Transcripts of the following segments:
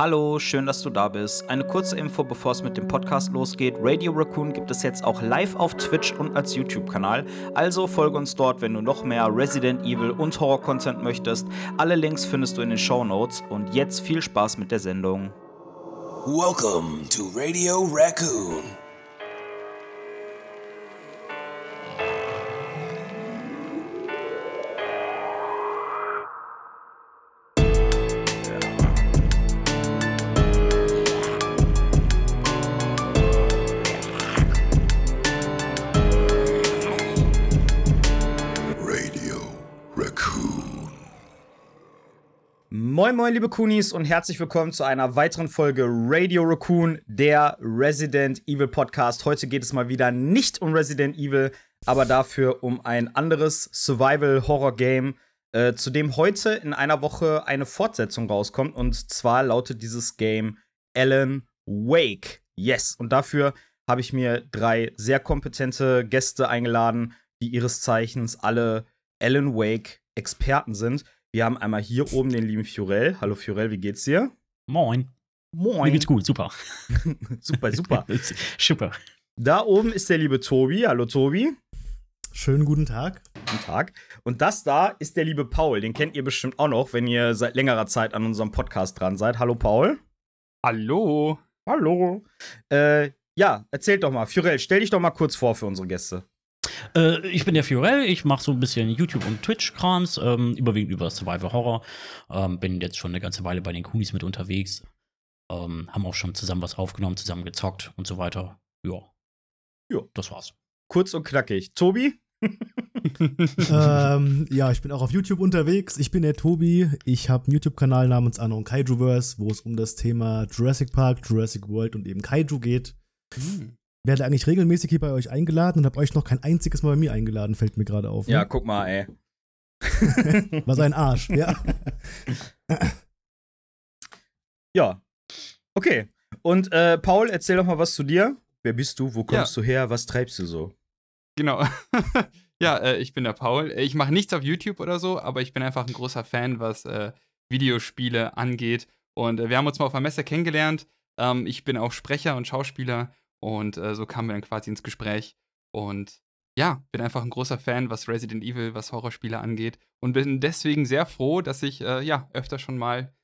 Hallo, schön, dass du da bist. Eine kurze Info, bevor es mit dem Podcast losgeht. Radio Raccoon gibt es jetzt auch live auf Twitch und als YouTube-Kanal. Also folge uns dort, wenn du noch mehr Resident Evil und Horror-Content möchtest. Alle Links findest du in den Show Notes. Und jetzt viel Spaß mit der Sendung. Welcome to Radio Raccoon. Moin liebe Kunis und herzlich willkommen zu einer weiteren Folge Radio Raccoon, der Resident Evil Podcast. Heute geht es mal wieder nicht um Resident Evil, aber dafür um ein anderes Survival-Horror-Game, äh, zu dem heute in einer Woche eine Fortsetzung rauskommt. Und zwar lautet dieses Game Alan Wake. Yes. Und dafür habe ich mir drei sehr kompetente Gäste eingeladen, die ihres Zeichens alle Alan Wake Experten sind. Wir haben einmal hier oben den lieben Fiorell. Hallo Fiorell, wie geht's dir? Moin. Moin. Mir geht's gut, super. Super, super. super. Da oben ist der liebe Tobi. Hallo Tobi. Schönen guten Tag. Guten Tag. Und das da ist der liebe Paul. Den kennt ihr bestimmt auch noch, wenn ihr seit längerer Zeit an unserem Podcast dran seid. Hallo Paul. Hallo. Hallo. Äh, ja, erzählt doch mal. Fiorell, stell dich doch mal kurz vor für unsere Gäste. Äh, ich bin der Fiorell, ich mache so ein bisschen YouTube- und Twitch-Krams, ähm, überwiegend über Survival Horror. Ähm, bin jetzt schon eine ganze Weile bei den Kunis mit unterwegs. Ähm, haben auch schon zusammen was aufgenommen, zusammen gezockt und so weiter. Ja. Ja. Das war's. Kurz und knackig. Tobi? ähm, ja, ich bin auch auf YouTube unterwegs. Ich bin der Tobi. Ich habe einen YouTube-Kanal namens Anon Kaijuverse, wo es um das Thema Jurassic Park, Jurassic World und eben Kaiju geht. Hm. Werde eigentlich regelmäßig hier bei euch eingeladen und habe euch noch kein einziges Mal bei mir eingeladen, fällt mir gerade auf. ne? Ja, guck mal, ey. Was ein Arsch, ja. Ja. Okay. Und äh, Paul, erzähl doch mal was zu dir. Wer bist du? Wo kommst du her? Was treibst du so? Genau. ja, äh, ich bin der Paul. Ich mache nichts auf YouTube oder so, aber ich bin einfach ein großer Fan, was äh, Videospiele angeht. Und äh, wir haben uns mal auf einer Messe kennengelernt. Ähm, ich bin auch Sprecher und Schauspieler und äh, so kamen wir dann quasi ins Gespräch. Und ja, bin einfach ein großer Fan, was Resident Evil, was Horrorspiele angeht. Und bin deswegen sehr froh, dass ich äh, ja öfter schon mal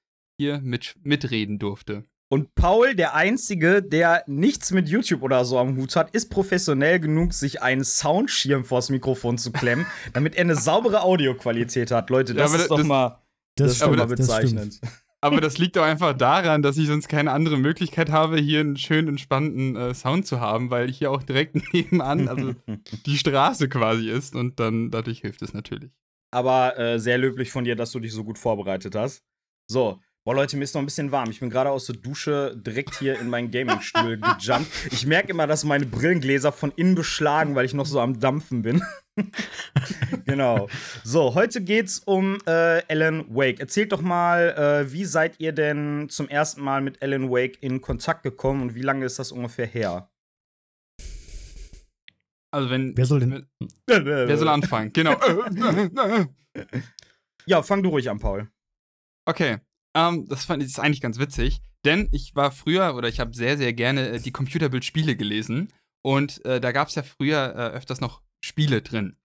hier mit, mitreden durfte. Und Paul, der Einzige, der nichts mit YouTube oder so am Hut hat, ist professionell genug, sich einen Soundschirm vors Mikrofon zu klemmen, damit er eine saubere Audioqualität hat. Leute, Ja, das aber ist doch das- mal, das ist doch mal das stimmt. bezeichnend. Aber das liegt doch einfach daran, dass ich sonst keine andere Möglichkeit habe, hier einen schönen, entspannten äh, Sound zu haben, weil hier auch direkt nebenan, also die Straße quasi ist und dann dadurch hilft es natürlich. Aber äh, sehr löblich von dir, dass du dich so gut vorbereitet hast. So. Boah, Leute, mir ist noch ein bisschen warm. Ich bin gerade aus der Dusche direkt hier in meinen Gaming-Stuhl gejumpt. Ich merke immer, dass meine Brillengläser von innen beschlagen, weil ich noch so am Dampfen bin. genau. So, heute geht's um äh, Alan Wake. Erzählt doch mal, äh, wie seid ihr denn zum ersten Mal mit Alan Wake in Kontakt gekommen und wie lange ist das ungefähr her? Also wenn. Wer soll denn- Wer soll anfangen? Genau. Ja, fang du ruhig an, Paul. Okay, ähm, das fand ich ist eigentlich ganz witzig, denn ich war früher oder ich habe sehr, sehr gerne äh, die Computerbildspiele gelesen und äh, da gab es ja früher äh, öfters noch Spiele drin.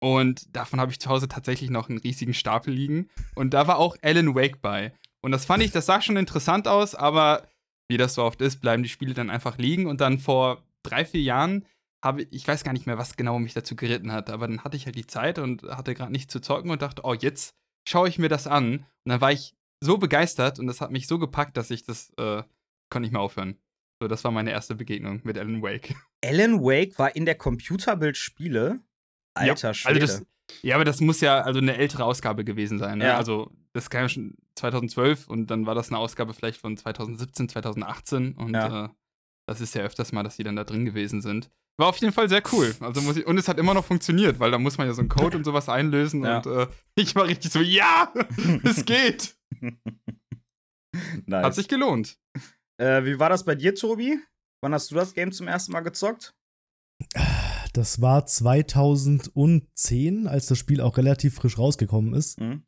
Und davon habe ich zu Hause tatsächlich noch einen riesigen Stapel liegen. Und da war auch Alan Wake bei. Und das fand ich, das sah schon interessant aus, aber wie das so oft ist, bleiben die Spiele dann einfach liegen. Und dann vor drei, vier Jahren habe ich, ich weiß gar nicht mehr, was genau mich dazu geritten hat, aber dann hatte ich halt die Zeit und hatte gerade nichts zu zocken und dachte, oh, jetzt schaue ich mir das an. Und dann war ich so begeistert und das hat mich so gepackt, dass ich das äh, konnte nicht mehr aufhören. So, das war meine erste Begegnung mit Alan Wake. Alan Wake war in der Computerbildspiele. Alter ja, Schwede. Also das, ja, aber das muss ja also eine ältere Ausgabe gewesen sein. Ne? Ja. Also das kam ja schon 2012 und dann war das eine Ausgabe vielleicht von 2017, 2018 und Ja. äh, das ist ja öfters mal, dass die dann da drin gewesen sind. War auf jeden Fall sehr cool. Also muss ich, und es hat immer noch funktioniert, weil da muss man ja so einen Code und sowas einlösen Ja. und äh, ich war richtig so, ja, es geht. nice. Hat sich gelohnt. Äh, wie war das bei dir, Tobi? Wann hast du das Game zum ersten Mal gezockt? Das war 2010, als das Spiel auch relativ frisch rausgekommen ist. Mhm.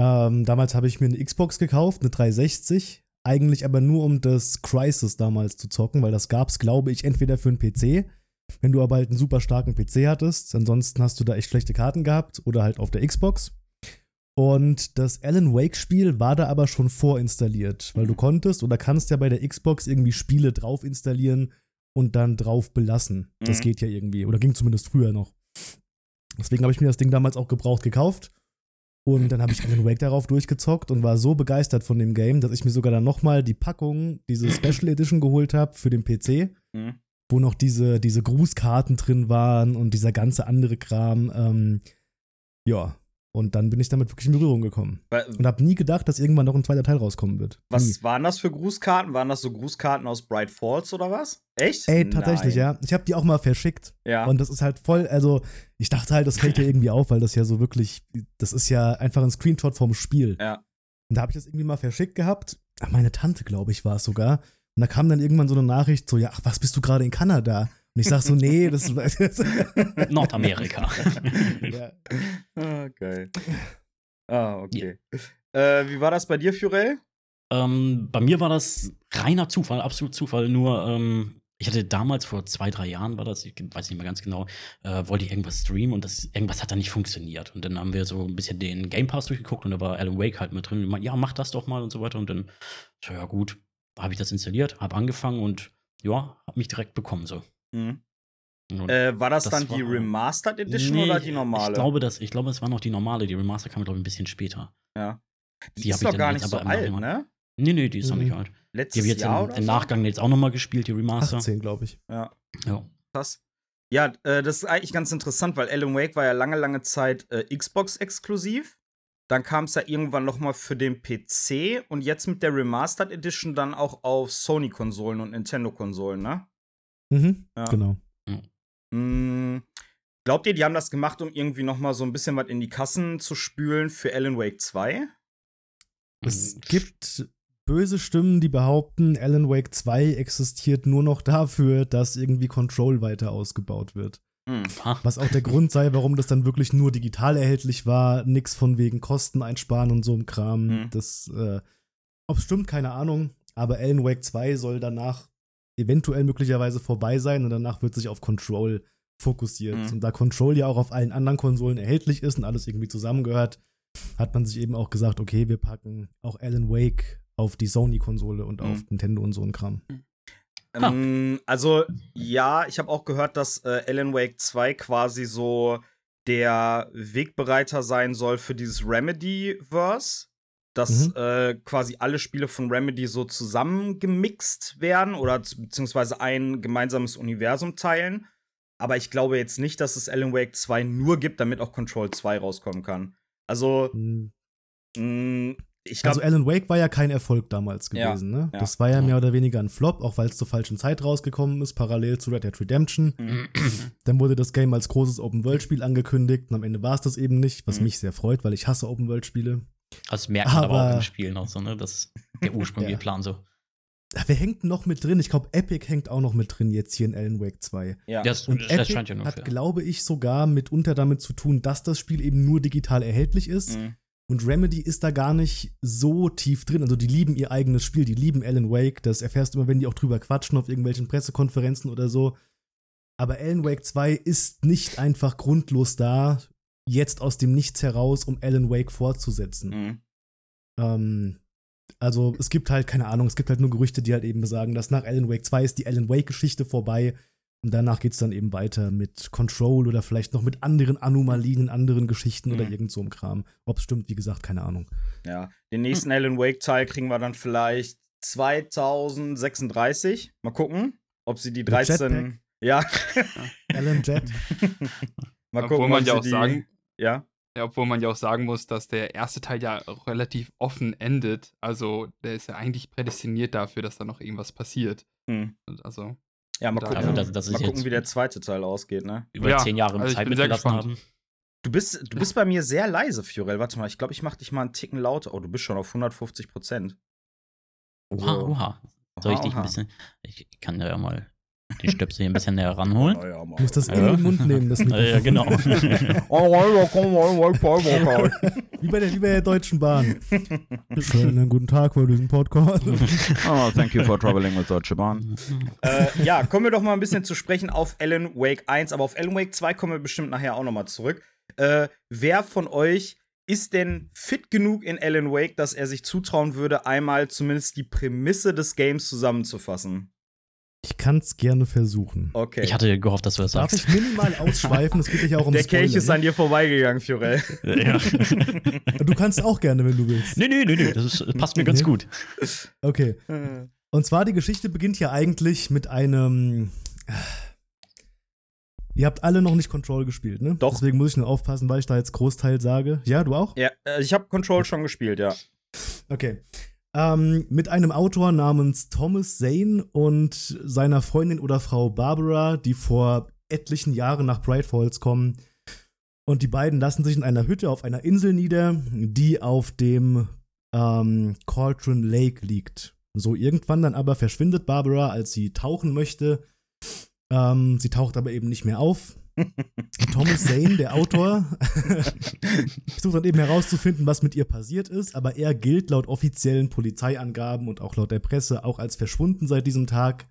Ähm, damals habe ich mir eine Xbox gekauft, eine 360. eigentlich aber nur um das Crisis damals zu zocken, weil das gab's, glaube ich, entweder für einen PC, wenn du aber halt einen super starken PC hattest. Ansonsten hast du da echt schlechte Karten gehabt oder halt auf der Xbox. Und das Alan Wake-Spiel war da aber schon vorinstalliert, weil du konntest oder kannst ja bei der Xbox irgendwie Spiele drauf installieren und dann drauf belassen. Das Mhm. geht ja irgendwie. Oder ging zumindest früher noch. Deswegen habe ich mir das Ding damals auch gebraucht gekauft. Und dann habe ich Alan Wake darauf durchgezockt und war so begeistert von dem Game, dass ich mir sogar dann nochmal die Packung, diese Special Edition geholt habe für den PC, Mhm. wo noch diese, diese Grußkarten drin waren und dieser ganze andere Kram. Ähm, ja, und dann bin ich damit wirklich in Berührung gekommen. Wa- Und habe nie gedacht, dass irgendwann noch ein zweiter Teil rauskommen wird. Nie. Was waren das für Grußkarten? Waren das so Grußkarten aus Bright Falls oder was? Echt? Ey, tatsächlich, Nein. ja. Ich habe die auch mal verschickt. Ja. Und das ist halt voll, also ich dachte halt, das fällt ja irgendwie auf, weil das ja so wirklich, das ist ja einfach ein Screenshot vom Spiel. Ja. Und da habe ich das irgendwie mal verschickt gehabt. Ach, meine Tante, glaube ich, war es sogar. Und da kam dann irgendwann so eine Nachricht so, ja, ach, was bist du gerade in Kanada? Und ich sag so, nee, das ist. Nordamerika. ja. Ah, geil. Ah, okay. Äh, wie war das bei dir, Furel? Ähm, bei mir war das reiner Zufall, absolut Zufall. Nur, ähm, ich hatte damals vor zwei, drei Jahren war das, ich weiß nicht mehr ganz genau, äh, wollte ich irgendwas streamen und das, irgendwas hat da nicht funktioniert. Und dann haben wir so ein bisschen den Game Pass durchgeguckt und da war Alan Wake halt mit drin. Und ich meinte, ja, mach das doch mal und so weiter. Und dann, so, ja gut, habe ich das installiert, habe angefangen und ja, habe mich direkt bekommen so. Mhm. Äh, war das, Das dann die war- Remastered Edition nee, oder die normale? Ich glaube, das, ich glaube, es war noch die normale. Die Remaster kam, glaube ich, ein bisschen später. ja. Die, die ist doch gar jetzt nicht so alt, ne? Nee, nee, die ist noch Mhm. nicht alt. Die Letztes habe ich jetzt Jahr im, im so? Nachgang jetzt auch noch mal gespielt, die Remaster. 18, glaube ich. Ja. Ja. Krass. Ja, äh, das ist eigentlich ganz interessant, weil Alan Wake war ja lange, lange Zeit äh, Xbox-exklusiv. Dann kam es ja irgendwann noch mal für den PC und jetzt mit der Remastered Edition dann auch auf Sony-Konsolen und Nintendo-Konsolen, ne? Mhm, Ja. genau. Mm, glaubt ihr, die haben das gemacht, um irgendwie noch mal so ein bisschen was in die Kassen zu spülen für Alan Wake 2? Es Mhm. gibt böse Stimmen, die behaupten, Alan Wake 2 existiert nur noch dafür, dass irgendwie Control weiter ausgebaut wird. Hm. Ah, Was auch der Grund sei, warum das dann wirklich nur digital erhältlich war, nix von wegen Kosten einsparen und so ein Kram. Mhm. Das, äh, ob es stimmt, keine Ahnung. Aber Alan Wake 2 soll danach eventuell möglicherweise vorbei sein und danach wird sich auf Control fokussiert. Mhm. Und da Control ja auch auf allen anderen Konsolen erhältlich ist und alles irgendwie zusammengehört, hat man sich eben auch gesagt, okay, wir packen auch Alan Wake auf die Sony-Konsole und Mhm. auf Nintendo und so ein Kram. Ha. Ähm, also, ja, ich habe auch gehört, dass äh, Alan Wake 2 quasi so der Wegbereiter sein soll für dieses Remedy-Verse. Dass Mhm. äh, quasi alle Spiele von Remedy so zusammengemixt werden oder beziehungsweise ein gemeinsames Universum teilen. Aber ich glaube jetzt nicht, dass es Alan Wake 2 nur gibt, damit auch Control 2 rauskommen kann. Also, Mhm. mh, ich glaube. Also Alan Wake war ja kein Erfolg damals Ja, gewesen, ne? ja. Das war ja mehr oder weniger ein Flop, auch weil es zur falschen Zeit rausgekommen ist, parallel zu Red Dead Redemption. Mhm. Dann wurde das Game als großes Open-World-Spiel angekündigt und am Ende war es das eben nicht, was Mhm. mich sehr freut, weil ich hasse Open-World-Spiele. Das merkt man aber, auch Aber- im Spiel noch so, ne? Das ist der ursprüngliche Ja. Plan so. Wer hängt noch mit drin? Ich glaube, Epic hängt auch noch mit drin jetzt hier in Alan Wake 2. ja. Das, Und das Epic scheint ja nur hat, glaube ich, sogar mitunter damit zu tun, dass das Spiel eben nur digital erhältlich ist. Mhm. Und Remedy ist da gar nicht so tief drin. Also die lieben ihr eigenes Spiel, die lieben Alan Wake. Das erfährst du immer, wenn die auch drüber quatschen auf irgendwelchen Pressekonferenzen oder so. Aber Alan Wake 2 ist nicht einfach grundlos da, jetzt aus dem Nichts heraus, um Alan Wake fortzusetzen. Mhm. Ähm, also es gibt halt, keine Ahnung, es gibt halt nur Gerüchte, die halt eben besagen, dass nach Alan Wake 2 ist die Alan Wake-Geschichte vorbei. Und danach geht's dann eben weiter mit Control oder vielleicht noch mit anderen Anomalien, in anderen Geschichten oder Mhm. irgend so einem Kram. Ob es stimmt, wie gesagt, keine Ahnung. Ja, den nächsten Alan Wake-Teil kriegen wir dann vielleicht 2036. Mal gucken, ob sie die Mit 13. Jetpack? Ja, Alan Jet. mal Obwohl gucken, man ob ja auch die, sagen, Ja, ja, obwohl man ja auch sagen muss, dass der erste Teil ja relativ offen endet. Also der ist ja eigentlich prädestiniert dafür, dass da noch irgendwas passiert. hm. Also ja, mal gucken, Also das- das ist mal gucken jetzt- wie der zweite Teil ausgeht, ne? Über Ja, zehn Jahre also Zeit mitgelassen haben. Du bist, du bist bei mir sehr leise, Fiorel. Warte mal, ich glaube, ich mache dich mal einen Ticken lauter. Oh, du bist schon auf 150 Prozent. Oha, So. oha. Soll ich dich ein bisschen. Ich kann ja mal den Stöpsel hier ein bisschen näher ranholen. Ja, Du musst das in Ja. den Mund nehmen, das Mikrofon. Ja, genau. Oh, ja. Wie bei der, wie bei der Deutschen Bahn. Schönen guten Tag bei diesem Podcast. Oh, thank you for traveling with Deutsche Bahn. äh, ja, kommen wir doch mal ein bisschen zu sprechen auf Alan Wake 1, aber auf Alan Wake 2 kommen wir bestimmt nachher auch nochmal zurück. Äh, wer von euch ist denn fit genug in Alan Wake, dass er sich zutrauen würde, einmal zumindest die Prämisse des Games zusammenzufassen? Ich kann es gerne versuchen. Okay. Ich hatte gehofft, dass du das Darf sagst. ich minimal ausschweifen? Es geht ja auch um Der Spoiler, Kelch ist ne? an dir vorbeigegangen, Fiorell. ja. Du kannst auch gerne, wenn du willst. nee, nee, nee, nee, das ist, passt mir ganz Nee. gut. Okay. Und zwar, die Geschichte beginnt ja eigentlich mit einem. Ihr habt alle noch nicht Control gespielt, ne? Doch. Deswegen muss ich nur aufpassen, weil ich da jetzt Großteil sage. Ja, du auch? ja, äh, ich habe Control schon gespielt, ja. Okay. Ähm, mit einem Autor namens Thomas Zane und seiner Freundin oder Frau Barbara, die vor etlichen Jahren nach Bright Falls kommen. Und die beiden lassen sich in einer Hütte auf einer Insel nieder, die auf dem ähm, Cauldron Lake liegt. So irgendwann dann aber verschwindet Barbara, als sie tauchen möchte. Ähm, sie taucht aber eben nicht mehr auf. Thomas Zane, der Autor, versucht dann eben herauszufinden, was mit ihr passiert ist, aber er gilt laut offiziellen Polizeiangaben und auch laut der Presse auch als verschwunden seit diesem Tag.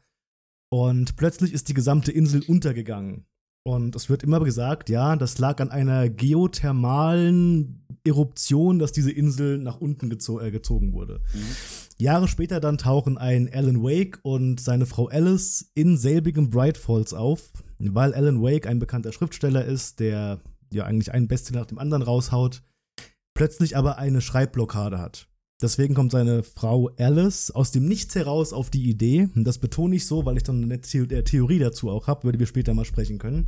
Und plötzlich ist die gesamte Insel untergegangen. Und es wird immer gesagt, ja, das lag an einer geothermalen Eruption, dass diese Insel nach unten gezo äh, gezogen wurde. Jahre später dann tauchen ein Alan Wake und seine Frau Alice in selbigem Bright Falls auf, weil Alan Wake ein bekannter Schriftsteller ist, der ja eigentlich einen Bestseller nach dem anderen raushaut, plötzlich aber eine Schreibblockade hat. Deswegen kommt seine Frau Alice aus dem Nichts heraus auf die Idee, und das betone ich so, weil ich dann eine äh, Theorie dazu auch habe, über die wir später mal sprechen können.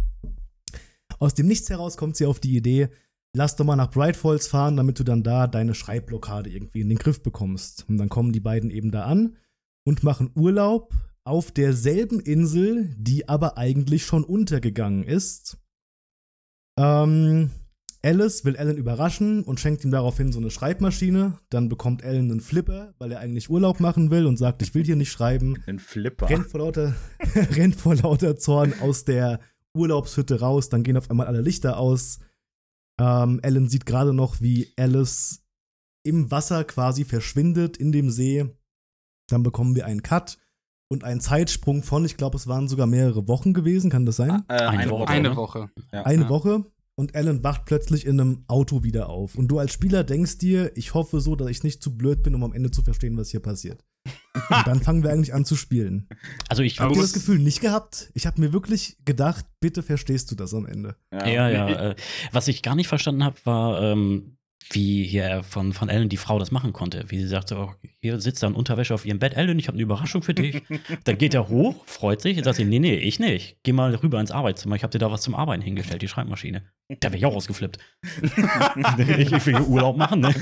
Aus dem Nichts heraus kommt sie auf die Idee, lass doch mal nach Bright Falls fahren, damit du dann da deine Schreibblockade irgendwie in den Griff bekommst. Und dann kommen die beiden eben da an und machen Urlaub auf derselben Insel, die aber eigentlich schon untergegangen ist. Ähm, Alice will Alan überraschen und schenkt ihm daraufhin so eine Schreibmaschine. Dann bekommt Alan einen Flipper, weil er eigentlich Urlaub machen will und sagt, ich will hier nicht schreiben. Ein Flipper. Rennt vor lauter, rennt vor lauter Zorn aus der Urlaubshütte raus. Dann gehen auf einmal alle Lichter aus. Ähm, Alan sieht gerade noch, wie Alice im Wasser quasi verschwindet in dem See. Dann bekommen wir einen Cut und einen Zeitsprung von, ich glaube, es waren sogar mehrere Wochen gewesen, kann das sein? Äh, Eine eine Woche. Eine? Woche. Ja. Eine Ja. Woche und Alan wacht plötzlich in einem Auto wieder auf. Und du als Spieler denkst dir, ich hoffe so, dass ich nicht zu blöd bin, um am Ende zu verstehen, was hier passiert. und dann fangen wir eigentlich an zu spielen. Also ich was- das Gefühl nicht gehabt? Ich habe mir wirklich gedacht, bitte verstehst du das am Ende. Ja, ja. Äh, was ich gar nicht verstanden habe, war, ähm, wie hier von, von Ellen die Frau das machen konnte. Wie sie sagte, oh, hier sitzt er in Unterwäsche auf ihrem Bett. Ellen, ich habe eine Überraschung für dich. Dann geht er hoch, freut sich und sagt sie, nee, nee, ich nicht. Geh mal rüber ins Arbeitszimmer. Ich habe dir da was zum Arbeiten hingestellt, die Schreibmaschine. Da wäre ich auch ausgeflippt. ich, ich will Urlaub machen, ne?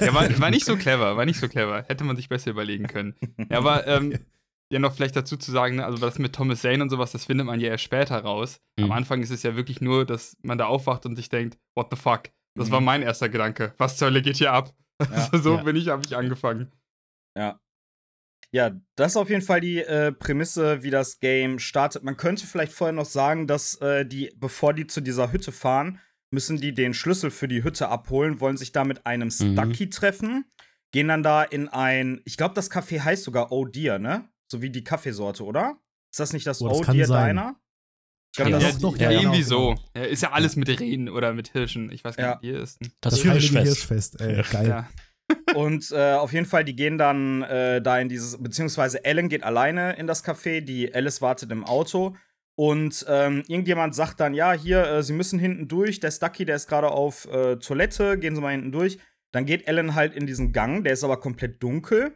Ja, war, war nicht so clever, war nicht so clever. Hätte man sich besser überlegen können. Ja, aber ähm, ja, noch vielleicht dazu zu sagen, ne, also das mit Thomas Zane und sowas, das findet man ja erst später raus. Am Mhm. Anfang ist es ja wirklich nur, dass man da aufwacht und sich denkt, what the fuck? Das Mhm. war mein erster Gedanke. Was zur Hölle geht hier ab? Ja, so ja. bin ich, habe ich angefangen. Ja. Ja, das ist auf jeden Fall die äh, Prämisse, wie das Game startet. Man könnte vielleicht vorher noch sagen, dass äh, die, bevor die zu dieser Hütte fahren, müssen die den Schlüssel für die Hütte abholen, wollen sich da mit einem Stucky treffen, gehen dann da in ein, ich glaube, das Café heißt sogar Oh Dear, ne? So wie die Kaffeesorte, oder? Ist das nicht das Oh, das Oh Dear sein. Diner? Ich Ja, glaub, das ja, doch, ist- doch, ja, ja, irgendwie genau, so. Ja, ist ja alles mit Rehen oder mit Hirschen. Ich weiß gar Ja. nicht, wie hier ist. Das, Das, heilige Hirschfest. Hirschfest, ey, geil. Ja. Und äh, auf jeden Fall, die gehen dann äh, da in dieses, beziehungsweise Ellen geht alleine in das Café, die Alice wartet im Auto. Und ähm, irgendjemand sagt dann, ja, hier, äh, sie müssen hinten durch, der Stucky, der ist gerade auf äh, Toilette, gehen Sie mal hinten durch. Dann geht Ellen halt in diesen Gang, der ist aber komplett dunkel.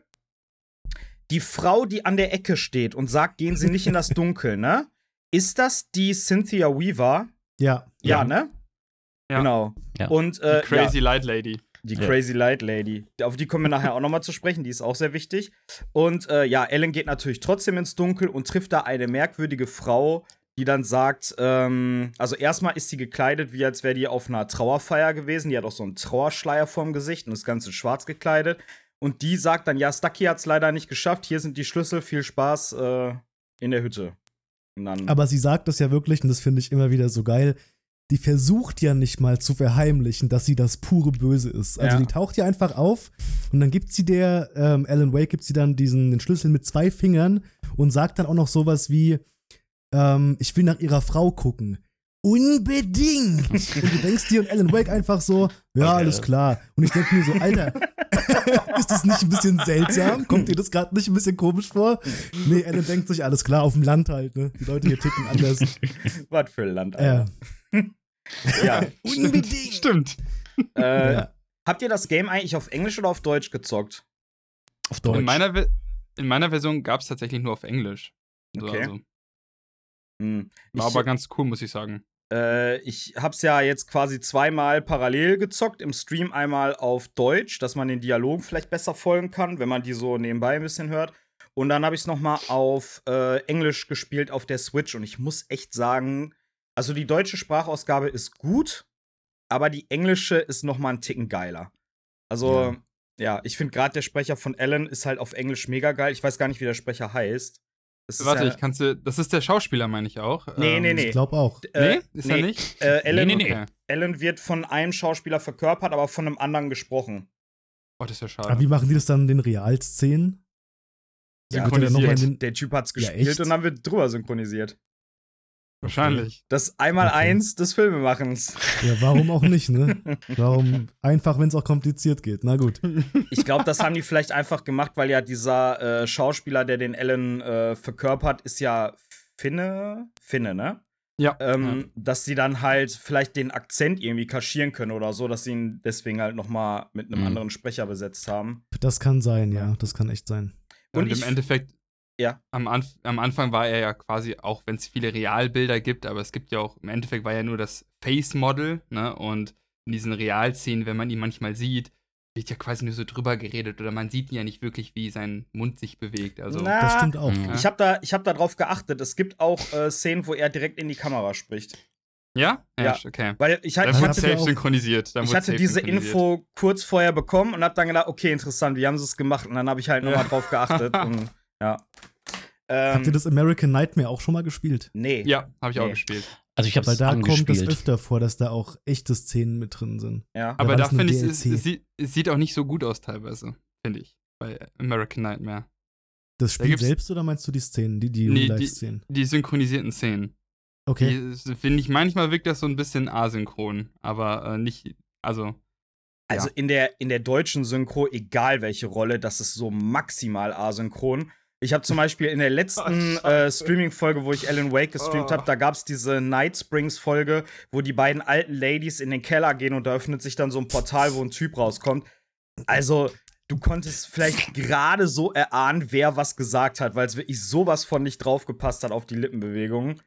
Die Frau, die an der Ecke steht und sagt, gehen Sie nicht in das Dunkel, ne? Ist das die Cynthia Weaver? Ja. Ja, Ja. ne? Ja. Genau. Ja. Und äh, Die Crazy Light Lady. die Ja. Crazy Light Lady. Auf die kommen wir nachher auch nochmal zu sprechen, die ist auch sehr wichtig. Und äh, ja, Ellen geht natürlich trotzdem ins Dunkel und trifft da eine merkwürdige Frau, die dann sagt, ähm, also erstmal ist sie gekleidet, wie als wäre die auf einer Trauerfeier gewesen. Die hat auch so einen Trauerschleier vorm Gesicht und das Ganze schwarz gekleidet. Und die sagt dann, ja, Stucky hat es leider nicht geschafft, hier sind die Schlüssel, viel Spaß äh, in der Hütte. Dann, Aber sie sagt das ja wirklich, und das finde ich immer wieder so geil. die versucht ja nicht mal zu verheimlichen, dass sie das pure Böse ist. Also Ja. die taucht ja einfach auf und dann gibt sie der, ähm, Alan Wake gibt sie dann diesen den Schlüssel mit zwei Fingern und sagt dann auch noch sowas wie, ähm, ich will nach ihrer Frau gucken. Unbedingt! und du denkst dir und Alan Wake einfach so, ja, Okay. alles klar. Und ich denke mir so, Alter, ist das nicht ein bisschen seltsam? Kommt dir das gerade nicht ein bisschen komisch vor? Nee, Alan denkt sich, alles klar, auf dem Land halt, ne? Die Leute hier ticken anders. Was für ein Land, Ja. Alter. Ja. Unbedingt! Stimmt. Äh, Ja. Habt ihr das Game eigentlich auf Englisch oder auf Deutsch gezockt? Auf In Deutsch. meiner, Ve- in meiner Version gab es tatsächlich nur auf Englisch. So, Okay. Also, Hm. war Ich- aber ganz cool, muss ich sagen. Äh, ich hab's ja jetzt quasi zweimal parallel gezockt, im Stream einmal auf Deutsch, dass man den Dialogen vielleicht besser folgen kann, wenn man die so nebenbei ein bisschen hört. Und dann habe ich es nochmal auf äh, Englisch gespielt auf der Switch. Und ich muss echt sagen, also die deutsche Sprachausgabe ist gut, aber die englische ist nochmal einen Ticken geiler. Also, ja, ich finde gerade der Sprecher von Alan ist halt auf Englisch mega geil. Ich weiß gar nicht, wie der Sprecher heißt. Das ist Warte, ja, ich kannst du. Das ist der Schauspieler, meine ich auch. Nee, nee, nee. Ich glaube auch. äh, nee, ist er nicht? Äh, Alan, Nee, nee, nee. Okay. Alan wird von einem Schauspieler verkörpert, aber von einem anderen gesprochen. Oh, das ist ja Aber schade. wie machen die das dann in den Realszenen? Ja, der synchronisiert. den, Der Typ hat's Ja, gespielt echt? und dann wird drüber synchronisiert. Wahrscheinlich. Das einmal Okay. eins des Filmemachens. ja, warum auch nicht, ne? Warum einfach, wenn es auch kompliziert geht? Na gut. Ich glaube, das haben die vielleicht einfach gemacht, weil ja dieser äh, Schauspieler, der den Alan äh, verkörpert, ist ja Finne. Finne, ne? Ja. Ähm, Dass sie dann halt vielleicht den Akzent irgendwie kaschieren können oder so, dass sie ihn deswegen halt noch mal mit einem Mhm. anderen Sprecher besetzt haben. Das kann sein, ja. Das kann echt sein. Und, Und im Endeffekt, Ja. am, Anf am Anfang war er ja quasi, auch wenn es viele Realbilder gibt, aber es gibt ja auch, im Endeffekt war er nur das Face-Model, ne? Und in diesen Realszenen, wenn man ihn manchmal sieht, wird ja quasi nur so drüber geredet oder man sieht ja nicht wirklich, wie sein Mund sich bewegt. Also, Na, Das stimmt auch. Mhm. Ich habe da, ich hab da drauf geachtet. Es gibt auch äh, Szenen, wo er direkt in die Kamera spricht. ja? Ja. okay. Weil ich, halt, Dann ich wurde hatte safe auch- synchronisiert. Dann ich hatte safe diese synchronisiert. Info kurz vorher bekommen und habe dann gedacht, okay, interessant, wie haben sie es gemacht? Und dann habe ich halt nochmal Ja. drauf geachtet. und, ja. Ähm, Habt ihr das American Nightmare auch schon mal gespielt? Nee. Ja, habe ich auch Nee. gespielt. Also ich habe Weil da kommt es angespielt. öfter vor, dass da auch echte Szenen mit drin sind. Ja. Aber da das nur finde ich, es, es, sieht, es sieht auch nicht so gut aus teilweise, finde ich, bei American Nightmare. Das Spiel gibt's- selbst oder meinst du die Szenen, die, die Nee, die- Real-Life-Szenen? Die synchronisierten Szenen. Okay. Die finde ich, manchmal wirkt das so ein bisschen asynchron, aber äh, nicht, also, Also Ja. in, der, in der deutschen Synchro, egal welche Rolle, das ist so maximal asynchron. Ich habe zum Beispiel in der letzten Oh, äh, Streaming-Folge, wo ich Alan Wake gestreamt Oh. habe, da gab es diese Night Springs-Folge, wo die beiden alten Ladies in den Keller gehen und da öffnet sich dann so ein Portal, wo ein Typ rauskommt. Also, du konntest vielleicht gerade so erahnen, wer was gesagt hat, weil es wirklich sowas von nicht draufgepasst hat auf die Lippenbewegungen.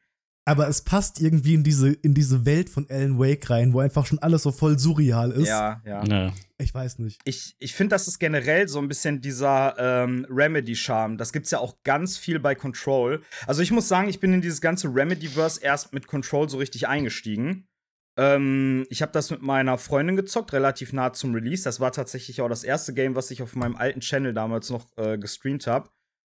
Aber es passt irgendwie in diese, in diese Welt von Alan Wake rein, wo einfach schon alles so voll surreal ist. Ja, ja. Ja. Ich weiß nicht. ich, ich finde, das ist generell so ein bisschen dieser ähm, Remedy-Charme. Das gibt's ja auch ganz viel bei Control. Also ich muss sagen, ich bin in dieses ganze Remedy-Verse erst mit Control so richtig eingestiegen. Ähm, ich habe das mit meiner Freundin gezockt, relativ nah zum Release. Das war tatsächlich auch das erste Game, was ich auf meinem alten Channel damals noch äh, gestreamt habe.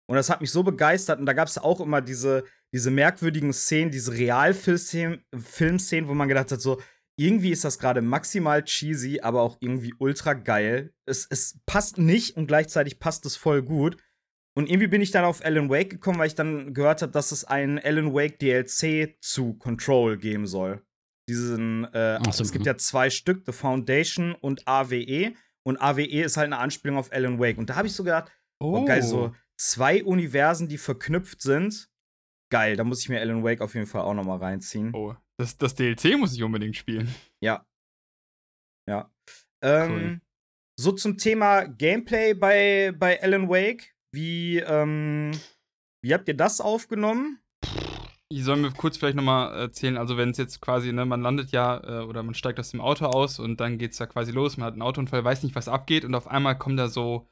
Und das hat mich so begeistert. Und da gab es auch immer diese, diese merkwürdigen Szenen, diese Realfilmszenen, Filmszenen, wo man gedacht hat, so, irgendwie ist das gerade maximal cheesy, aber auch irgendwie ultra geil. Es, es passt nicht und gleichzeitig passt es voll gut. Und irgendwie bin ich dann auf Alan Wake gekommen, weil ich dann gehört habe, dass es einen Alan Wake DLC zu Control geben soll. Diesen, äh, so, es gibt mhm. ja zwei Stück, The Foundation und AWE. Und AWE ist halt eine Anspielung auf Alan Wake. Und da habe ich so gedacht, oh, geil, so zwei Universen, die verknüpft sind. Geil, da muss ich mir Alan Wake auf jeden Fall auch noch mal reinziehen. Oh, das, das DLC muss ich unbedingt spielen. Ja. Ja. Ähm, Cool. So zum Thema Gameplay bei, bei Alan Wake. Wie, ähm, wie habt ihr das aufgenommen? Ich soll mir kurz vielleicht nochmal erzählen, also wenn es jetzt quasi, ne, man landet ja äh, oder man steigt aus dem Auto aus und dann geht's da quasi los, man hat einen Autounfall, weiß nicht, was abgeht und auf einmal kommen da so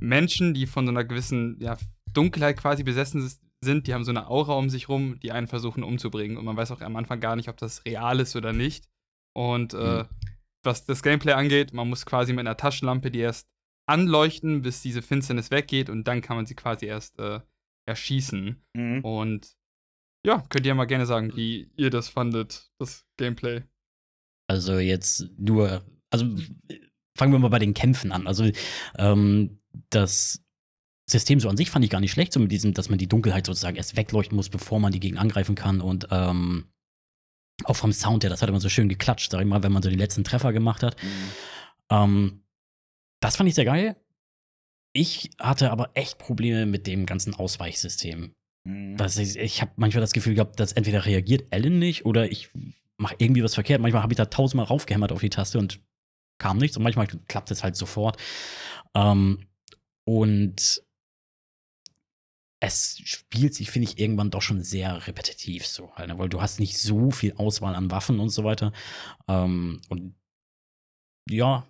Menschen, die von so einer gewissen ja, Dunkelheit quasi besessen sind, die haben so eine Aura um sich rum, die einen versuchen umzubringen und man weiß auch am Anfang gar nicht, ob das real ist oder nicht. Und äh, Mhm. was das Gameplay angeht, man muss quasi mit einer Taschenlampe die erst anleuchten, bis diese Finsternis weggeht und dann kann man sie quasi erst äh, erschießen. Mhm. Und ja, könnt ihr mal gerne sagen, wie ihr das fandet, das Gameplay. Also jetzt nur, also fangen wir mal bei den Kämpfen an. Also ähm, das System so an sich fand ich gar nicht schlecht, so mit diesem, dass man die Dunkelheit sozusagen erst wegleuchten muss, bevor man die Gegner angreifen kann und ähm, auch vom Sound her, das hat immer so schön geklatscht, sag ich mal, wenn man so die letzten Treffer gemacht hat. Ähm, das fand ich sehr geil. Ich hatte aber echt Probleme mit dem ganzen Ausweichsystem. Mhm. Das ist, ich habe manchmal das Gefühl gehabt, dass entweder reagiert Ellen nicht oder ich mache irgendwie was verkehrt. Manchmal habe ich da tausendmal raufgehämmert auf die Taste und kam nichts und manchmal klappt es halt sofort. Ähm, und es spielt sich, finde ich, irgendwann doch schon sehr repetitiv so halt, ne? weil du hast nicht so viel Auswahl an Waffen und so weiter. Ähm, und ja,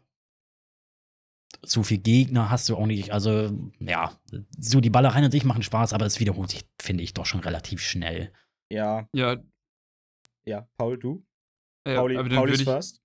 so viel Gegner hast du auch nicht. Also, ja, so die Ballereien an sich machen Spaß, aber es wiederholt sich, finde ich, doch schon relativ schnell. Ja, Ja, ja. Paul, du? äh, Pauli, aber würde ich, first?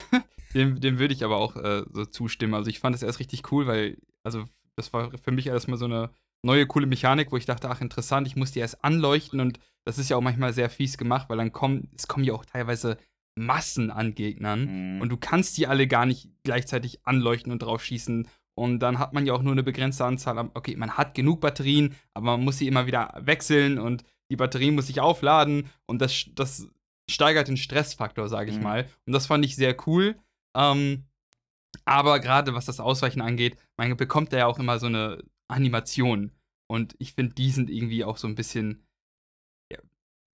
dem, dem würd ich aber auch äh, so zustimmen. Also ich fand es erst richtig cool, weil, also das war für mich erstmal so eine neue, coole Mechanik, wo ich dachte, ach interessant, ich muss die erst anleuchten und das ist ja auch manchmal sehr fies gemacht, weil dann kommen, es kommen ja auch teilweise Massen an Gegnern Mhm. und du kannst die alle gar nicht gleichzeitig anleuchten und drauf schießen. Und dann hat man ja auch nur eine begrenzte Anzahl. an- Okay, man hat genug Batterien, aber man muss sie immer wieder wechseln und die Batterie muss sich aufladen und das, das steigert den Stressfaktor, sage ich Mhm. mal. Und das fand ich sehr cool. Ähm, aber gerade was das Ausweichen angeht, man bekommt da ja auch immer so eine Animation. Und ich finde, die sind irgendwie auch so ein bisschen ja,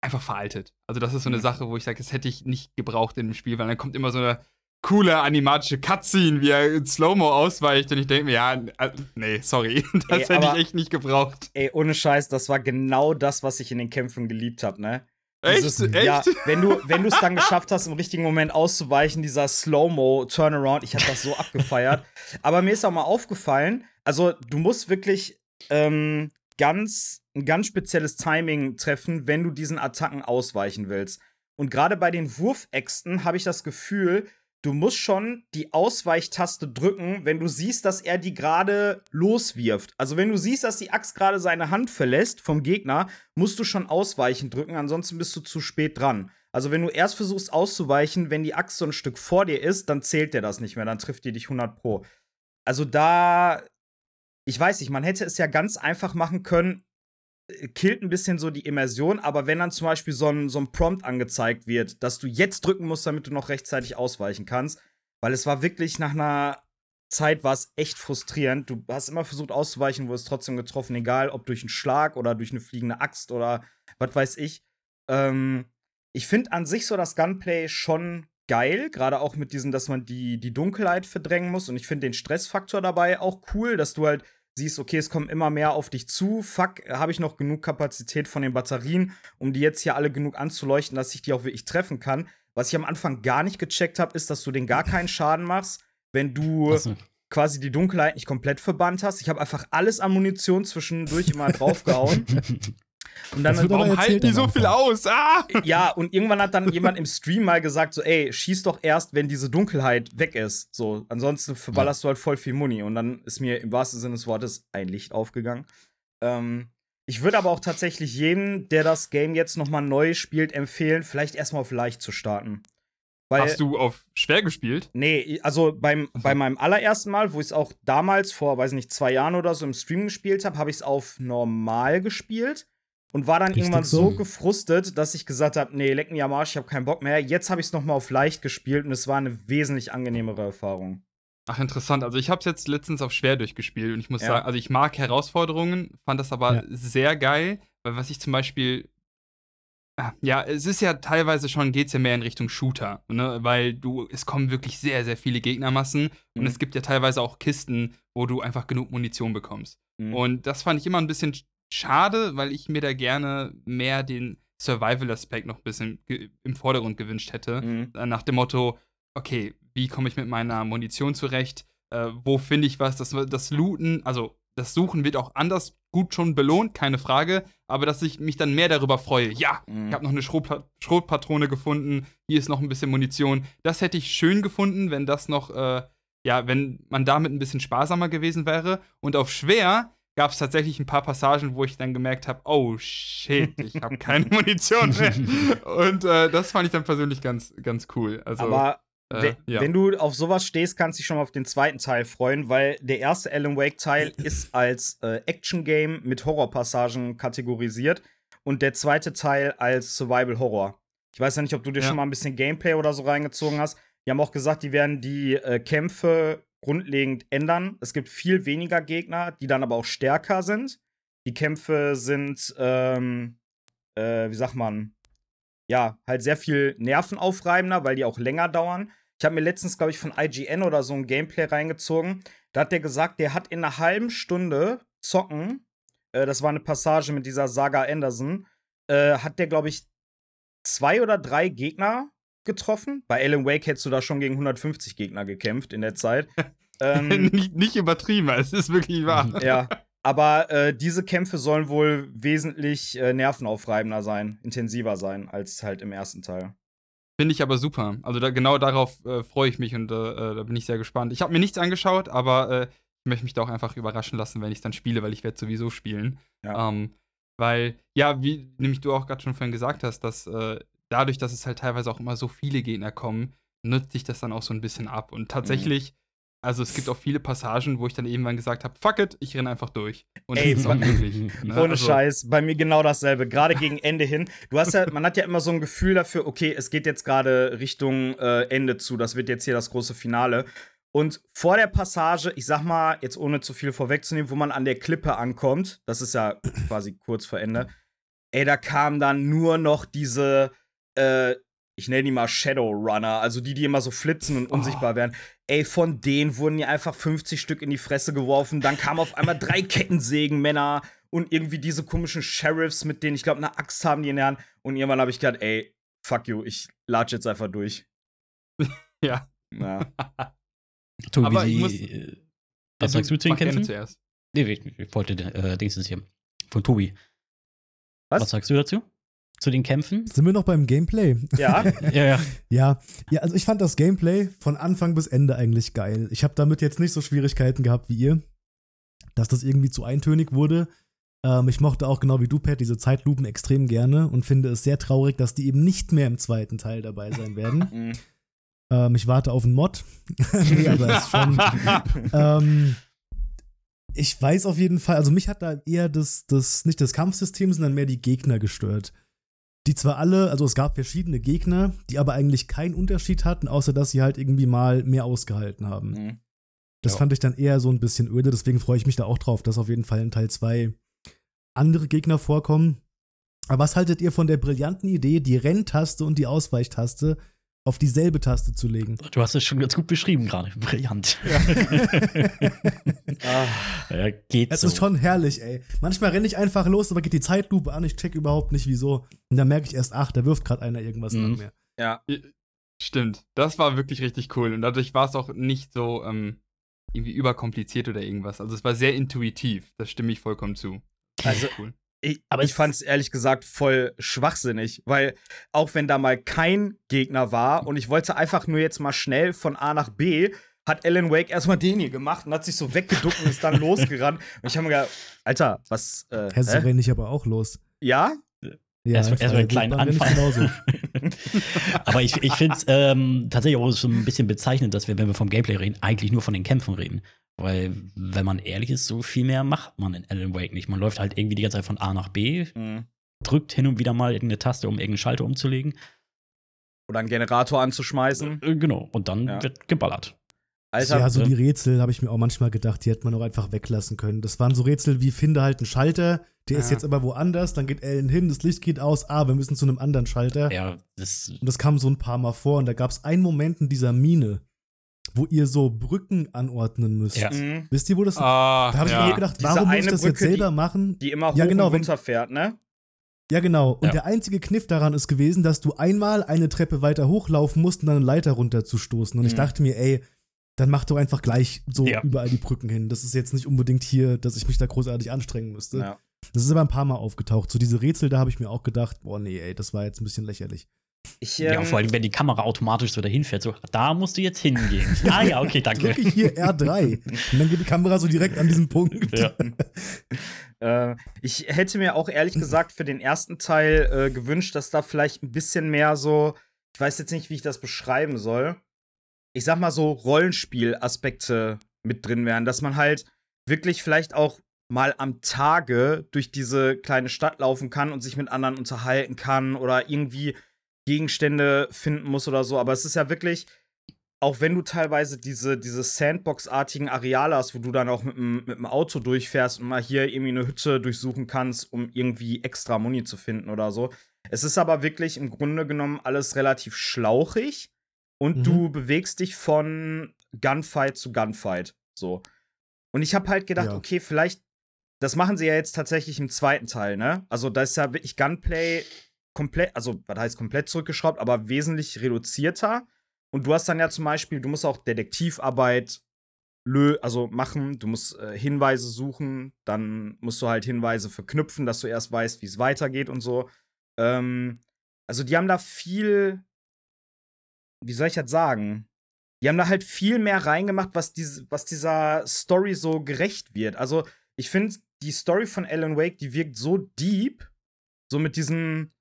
einfach veraltet. Also, das ist so eine Mhm. Sache, wo ich sage, das hätte ich nicht gebraucht in dem Spiel, weil dann kommt immer so eine coole animatische Cutscene, wie er in Slow-Mo ausweicht. Und ich denke mir, ja, äh, nee, sorry. Das Ey, hätte aber- ich echt nicht gebraucht. Ey, ohne Scheiß, das war genau das, was ich in den Kämpfen geliebt habe, ne? Echt? Dieses- echt? Ja, wenn du wenn du es dann geschafft hast, im richtigen Moment auszuweichen, dieser Slow-Mo Turnaround, ich habe das so abgefeiert. Aber mir ist auch mal aufgefallen, also du musst wirklich ähm, ganz ein ganz spezielles Timing treffen, wenn du diesen Attacken ausweichen willst. Und gerade bei den Wurfäxten habe ich das Gefühl, du musst schon die Ausweichtaste drücken, wenn du siehst, dass er die gerade loswirft. Also wenn du siehst, dass die Axt gerade seine Hand verlässt vom Gegner, musst du schon ausweichen drücken, ansonsten bist du zu spät dran. Also wenn du erst versuchst auszuweichen, wenn die Axt so ein Stück vor dir ist, dann zählt der das nicht mehr, dann trifft die dich 100 pro. Also da, ich weiß nicht, man hätte es ja ganz einfach machen können, killt ein bisschen so die Immersion, aber wenn dann zum Beispiel so ein, so ein Prompt angezeigt wird, dass du jetzt drücken musst, damit du noch rechtzeitig ausweichen kannst, weil es war wirklich nach einer Zeit war es echt frustrierend. Du hast immer versucht auszuweichen, wurdest trotzdem getroffen, egal ob durch einen Schlag oder durch eine fliegende Axt oder was weiß ich. Ähm, ich finde an sich so das Gunplay schon geil, gerade auch mit diesem, dass man die, die Dunkelheit verdrängen muss. Und ich finde den Stressfaktor dabei auch cool, dass du halt siehst, okay, es kommen immer mehr auf dich zu. Fuck, habe ich noch genug Kapazität von den Batterien, um die jetzt hier alle genug anzuleuchten, dass ich die auch wirklich treffen kann. Was ich am Anfang gar nicht gecheckt habe, ist, dass du den gar keinen Schaden machst, wenn du Also, quasi die Dunkelheit nicht komplett verbannt hast. Ich habe einfach alles an Munition zwischendurch immer draufgehauen. Und dann Warum halten die so viel aus? Ah! ja, und irgendwann hat dann jemand im Stream mal gesagt, so, ey, schieß doch erst, wenn diese Dunkelheit weg ist. So, ansonsten verballerst du halt voll viel Muni. Und dann ist mir im wahrsten Sinne des Wortes ein Licht aufgegangen. Ähm, ich würde aber auch tatsächlich jedem, der das Game jetzt noch mal neu spielt, empfehlen, vielleicht erstmal auf leicht zu starten. Weil, Hast du auf schwer gespielt? Nee, also beim, bei meinem allerersten Mal, wo ich es auch damals vor, weiß nicht, zwei Jahren oder so im Stream gespielt habe, habe ich es auf normal gespielt und war dann Richtig irgendwann so. gefrustet, dass ich gesagt habe, nee, leck mich am Arsch, ich habe keinen Bock mehr. Jetzt habe ich es noch mal auf leicht gespielt und es war eine wesentlich angenehmere Erfahrung. Ach, interessant. Also ich habe es jetzt letztens auf schwer durchgespielt und ich muss Ja. sagen, also ich mag Herausforderungen, fand das aber Ja. sehr geil, weil was ich zum Beispiel Ah, Ja, es ist ja teilweise schon, geht es ja mehr in Richtung Shooter, ne? weil du, es kommen wirklich sehr, sehr viele Gegnermassen und Mhm. es gibt ja teilweise auch Kisten, wo du einfach genug Munition bekommst. Mhm. Und das fand ich immer ein bisschen sch- schade, weil ich mir da gerne mehr den Survival-Aspekt noch ein bisschen im Vordergrund gewünscht hätte. Mhm. Äh, Nach dem Motto, okay, wie komme ich mit meiner Munition zurecht? Äh, wo finde ich was? Das, das Looten, also das Suchen wird auch anders gut schon belohnt, keine Frage. Aber dass ich mich dann mehr darüber freue, ja, Mhm. ich habe noch eine Schrotpa Schrotpatrone gefunden, hier ist noch ein bisschen Munition. Das hätte ich schön gefunden, wenn das noch, äh, ja, wenn man damit ein bisschen sparsamer gewesen wäre. Und auf schwer gab es tatsächlich ein paar Passagen, wo ich dann gemerkt habe, oh shit, ich habe keine Munition mehr. Und äh, das fand ich dann persönlich ganz, ganz cool. Also, Aber äh, ja. wenn du auf sowas stehst, kannst du dich schon mal auf den zweiten Teil freuen, weil der erste Alan Wake-Teil ist als äh, Action-Game mit Horrorpassagen kategorisiert und der zweite Teil als Survival-Horror. Ich weiß ja nicht, ob du dir Ja. schon mal ein bisschen Gameplay oder so reingezogen hast. Die haben auch gesagt, die werden die äh, Kämpfe grundlegend ändern. Es gibt viel weniger Gegner, die dann aber auch stärker sind. Die Kämpfe sind, ähm, äh, wie sagt man, ja, halt sehr viel nervenaufreibender, weil die auch länger dauern. Ich habe mir letztens, glaube ich, von IGN oder so ein Gameplay reingezogen. Da hat der gesagt, der hat in einer halben Stunde zocken, äh, das war eine Passage mit dieser Saga Anderson, äh, hat der, glaube ich, zwei oder drei Gegner getroffen. Bei Alan Wake hättest du da schon gegen 150 Gegner gekämpft in der Zeit. ähm, nicht, nicht übertrieben, es ist wirklich wahr. ja, aber äh, diese Kämpfe sollen wohl wesentlich äh, nervenaufreibender sein, intensiver sein als halt im ersten Teil. Finde ich aber super. Also da, genau darauf äh, freue ich mich und äh, äh, da bin ich sehr gespannt. Ich habe mir nichts angeschaut, aber äh, ich möchte mich da auch einfach überraschen lassen, wenn ich es dann spiele, weil ich werde sowieso spielen. Ja. Ähm, weil, ja, wie nämlich du auch gerade schon vorhin gesagt hast, dass äh, dadurch, dass es halt teilweise auch immer so viele Gegner kommen, nutzt sich das dann auch so ein bisschen ab. Und tatsächlich, also es gibt auch viele Passagen, wo ich dann irgendwann gesagt habe, fuck it, ich renne einfach durch. Und Ey, das ist auch möglich. ne? Ohne Also, Scheiß, bei mir genau dasselbe. Gerade gegen Ende hin. Du hast ja, man hat ja immer so ein Gefühl dafür, okay, es geht jetzt gerade Richtung äh, Ende zu. Das wird jetzt hier das große Finale. Und vor der Passage, ich sag mal, jetzt ohne zu viel vorwegzunehmen, wo man an der Klippe ankommt, das ist ja quasi kurz vor Ende, ey, da kam dann nur noch diese, äh, ich nenne die mal Shadowrunner, also die, die immer so flitzen und unsichtbar werden. Ey, von denen wurden ja einfach 50 Stück in die Fresse geworfen. Dann kamen auf einmal drei Kettensägenmänner und irgendwie diese komischen Sheriffs, mit denen ich glaube, eine Axt haben die in der Hand. Und irgendwann habe ich gedacht, ey, fuck you, ich latsch jetzt einfach durch. Ja. Ja. Tobi, Aber ich muss- äh, was sagst du zu den Kämpfen? Zuerst. Nee, ich, ich wollte äh, Dings hier. Von Tobi. Was? Was sagst du dazu? Zu den Kämpfen? Sind wir noch beim Gameplay? ja. ja, ja. Ja, ja, also ich fand das Gameplay von Anfang bis Ende eigentlich geil. Ich habe damit jetzt nicht so Schwierigkeiten gehabt wie ihr, dass das irgendwie zu eintönig wurde. Ähm, ich mochte auch genau wie du, Pat, diese Zeitlupen extrem gerne und finde es sehr traurig, dass die eben nicht mehr im zweiten Teil dabei sein werden. Mhm. ähm, ich warte auf einen Mod. nee, aber es ist schon. ähm, ich weiß auf jeden Fall, also mich hat da eher das, das, nicht das Kampfsystem, sondern mehr die Gegner gestört. Die zwar alle, also es gab verschiedene Gegner, die aber eigentlich keinen Unterschied hatten, außer dass sie halt irgendwie mal mehr ausgehalten haben. Mhm. Das Ja. fand ich dann eher so ein bisschen öde, deswegen freue ich mich da auch drauf, dass auf jeden Fall in Teil 2 andere Gegner vorkommen. Aber was haltet ihr von der brillanten Idee, die Renntaste und die Ausweichtaste auf dieselbe Taste zu legen? Du hast es schon ganz gut beschrieben gerade. Brillant. Ah, Ja, geht Es so. ist schon herrlich, ey. Manchmal renne ich einfach los, aber geht die Zeitlupe an, ich check überhaupt nicht wieso. Und dann merke ich erst, ach, da wirft gerade einer irgendwas Mhm. nach mir. ja. Stimmt, das war wirklich richtig cool und dadurch war es auch nicht so ähm, irgendwie überkompliziert oder irgendwas. Also es war sehr intuitiv, das stimme ich vollkommen zu. Also, cool. Ich, Aber ich fand es ehrlich gesagt voll schwachsinnig, weil auch wenn da mal kein Gegner war und ich wollte einfach nur jetzt mal schnell von A nach B, hat Alan Wake erstmal den hier gemacht und hat sich so weggeduckt und ist dann losgerannt. Und ich habe mir gedacht, Alter, was? Äh, Hä, so renne ich aber auch los. Ja? Ja, Erst- in erst mal einen kleinen Anfang. genauso. Aber ich, ich finde es ähm, tatsächlich auch so ein bisschen bezeichnend, dass wir, wenn wir vom Gameplay reden, eigentlich nur von den Kämpfen reden. Weil, wenn man ehrlich ist, so viel mehr macht man in Alan Wake nicht. Man läuft halt irgendwie die ganze Zeit von A nach B, Mhm. drückt hin und wieder mal irgendeine Taste, um irgendeinen Schalter umzulegen. Oder einen Generator anzuschmeißen. Äh, genau. Und dann Ja. wird geballert. Alter, ja, so äh, die Rätsel habe ich mir auch manchmal gedacht, die hätte man auch einfach weglassen können. Das waren so Rätsel wie finde halt einen Schalter, der ist Ja. jetzt aber woanders, dann geht Ellen hin, das Licht geht aus, ah, wir müssen zu einem anderen Schalter. Ja, das. Und das kam so ein paar Mal vor und da gab es einen Moment in dieser Mine, wo ihr so Brücken anordnen müsst. Ja. mhm. Wisst ihr, wo das Ah, Da habe ich ja. mir gedacht, warum muss ich das jetzt Brücke, selber die- machen? die immer hoch Ja, genau, und runter fährt, ne? Ja, genau. Und Ja. der einzige Kniff daran ist gewesen, dass du einmal eine Treppe weiter hochlaufen musst, um dann eine Leiter runterzustoßen. Und ich Mhm. dachte mir, ey, dann mach doch einfach gleich so Ja. überall die Brücken hin. Das ist jetzt nicht unbedingt hier, dass ich mich da großartig anstrengen müsste. Ja. Das ist aber ein paar Mal aufgetaucht. So diese Rätsel, da habe ich mir auch gedacht, boah, nee, ey, das war jetzt ein bisschen lächerlich. Ich, ja, ähm, vor allem, wenn die Kamera automatisch so dahin fährt, so, da musst du jetzt hingehen. ah ja, okay, danke. Drücke hier R3. Und dann geht die Kamera so direkt an diesen Punkt. Ja. Äh, ich hätte mir auch ehrlich gesagt für den ersten Teil äh, gewünscht, dass da vielleicht ein bisschen mehr so, ich weiß jetzt nicht, wie ich das beschreiben soll. Ich sag mal so Rollenspielaspekte mit drin wären, dass man halt wirklich vielleicht auch mal am Tage durch diese kleine Stadt laufen kann und sich mit anderen unterhalten kann oder irgendwie Gegenstände finden muss oder so. Aber es ist ja wirklich, auch wenn du teilweise diese, diese Sandbox-artigen Areale hast, wo du dann auch mit dem, mit dem Auto durchfährst und mal hier irgendwie eine Hütte durchsuchen kannst, um irgendwie extra Muni zu finden oder so. Es ist aber wirklich im Grunde genommen alles relativ schlauchig und Mhm. du bewegst dich von Gunfight zu Gunfight. So. Und ich habe halt gedacht, Ja. okay, vielleicht, das machen sie ja jetzt tatsächlich im zweiten Teil, ne? Also da ist ja wirklich Gunplay komplett, also was heißt komplett zurückgeschraubt, aber wesentlich reduzierter. Und du hast dann ja zum Beispiel, du musst auch Detektivarbeit lö also machen, du musst äh, Hinweise suchen, dann musst du halt Hinweise verknüpfen, dass du erst weißt, wie es weitergeht und so. Ähm, also die haben da viel, wie soll ich das sagen? Die haben da halt viel mehr reingemacht, was, diese, was dieser Story so gerecht wird. Also ich finde, die Story von Alan Wake, die wirkt so deep, so mit diesem,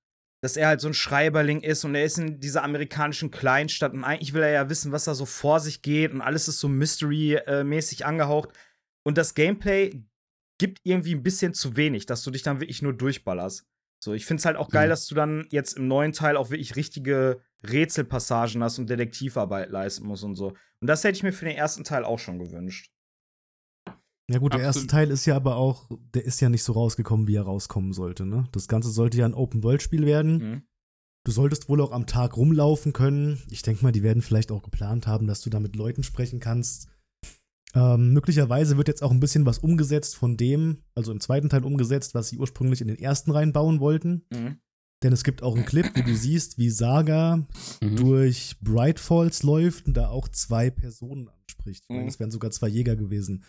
dass er halt so ein Schreiberling ist und er ist in dieser amerikanischen Kleinstadt und eigentlich will er ja wissen, was da so vor sich geht und alles ist so Mystery-mäßig angehaucht. Und das Gameplay gibt irgendwie ein bisschen zu wenig, dass du dich dann wirklich nur durchballerst. So, ich finde es halt auch geil, Mhm. dass du dann jetzt im neuen Teil auch wirklich richtige Rätselpassagen hast und Detektivarbeit leisten musst und so. Und das hätte ich mir für den ersten Teil auch schon gewünscht. Ja gut, der erste Absolut. Teil ist ja aber auch, der ist ja nicht so rausgekommen, wie er rauskommen sollte, ne? Das Ganze sollte ja ein Open-World-Spiel werden. Mhm. Du solltest wohl auch am Tag rumlaufen können. Ich denke mal, die werden vielleicht auch geplant haben, dass du da mit Leuten sprechen kannst. Ähm, möglicherweise wird jetzt auch ein bisschen was umgesetzt von dem, also im zweiten Teil umgesetzt, was sie ursprünglich in den ersten reinbauen wollten. Mhm. Denn es gibt auch einen Clip, wo du siehst, wie Saga Mhm. durch Bright Falls läuft und da auch zwei Personen anspricht. Mhm. Das wären sogar zwei Jäger gewesen.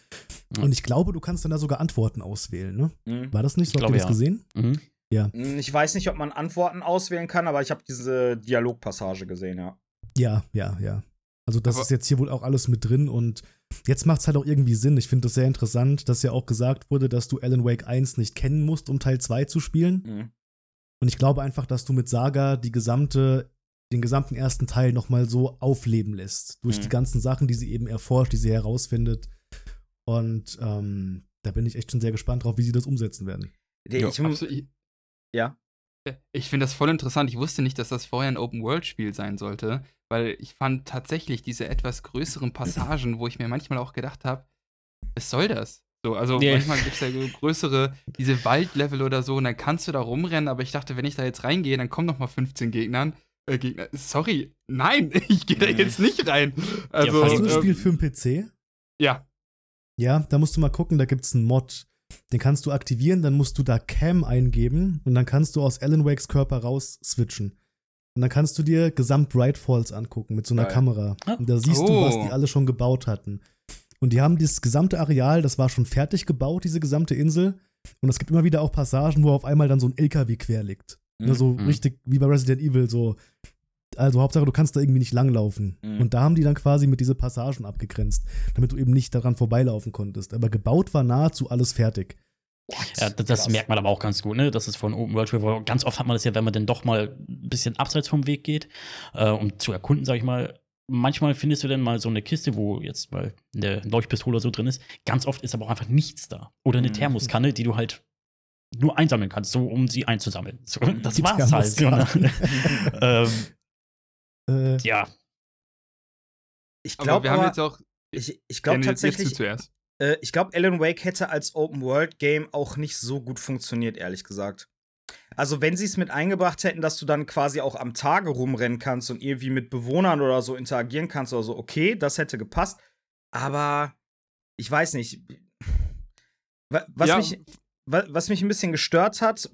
Ja. Und ich glaube, du kannst dann da sogar Antworten auswählen, ne? Mhm. War das nicht so? Ich Habt ihr das ja. gesehen? Mhm. Mm, Ich weiß nicht, ob man Antworten auswählen kann, aber ich habe diese Dialogpassage gesehen, ja. Ja, ja, ja. Also das Aber- ist jetzt hier wohl auch alles mit drin und jetzt macht es halt auch irgendwie Sinn. Ich finde das sehr interessant, dass ja auch gesagt wurde, dass du Alan Wake 1 nicht kennen musst, um Teil 2 zu spielen. Und ich glaube einfach, dass du mit Saga die gesamte, den gesamten ersten Teil nochmal so aufleben lässt. Durch Mhm. die ganzen Sachen, die sie eben erforscht, die sie herausfindet. Und ähm, da bin ich echt schon sehr gespannt drauf, wie sie das umsetzen werden. Ich. Ich, ja. ich finde das voll interessant. Ich wusste nicht, dass das vorher ein Open-World-Spiel sein sollte, weil ich fand tatsächlich diese etwas größeren Passagen, wo ich mir manchmal auch gedacht habe, was soll das? So, also Ja. manchmal gibt es ja größere, diese Waldlevel oder so, und dann kannst du da rumrennen, aber ich dachte, wenn ich da jetzt reingehe, dann kommen noch mal 15 Gegnern. Äh, Gegner. Sorry, nein, ich gehe da jetzt nicht rein. Also, vor Hast du das ähm, Spiel für den PC? ja, Ja, da musst du mal gucken, da gibt's einen Mod. Den kannst du aktivieren, dann musst du da Cam eingeben und dann kannst du aus Alan Wakes Körper raus switchen. Und dann kannst du dir gesamt Bright Falls angucken mit so einer Geil. Kamera. Ah. Und da siehst du, was Oh. die alle schon gebaut hatten. Und die haben dieses gesamte Areal, das war schon fertig gebaut, diese gesamte Insel. Und es gibt immer wieder auch Passagen, wo auf einmal dann so ein LKW quer liegt. Ne, so Mhm. richtig wie bei Resident Evil, so. Also Hauptsache, du kannst da irgendwie nicht langlaufen. Mhm. Und da haben die dann quasi mit diese Passagen abgegrenzt, damit du eben nicht daran vorbeilaufen konntest. Aber gebaut war nahezu alles fertig. Ja, das, das merkt man aber auch ganz gut, ne? Das ist von Open World Spiel. weil Ganz oft hat man das ja, wenn man dann doch mal ein bisschen abseits vom Weg geht, äh, um zu erkunden, sag ich mal. Manchmal findest du dann mal so eine Kiste, wo jetzt mal eine Leuchtpistole oder so drin ist. Ganz oft ist aber auch einfach nichts da. Oder eine Mhm. Thermoskanne, die du halt nur einsammeln kannst, so um sie einzusammeln. So, das Die war's halt. Ne? ähm, Äh, ja, Ich aber glaube wir haben aber, jetzt auch. ich, ich glaube tatsächlich, äh, ich glaube, Alan Wake hätte als Open-World-Game auch nicht so gut funktioniert, ehrlich gesagt. Also, wenn sie es mit eingebracht hätten, dass du dann quasi auch am Tage rumrennen kannst und irgendwie mit Bewohnern oder so interagieren kannst oder so, okay, das hätte gepasst. Aber ich weiß nicht. Wa- Was, Ja. mich, wa- was mich ein bisschen gestört hat,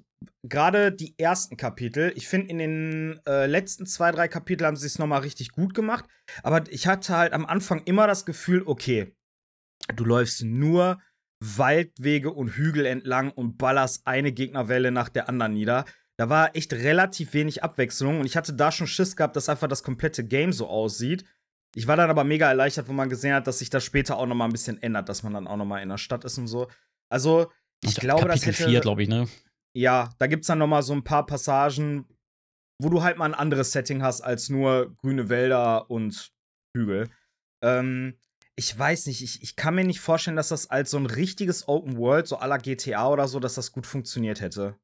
gerade die ersten Kapitel, ich finde, in den äh, letzten zwei, drei Kapiteln haben sie es nochmal richtig gut gemacht. Aber ich hatte halt am Anfang immer das Gefühl, okay, du läufst nur Waldwege und Hügel entlang und ballerst eine Gegnerwelle nach der anderen nieder. da war echt relativ wenig Abwechslung und ich hatte da schon Schiss gehabt, dass einfach das komplette Game so aussieht. Ich war dann aber mega erleichtert, wo man gesehen hat, dass sich das später auch noch mal ein bisschen ändert, dass man dann auch noch mal in der Stadt ist und so. Also, ich glaube, das Kapitel hätte 4, glaube ich, ne? ja, da gibt's dann noch mal so ein paar Passagen, wo du halt mal ein anderes Setting hast als nur grüne Wälder und Hügel. Ähm, ich weiß nicht, ich, ich kann mir nicht vorstellen, dass das als so ein richtiges Open World, so à la GTA oder so, dass das gut funktioniert hätte.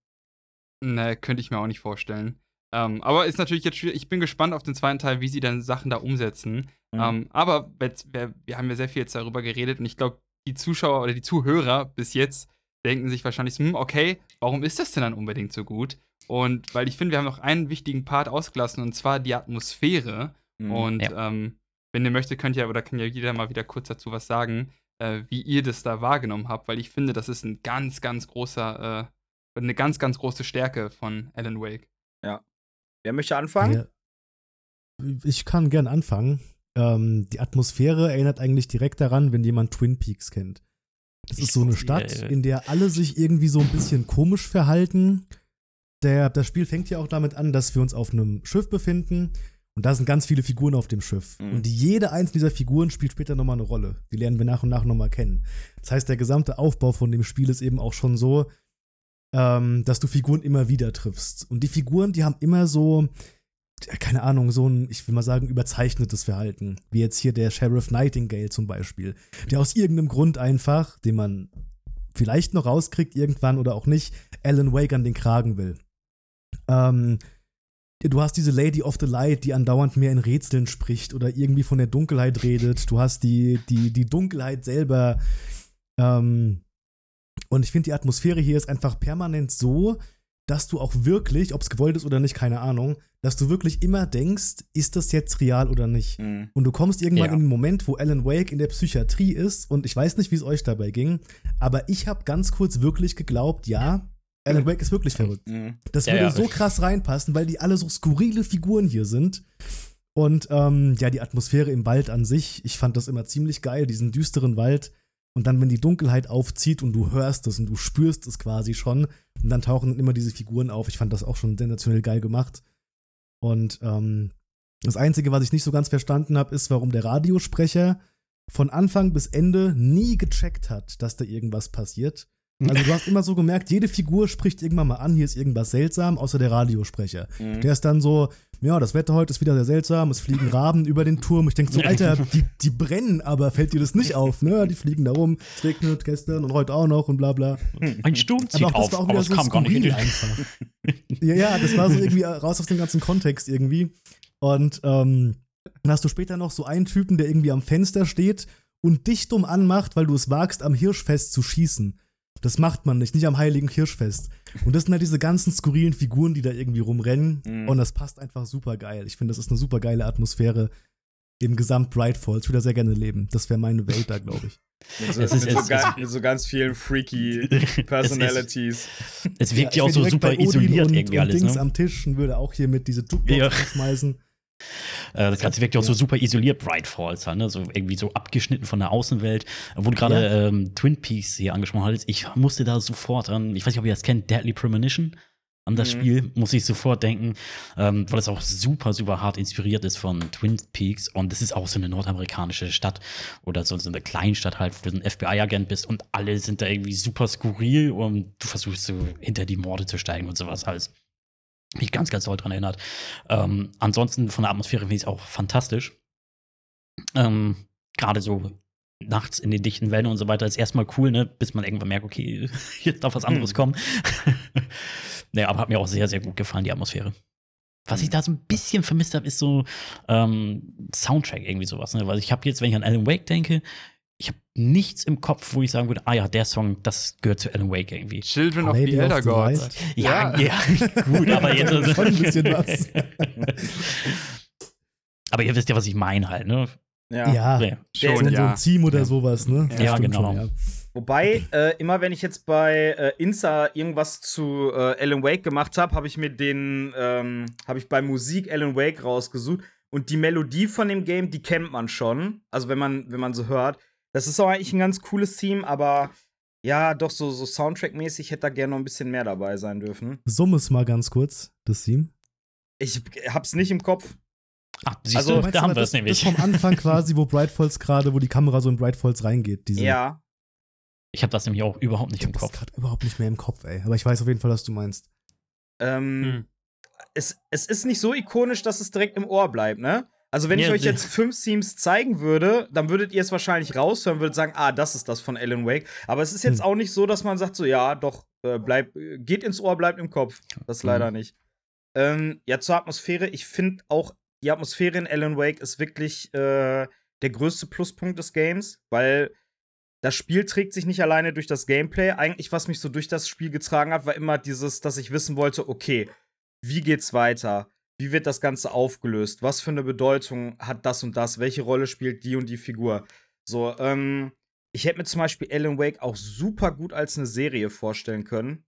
Ne, könnte ich mir auch nicht vorstellen. Ähm, aber ist natürlich jetzt schwierig. Ich bin gespannt auf den zweiten Teil, wie sie dann Sachen da umsetzen. Mhm. Ähm, aber jetzt, wir, wir haben ja sehr viel jetzt darüber geredet und ich glaube, die Zuschauer oder die Zuhörer bis jetzt denken sich wahrscheinlich hm, okay, warum ist das denn dann unbedingt so gut? Und weil ich finde, wir haben noch einen wichtigen Part ausgelassen und zwar die Atmosphäre. Mhm. Und Ja. ähm, wenn ihr möchtet, könnt ihr oder kann ja jeder mal wieder kurz dazu was sagen, äh, wie ihr das da wahrgenommen habt, weil ich finde, das ist ein ganz, ganz großer, äh, eine ganz, ganz große Stärke von Alan Wake. Wer möchte anfangen? Ja. Ich kann gern anfangen. Ähm, die Atmosphäre erinnert eigentlich direkt daran, wenn jemand Twin Peaks kennt. Das ist so eine Stadt, Ja, ja. in der alle sich irgendwie so ein bisschen komisch verhalten. Der, das Spiel fängt ja auch damit an, dass wir uns auf einem Schiff befinden und da sind ganz viele Figuren auf dem Schiff. Mhm. Und jede einzelne dieser Figuren spielt später nochmal eine Rolle. Die lernen wir nach und nach nochmal kennen. Das heißt, der gesamte Aufbau von dem Spiel ist eben auch schon so, ähm, dass du Figuren immer wieder triffst. Und die Figuren, die haben immer so, keine Ahnung, so ein, ich will mal sagen, überzeichnetes Verhalten. Wie jetzt hier der Sheriff Nightingale zum Beispiel, der aus irgendeinem Grund einfach, den man vielleicht noch rauskriegt irgendwann oder auch nicht, Alan Wake an den Kragen will. Ähm, du hast diese Lady of the Light, die andauernd mehr in Rätseln spricht oder irgendwie von der Dunkelheit redet. Du hast die, die, die Dunkelheit selber. Ähm, und ich finde, die Atmosphäre hier ist einfach permanent so, dass du auch wirklich, ob es gewollt ist oder nicht, keine Ahnung, dass du wirklich immer denkst, ist das jetzt real oder nicht? Mhm. Und du kommst irgendwann Ja. in den Moment, wo Alan Wake in der Psychiatrie ist und ich weiß nicht, wie es euch dabei ging, aber ich habe ganz kurz wirklich geglaubt, ja, Alan Wake ist wirklich verrückt. Mhm. Das Ja, würde ja. so krass reinpassen, weil die alle so skurrile Figuren hier sind. Und ähm, ja, die Atmosphäre im Wald an sich, ich fand das immer ziemlich geil, diesen düsteren Wald. Und dann, wenn die Dunkelheit aufzieht und du hörst es und du spürst es quasi schon, und dann tauchen dann immer diese Figuren auf. Ich fand das auch schon sensationell geil gemacht. Und ähm, das Einzige, was ich nicht so ganz verstanden habe, ist, warum der Radiosprecher von Anfang bis Ende nie gecheckt hat, dass da irgendwas passiert. Also du hast immer so gemerkt, jede Figur spricht irgendwann mal an, hier ist irgendwas seltsam, außer der Radiosprecher. Mhm. Der ist dann so, ja, das Wetter heute ist wieder sehr seltsam, es fliegen Raben über den Turm. Ich denke so, Alter, die, die brennen, aber fällt dir das nicht auf, ne? Die fliegen da rum, es regnet gestern und heute auch noch und bla bla. Ein Sturm zieht Aber auch das auf, war auch aber es so kam gar nicht einfach. ja, ja, das war so irgendwie raus aus dem ganzen Kontext irgendwie. Und ähm, dann hast du später noch so einen Typen, der irgendwie am Fenster steht und dich dumm anmacht, weil du es wagst, am Hirschfest zu schießen. Das macht man nicht, nicht am heiligen Hirschfest. Und das sind halt diese ganzen skurrilen Figuren, die da irgendwie rumrennen. Mhm. Und das passt einfach super geil. Ich finde, das ist eine super geile Atmosphäre im Gesamt Bright Falls. Ich würde da sehr gerne leben. Das wäre meine Welt da, glaube ich. Mit so, Es ist- mit, so es- ganz, mit so ganz vielen freaky Personalities. Es wirkt ja, auch so super isoliert und, irgendwie und alles, Dings ne? am Tisch und würde auch hier mit diese Jukebox Ja. schmeißen. Äh, das Ganze wirkt ja auch so super isoliert, Bright Falls, halt, ne? so irgendwie so abgeschnitten von der Außenwelt. Wo du gerade Ja. ähm, Twin Peaks hier angesprochen hattest, ich musste da sofort an, ich weiß nicht, ob ihr das kennt, Deadly Premonition. An das Mhm. Spiel muss ich sofort denken, ähm, weil es auch super, super hart inspiriert ist von Twin Peaks. Und es ist auch so eine nordamerikanische Stadt oder so, so eine Kleinstadt halt, wo du ein FBI-Agent bist und alle sind da irgendwie super skurril und du versuchst so hinter die Morde zu steigen und sowas alles mich ganz, ganz doll dran erinnert. Ähm, ansonsten von der Atmosphäre finde ich es auch fantastisch. Ähm, Gerade so nachts in den dichten Wäldern und so weiter ist erstmal cool, ne? bis man irgendwann merkt, okay, hier darf was anderes Hm. kommen. naja, aber hat mir auch sehr, sehr gut gefallen, die Atmosphäre. Was ich da so ein bisschen vermisst habe, ist so ähm, Soundtrack, irgendwie sowas. Ne? Weil ich habe jetzt, wenn ich an Alan Wake denke, ich habe nichts im Kopf, wo ich sagen würde, ah ja, der Song, das gehört zu Alan Wake irgendwie. Children of Lady the Elder Gods. Light. Ja, ja, gut, aber jetzt also, Schon ein bisschen was. aber ihr wisst ja, was ich meine halt, ne? Ja. Ja, Ja. Der- so, so ja. ein Team oder sowas, ne? Ja, Das stimmt genau. schon, ja. Wobei, äh, immer wenn ich jetzt bei äh, Insta irgendwas zu äh, Alan Wake gemacht habe, habe ich mir den, ähm, habe ich bei Musik Alan Wake rausgesucht. Und die Melodie von dem Game, die kennt man schon. Also wenn man, wenn man so hört. Das ist auch eigentlich ein ganz cooles Team, aber Ja, doch, so, so Soundtrack-mäßig hätte da gerne noch ein bisschen mehr dabei sein dürfen. Summ es mal ganz kurz, das Theme. Ich hab's nicht im Kopf. Ach, siehst Also, du, da haben wir das, es nämlich. Das vom Anfang quasi, wo Bright Falls gerade, wo die Kamera so in Bright Falls reingeht. Diese, Ja. Ich habe das nämlich auch überhaupt nicht Ich im hab das Kopf. gerade überhaupt nicht mehr im Kopf, ey. Aber ich weiß auf jeden Fall, was du meinst. Ähm, Hm. es, es ist nicht so ikonisch, dass es direkt im Ohr bleibt, ne? Also, wenn ich Ja, euch die- jetzt fünf Themes zeigen würde, dann würdet ihr es wahrscheinlich raushören, würdet sagen, ah, das ist das von Alan Wake. Aber es ist jetzt Hm. auch nicht so, dass man sagt, so, ja, doch, äh, bleib, geht ins Ohr, bleibt im Kopf. Das Mhm. leider nicht. Ähm, ja, zur Atmosphäre. Ich finde auch, die Atmosphäre in Alan Wake ist wirklich äh, der größte Pluspunkt des Games, weil das Spiel trägt sich nicht alleine durch das Gameplay. Eigentlich, was mich so durch das Spiel getragen hat, war immer dieses, dass ich wissen wollte, okay, wie geht's weiter? Wie wird das Ganze aufgelöst? Was für eine Bedeutung hat das und das? Welche Rolle spielt die und die Figur? So, ähm, ich hätte mir zum Beispiel Alan Wake auch super gut als eine Serie vorstellen können.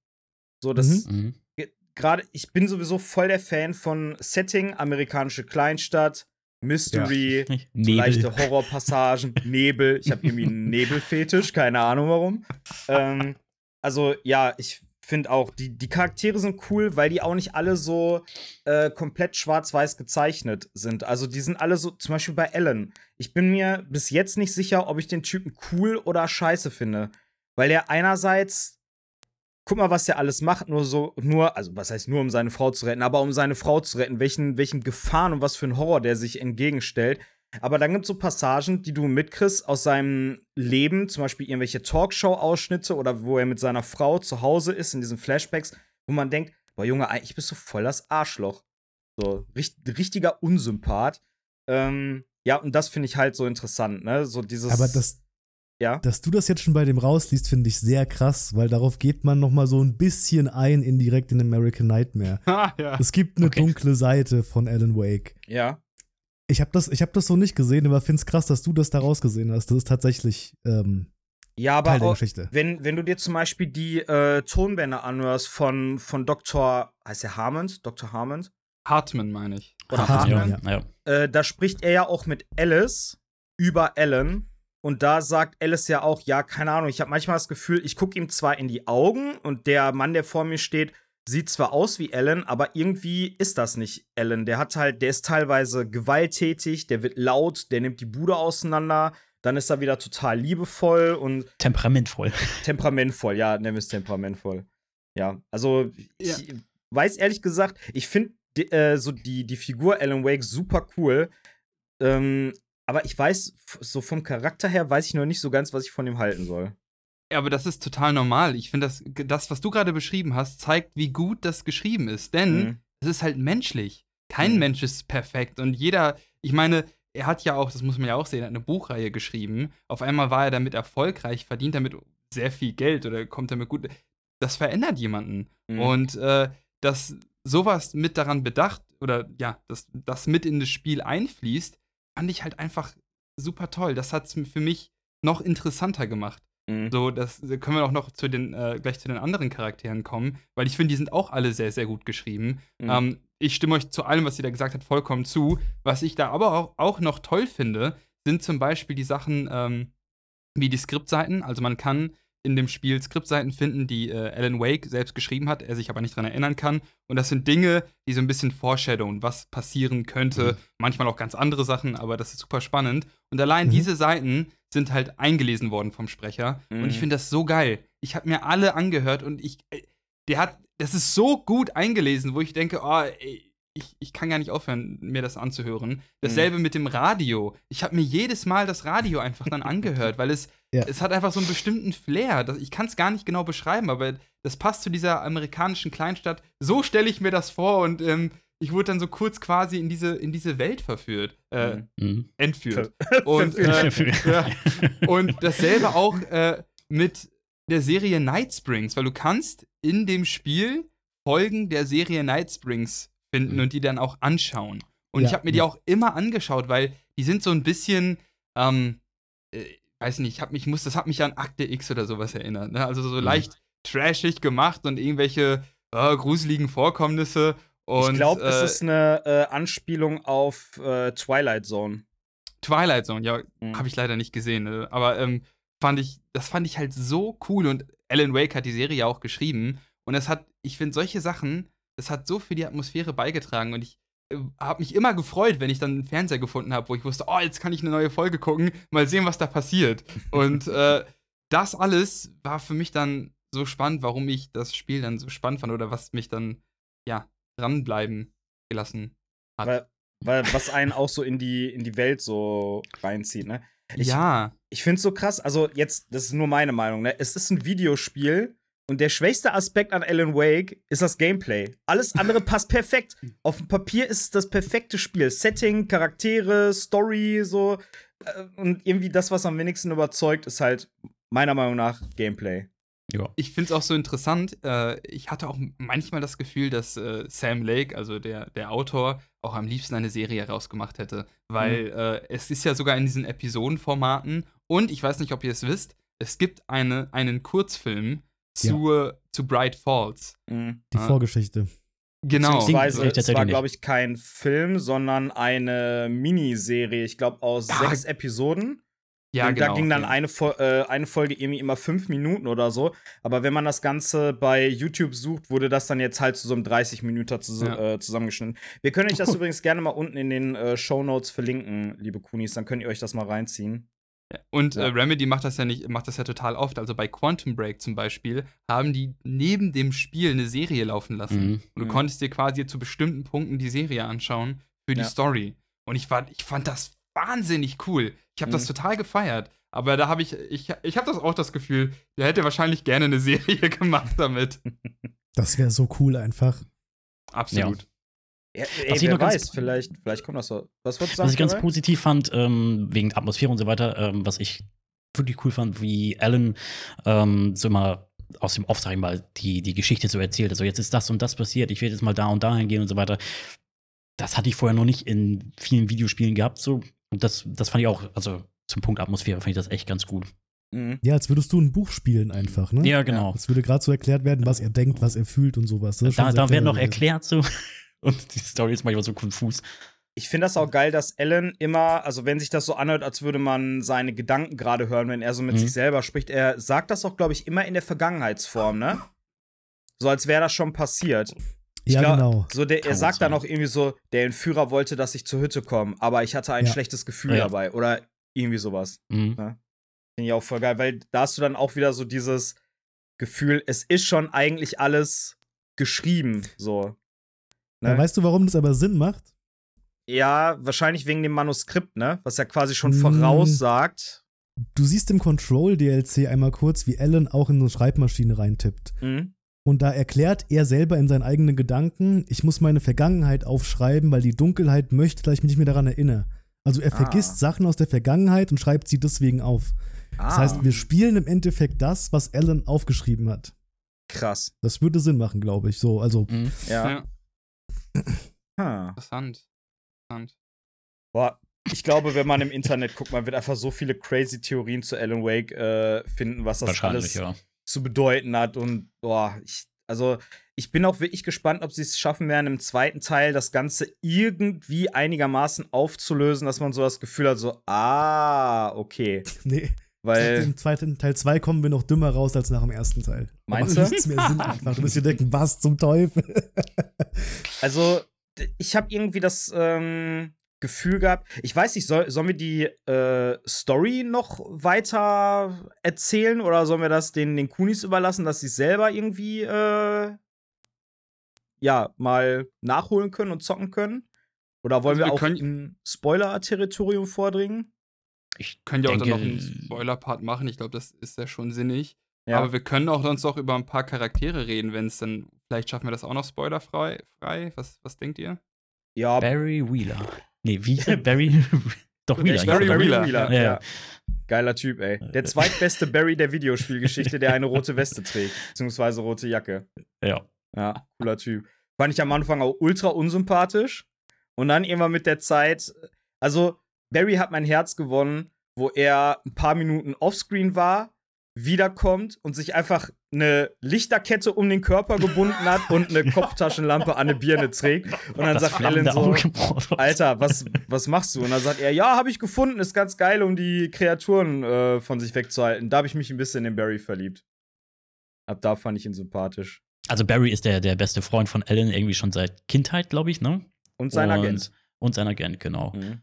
So, das Mhm. gerade, ich bin sowieso voll der Fan von Setting, amerikanische Kleinstadt, Mystery, so Nebel. leichte Horrorpassagen, Nebel. Ich habe irgendwie einen Nebelfetisch, keine Ahnung warum. Ähm, also ja, ich finde auch, die, die Charaktere sind cool, weil die auch nicht alle so äh, komplett schwarz-weiß gezeichnet sind. Also die sind alle so, zum Beispiel bei Ellen. Ich bin mir bis jetzt nicht sicher, ob ich den Typen cool oder scheiße finde. Weil er einerseits, guck mal, was der alles macht, nur so, nur, also was heißt nur, um seine Frau zu retten, aber um seine Frau zu retten, welchen, welchen Gefahren und was für ein Horror der sich entgegenstellt. Aber dann gibt es so Passagen, die du mitkriegst aus seinem Leben, zum Beispiel irgendwelche Talkshow-Ausschnitte oder wo er mit seiner Frau zu Hause ist in diesen Flashbacks, wo man denkt, boah Junge, eigentlich bist du voll das Arschloch. So, richt, richtiger Unsympath. Ähm, ja, und das finde ich halt so interessant, ne? So dieses. Aber das, ja. dass du das jetzt schon bei dem rausliest, finde ich sehr krass, weil darauf geht man noch mal so ein bisschen ein, indirekt in American Nightmare. Ah, ja. Es gibt eine Okay. dunkle Seite von Alan Wake. Ja. Ich habe das, ich hab das so nicht gesehen, aber finde es krass, dass du das da rausgesehen hast. Das ist tatsächlich ähm, Ja, Teil aber der auch, Geschichte. wenn, wenn du dir zum Beispiel die äh, Tonbänder anhörst von, von Dr. heißt der Harmond? Dr. Harmond? Hartman, meine ich. Oder Hartman, Hartman? ja. ja. Äh, da spricht er ja auch mit Alice über Alan. Und da sagt Alice ja auch, ja, keine Ahnung, ich habe manchmal das Gefühl, ich gucke ihm zwar in die Augen und der Mann, der vor mir steht, sieht zwar aus wie Alan, aber irgendwie ist das nicht Alan. Der hat halt, der ist teilweise gewalttätig, der wird laut, der nimmt die Bude auseinander, dann ist er wieder total liebevoll und Temperamentvoll. temperamentvoll, ja, nennen wir es temperamentvoll. Ja, also Ja. ich weiß ehrlich gesagt, ich finde äh, so die, die Figur Alan Wake super cool. Ähm, aber ich weiß, so vom Charakter her weiß ich noch nicht so ganz, was ich von ihm halten soll. Ja, aber das ist total normal. Ich finde, das, das, was du gerade beschrieben hast, zeigt, wie gut das geschrieben ist. Denn Mhm. es ist halt menschlich. Kein Mhm. Mensch ist perfekt. Und jeder, ich meine, er hat ja auch, das muss man ja auch sehen, eine Buchreihe geschrieben. Auf einmal war er damit erfolgreich, verdient damit sehr viel Geld oder kommt damit gut. Das verändert jemanden. Mhm. Und äh, dass sowas mit daran bedacht oder ja, dass das mit in das Spiel einfließt, fand ich halt einfach super toll. Das hat es für mich noch interessanter gemacht. Mhm. So, das da können wir auch noch zu den, äh, gleich zu den anderen Charakteren kommen, weil ich finde, die sind auch alle sehr, sehr gut geschrieben. Mhm. Ähm, ich stimme euch zu allem, was ihr da gesagt habt, vollkommen zu. Was ich da aber auch, auch noch toll finde, sind zum Beispiel die Sachen ähm, wie die Skriptseiten. Also man kann in dem Spiel Skriptseiten finden, die äh, Alan Wake selbst geschrieben hat, er sich aber nicht dran erinnern kann. Und das sind Dinge, die so ein bisschen foreshadowen, was passieren könnte. Mhm. Manchmal auch ganz andere Sachen, aber das ist super spannend. Und allein Mhm. diese Seiten sind halt eingelesen worden vom Sprecher. Und ich Mhm. finde das so geil. Ich habe mir alle angehört und ich, äh, der hat, das ist so gut eingelesen, wo ich denke, oh, ey, ich, ich kann gar nicht aufhören, mir das anzuhören. Dasselbe mit dem Radio. Ich habe mir jedes Mal das Radio einfach dann angehört, weil es, Ja. es hat einfach so einen bestimmten Flair. Das, ich kann es gar nicht genau beschreiben, aber das passt zu dieser amerikanischen Kleinstadt. So stelle ich mir das vor und ähm, ich wurde dann so kurz quasi in diese, in diese Welt verführt, äh, Mhm. Mhm. entführt. Und, äh, ja. Und dasselbe auch äh, mit der Serie Night Springs, weil du kannst in dem Spiel Folgen der Serie Night Springs finden Mhm. und die dann auch anschauen. Und Ja, ich habe mir die auch immer angeschaut, weil die sind so ein bisschen, ähm, äh, weiß nicht, ich hab mich, muss, das hat mich an Akte X oder sowas erinnert. Ne? Also so Mhm. leicht trashig gemacht und irgendwelche äh, gruseligen Vorkommnisse. Und, ich glaube, äh, es ist eine äh, Anspielung auf äh, Twilight Zone. Twilight Zone, ja, Mhm. habe ich leider nicht gesehen. Ne? Aber ähm, fand ich, das fand ich halt so cool und Alan Wake hat die Serie ja auch geschrieben und es hat, ich finde solche Sachen, das hat so für die Atmosphäre beigetragen und ich äh, habe mich immer gefreut, wenn ich dann einen Fernseher gefunden habe, wo ich wusste, oh, jetzt kann ich eine neue Folge gucken, mal sehen, was da passiert. Und äh, das alles war für mich dann so spannend, warum ich das Spiel dann so spannend fand oder was mich dann, ja, dranbleiben gelassen hat. Weil, weil was einen auch so in die, in die Welt so reinzieht, ne? Ich, ja, Ich finde es so krass, also jetzt, das ist nur meine Meinung, ne? Es ist ein Videospiel und der schwächste Aspekt an Alan Wake ist das Gameplay. Alles andere passt perfekt. Auf dem Papier ist es das perfekte Spiel. Setting, Charaktere, Story, so. Äh, Und irgendwie das, was am wenigsten überzeugt, ist halt meiner Meinung nach Gameplay. Ja. ich finde es auch so interessant. Äh, ich hatte auch manchmal das Gefühl, dass äh, Sam Lake, also der, der Autor, auch am liebsten eine Serie herausgemacht hätte. Weil äh, es ist ja sogar in diesen Episodenformaten und ich weiß nicht, ob ihr es wisst, es gibt eine, einen Kurzfilm zu, zu Bright Falls. Mhm. Die Ah. Vorgeschichte. Genau. Beziehungsweise, ich es war, glaube ich, kein Film, sondern eine Miniserie, ich glaube, aus Ja. sechs Episoden. ja, und genau. da ging dann ja. eine, äh, eine Folge irgendwie immer fünf Minuten oder so. Aber wenn man das Ganze bei YouTube sucht, wurde das dann jetzt halt zu so einem 30 Minuten zus Ja. äh, zusammengeschnitten. Wir können euch das übrigens gerne mal unten in den äh, Show Notes verlinken, liebe Kunis. Dann könnt ihr euch das mal reinziehen. Und Ja. äh, Remedy macht das ja nicht, macht das ja total oft. Also bei Quantum Break zum Beispiel haben die neben dem Spiel eine Serie laufen lassen. Mhm. Und du Mhm. konntest dir quasi zu bestimmten Punkten die Serie anschauen für die Ja. Story. Und ich, war, ich fand das wahnsinnig cool. Ich habe das Mhm. total gefeiert. Aber da habe ich, ich, ich habe das auch das Gefühl, der hätte wahrscheinlich gerne eine Serie gemacht damit. Das wäre so cool einfach. Absolut. Ja, Was ey, ich wer noch ganz- weiß, vielleicht, vielleicht kommt das so. Was wolltest du sagen? Was ich ganz Karel? positiv fand, ähm, wegen Atmosphäre und so weiter, ähm, was ich wirklich cool fand, wie Alan ähm, so immer aus dem Off, sag ich mal, die, die Geschichte so erzählt. Also jetzt ist das und das passiert, ich werde jetzt mal da und dahin gehen und so weiter. Das hatte ich vorher noch nicht in vielen Videospielen gehabt, so. Und das, das fand ich auch, also zum Punkt Atmosphäre fand ich das echt ganz gut. Mhm. Ja, als würdest du ein Buch spielen einfach, ne? Ja, genau. Es würde gerade so erklärt werden, was er denkt, was er fühlt und sowas. Das ist Da, da werden noch erklärt so. Und die Story ist manchmal so konfus. Ich finde das auch geil, dass Alan immer, also wenn sich das so anhört, als würde man seine Gedanken gerade hören, wenn er so mit Mhm. sich selber spricht, er sagt das auch, glaube ich, immer in der Vergangenheitsform, ne? So als wäre das schon passiert. Ich Ja, glaub, genau. So der, er sagt dann auch irgendwie so, der Entführer wollte, dass ich zur Hütte komme, aber ich hatte ein Ja. schlechtes Gefühl Ja. dabei. Oder irgendwie sowas. Mhm. Finde ich auch voll geil, weil da hast du dann auch wieder so dieses Gefühl, es ist schon eigentlich alles geschrieben, so. Ne? weißt du, warum das aber Sinn macht? Ja, wahrscheinlich wegen dem Manuskript, ne? Was ja quasi schon Mm. voraussagt. Du siehst im Control-DLC einmal kurz, wie Alan auch in eine Schreibmaschine reintippt. Mhm. Und da erklärt er selber in seinen eigenen Gedanken, ich muss meine Vergangenheit aufschreiben, weil die Dunkelheit möchte, dass ich mich nicht mehr daran erinnere. Also er Ah. vergisst Sachen aus der Vergangenheit und schreibt sie deswegen auf. Das Ah, heißt, wir spielen im Endeffekt das, was Alan aufgeschrieben hat. krass. Das würde Sinn machen, glaube ich. So, also Mhm. Ja. Ha. interessant. interessant. Boah, ich glaube, wenn man im Internet guckt, man wird einfach so viele crazy Theorien zu Alan Wake äh, finden, was das alles ja. zu bedeuten hat. Und boah, ich, also ich bin auch wirklich gespannt, ob sie es schaffen werden, im zweiten Teil das Ganze irgendwie einigermaßen aufzulösen, dass man so das Gefühl hat, so, ah, okay. nee. Weil, Im zweiten Teil 2 kommen wir noch dümmer raus als nach dem ersten Teil. Meinst du? nichts mehr Sinn einfach. Du musst dir denken, was zum Teufel? also, ich habe irgendwie das ähm, Gefühl gehabt, ich weiß nicht, soll, sollen wir die äh, Story noch weiter erzählen oder sollen wir das den, den Kunis überlassen, dass sie selber irgendwie äh, ja, mal nachholen können und zocken können? Oder wollen Also wir wir auch in Spoiler-Territorium vordringen? Ich Könnt ihr auch dann noch einen Spoiler-Part machen. Ich glaube, das ist ja schon sinnig. Ja. Aber wir können auch sonst auch über ein paar Charaktere reden, wenn es dann. Vielleicht schaffen wir das auch noch spoilerfrei. Frei. Was, was denkt ihr? ja, Barry Wheeler. Nee, wie? Barry. Doch, Wheeler. Ich glaub, Barry hieß er. Wheeler. ja. Ja. ja. Geiler Typ, ey. Der zweitbeste Barry der Videospielgeschichte, der eine rote Weste trägt, beziehungsweise rote Jacke. Ja. Ja, cooler Typ. Fand ich am Anfang auch ultra unsympathisch. Und dann irgendwann mit der Zeit, also Barry hat mein Herz gewonnen, wo er ein paar Minuten offscreen war wiederkommt und sich einfach eine Lichterkette um den Körper gebunden hat und eine Kopftaschenlampe an eine Birne trägt. Und dann Das sagt Ellen so. Alter, was, was machst du? Und dann sagt er, ja, habe ich gefunden, ist ganz geil, um die Kreaturen äh, von sich wegzuhalten. Da habe ich mich ein bisschen in Barry verliebt. Ab da fand ich ihn sympathisch. Also Barry ist der, der beste Freund von Ellen irgendwie schon seit Kindheit, glaube ich, ne? Und sein und, Agent. Und sein Agent, genau. Mhm.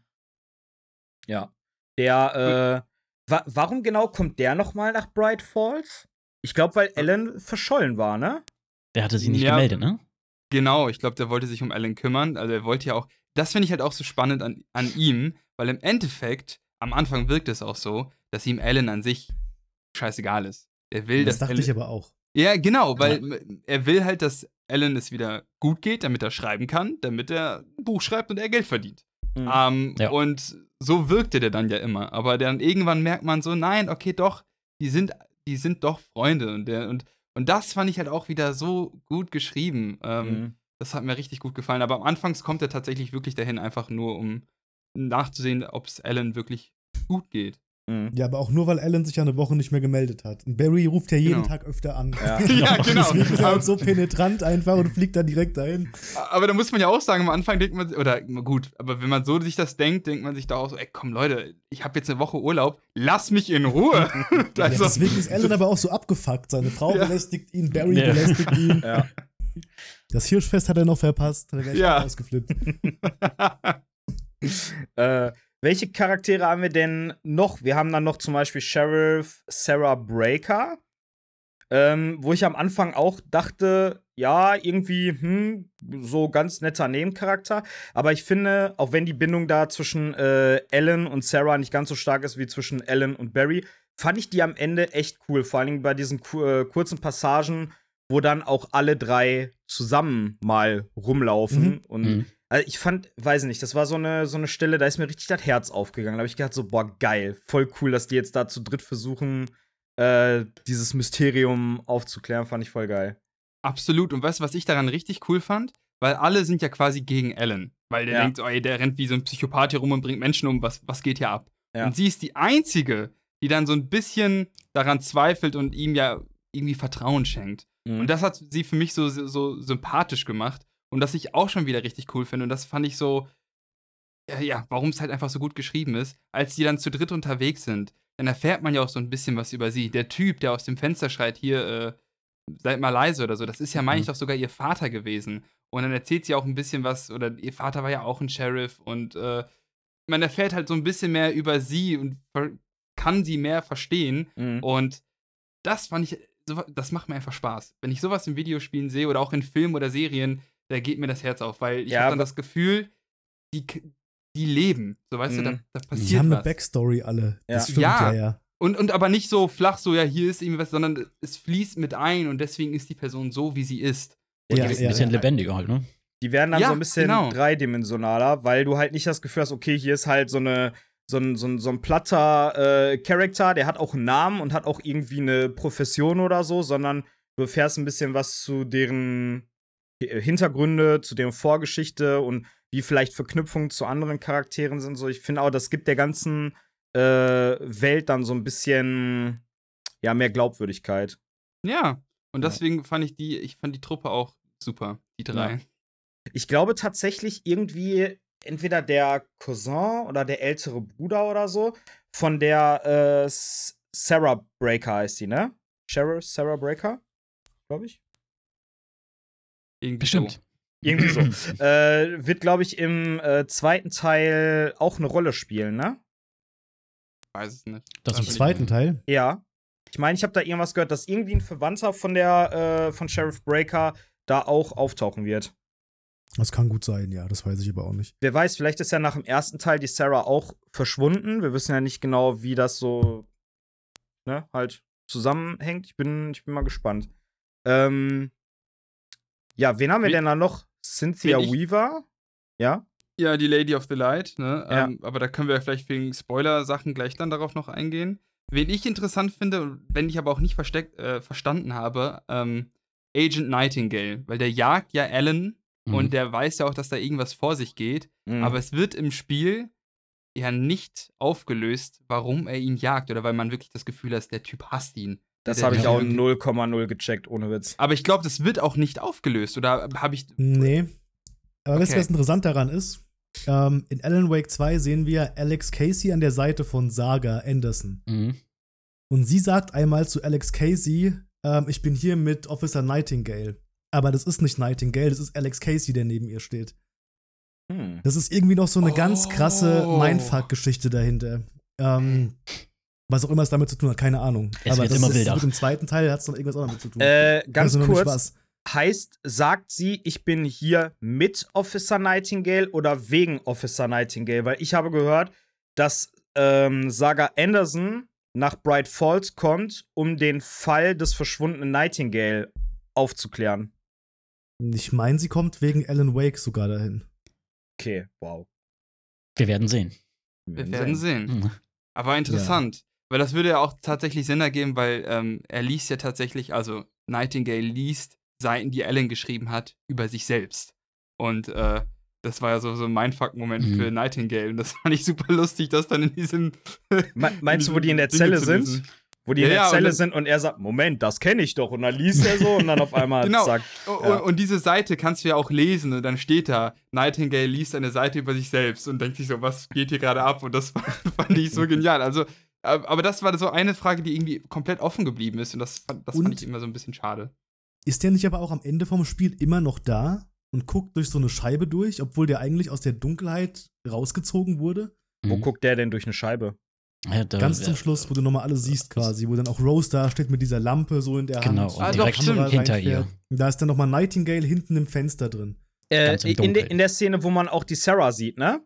Ja. Der, äh, wa warum genau kommt der nochmal nach Bright Falls? Ich glaube, weil Ellen verschollen war, ne? Der hatte sich nicht Ja. gemeldet, ne? Genau, ich glaube, der wollte sich um Alan kümmern. Also er wollte ja auch. Das finde ich halt auch so spannend an, an ihm, weil im Endeffekt, am Anfang wirkt es auch so, dass ihm Alan an sich scheißegal ist. Er will, Das dass dachte Alan, ich aber auch. Ja, genau, weil er will halt, dass Alan es wieder gut geht, damit er schreiben kann, damit er ein Buch schreibt und er Geld verdient. Mhm. Ähm, Ja. Und so wirkte der dann ja immer. Aber dann irgendwann merkt man so, nein, okay, doch, die sind, die sind doch Freunde. Und, der, und, und das fand ich halt auch wieder so gut geschrieben. Ähm, Mhm. Das hat mir richtig gut gefallen. Aber am Anfang kommt er tatsächlich wirklich dahin, einfach nur um nachzusehen, ob es Alan wirklich gut geht. Mhm. Ja, aber auch nur, weil Alan sich ja eine Woche nicht mehr gemeldet hat. Und Barry ruft ja jeden Genau. Tag öfter an. Ja. Ja, genau. Deswegen ist er halt so penetrant einfach und fliegt dann direkt dahin. Aber da muss man ja auch sagen, am Anfang denkt man, oder gut, aber wenn man so sich das denkt, denkt man sich da auch so, ey, komm Leute, ich habe jetzt eine Woche Urlaub, lass mich in Ruhe. Ja, also, deswegen ist Alan aber auch so abgefuckt. Seine Frau Ja. belästigt ihn, Barry Ja. belästigt ihn. Ja. Das Hirschfest hat er noch verpasst. Da wäre ich Ja. ausgeflippt. Äh, welche Charaktere haben wir denn noch? Wir haben dann noch zum Beispiel Sheriff Sarah Breaker, ähm, wo ich am Anfang auch dachte, ja, irgendwie, hm, so ganz netter Nebencharakter. Aber ich finde, auch wenn die Bindung da zwischen äh, Ellen und Sarah nicht ganz so stark ist wie zwischen Ellen und Barry, fand ich die am Ende echt cool. Vor allem bei diesen äh, kurzen Passagen, wo dann auch alle drei zusammen mal rumlaufen Mhm. und Mhm. Also ich fand, weiß nicht, das war so eine, so eine Stelle, da ist mir richtig das Herz aufgegangen. Da habe ich gedacht, so, boah, geil, voll cool, dass die jetzt da zu dritt versuchen, äh, dieses Mysterium aufzuklären, fand ich voll geil. absolut. Und weißt du, was ich daran richtig cool fand? Weil alle sind ja quasi gegen Alan. Weil der Ja. denkt, oh, ey, der rennt wie so ein Psychopath hier rum und bringt Menschen um. Was, was geht hier ab? Ja. Und sie ist die Einzige, die dann so ein bisschen daran zweifelt und ihm ja irgendwie Vertrauen schenkt. Mhm. Und das hat sie für mich so, so, so sympathisch gemacht. Und das ich auch schon wieder richtig cool finde. Und das fand ich so, ja, ja warum es halt einfach so gut geschrieben ist. Als die dann zu dritt unterwegs sind, dann erfährt man ja auch so ein bisschen was über sie. Der Typ, der aus dem Fenster schreit, hier, äh, seid mal leise oder so, das ist ja, meine ich, Mhm. doch sogar ihr Vater gewesen. Und dann erzählt sie auch ein bisschen was, oder ihr Vater war ja auch ein Sheriff. Und äh, man erfährt halt so ein bisschen mehr über sie und kann sie mehr verstehen. Mhm. Und das fand ich, das macht mir einfach Spaß. Wenn ich sowas in Videospielen sehe oder auch in Filmen oder Serien, da geht mir das Herz auf, weil ich Ja, habe dann das Gefühl, die, die leben. So, weißt du, da, Mhm. da Die passiert haben eine was. Backstory alle. Das Ja. stimmt Ja. ja, ja. Und, und aber nicht so flach, so, ja, hier ist irgendwie was, sondern es fließt mit ein und deswegen ist die Person so, wie sie ist. Und Ja, die ist ja, ein bisschen ja. lebendiger halt, ne? Die werden dann Ja, so ein bisschen genau. dreidimensionaler, weil du halt nicht das Gefühl hast, okay, hier ist halt so eine so ein, so ein, so ein platter äh, Charakter, der hat auch einen Namen und hat auch irgendwie eine Profession oder so, sondern du erfährst ein bisschen was zu deren Hintergründe, zu deren Vorgeschichte und wie vielleicht Verknüpfungen zu anderen Charakteren sind. So, ich finde auch, das gibt der ganzen äh, Welt dann so ein bisschen ja mehr Glaubwürdigkeit. Ja. Und Ja. deswegen fand ich die, ich fand die Truppe auch super, die drei. Ja. Ich glaube tatsächlich irgendwie entweder der Cousin oder der ältere Bruder oder so von der äh, Sarah Breaker heißt die, ne? Sheriff Sarah Breaker, glaube ich. Irgendwie Bestimmt. So. Irgendwie so. äh, wird, glaube ich, im äh, zweiten Teil auch eine Rolle spielen, ne? Weiß es nicht. Das Da im Zweiten Teil. Ja. Ich meine, ich habe da irgendwas gehört, dass irgendwie ein Verwandter von der äh, von Sheriff Breaker da auch auftauchen wird. Das kann gut sein, ja. Das weiß ich aber auch nicht. Wer weiß, vielleicht ist ja nach dem ersten Teil die Sarah auch verschwunden. Wir wissen ja nicht genau, wie das so ne, halt zusammenhängt. Ich bin, ich bin mal gespannt. Ähm, ja, wen haben wir Wen- denn da noch? Cynthia Weaver? Ja? Ja, die Lady of the Light, ne? Ja. Ähm, aber da können wir vielleicht wegen Spoiler-Sachen gleich dann darauf noch eingehen. Wen ich interessant finde, und wenn ich aber auch nicht versteckt, äh, verstanden habe, ähm, Agent Nightingale, weil der jagt ja Alan Mhm. und der weiß ja auch, dass da irgendwas vor sich geht. Mhm. Aber es wird im Spiel ja nicht aufgelöst, warum er ihn jagt oder weil man wirklich das Gefühl hat, der Typ hasst ihn. Das habe ich auch 0,0 gecheckt, ohne Witz. Aber ich glaube, das wird auch nicht aufgelöst. Oder habe ich. Nee. Aber wisst ihr, Okay. was interessant daran ist? Ähm, in Alan Wake 2 sehen wir Alex Casey an der Seite von Saga Anderson. Mhm. Und sie sagt einmal zu Alex Casey, ähm, ich bin hier mit Officer Nightingale. Aber das ist nicht Nightingale, das ist Alex Casey, der neben ihr steht. Hm. Das ist irgendwie noch so eine ganz krasse Oh. Mindfuck-Geschichte dahinter. Ähm, was auch immer es damit zu tun hat, keine Ahnung. Es Aber wird das immer ist, wilder. Mit dem zweiten Teil hat es noch irgendwas auch damit zu tun. Äh, Ich ganz kurz, was. heißt, sagt sie, ich bin hier mit Officer Nightingale oder wegen Officer Nightingale? Weil ich habe gehört, dass ähm, Saga Anderson nach Bright Falls kommt, um den Fall des verschwundenen Nightingale aufzuklären. Ich meine, sie kommt wegen Alan Wake sogar dahin. Okay, wow. Wir werden sehen. Wir werden sehen. Mhm. Aber interessant. Weil das würde ja auch tatsächlich Sinn ergeben, weil ähm, er liest ja tatsächlich, also Nightingale liest Seiten, die Ellen geschrieben hat, über sich selbst. Und äh, das war ja so, so ein Mindfuck-Moment Mhm. für Nightingale. Und das fand ich super lustig, das dann in diesem. Me meinst du, wo die in der Zelle sind? Wo die Ja, in der ja, und Zelle sind und er sagt, Moment, das kenne ich doch. Und dann liest er so und dann auf einmal Genau. Und, Ja. und diese Seite kannst du ja auch lesen und dann steht da, Nightingale liest eine Seite über sich selbst und denkt sich so, was geht hier gerade ab? Und das fand ich so genial. Also, aber das war so eine Frage, die irgendwie komplett offen geblieben ist und das, fand- das Und- fand ich immer so ein bisschen schade. Ist der nicht aber auch am Ende vom Spiel immer noch da und guckt durch so eine Scheibe durch, obwohl der eigentlich aus der Dunkelheit rausgezogen wurde? Wo Mhm. guckt der denn durch eine Scheibe? Ja, da- Ganz zum Schluss, wo du nochmal alles siehst quasi, wo dann auch Rose da steht mit dieser Lampe so in der Hand. Genau, und Ah, direkt stimmt. hinter ihr. Da ist dann nochmal Nightingale hinten im Fenster drin. Äh, Ganz im in, de, in der Szene, wo man auch die Sarah sieht, ne?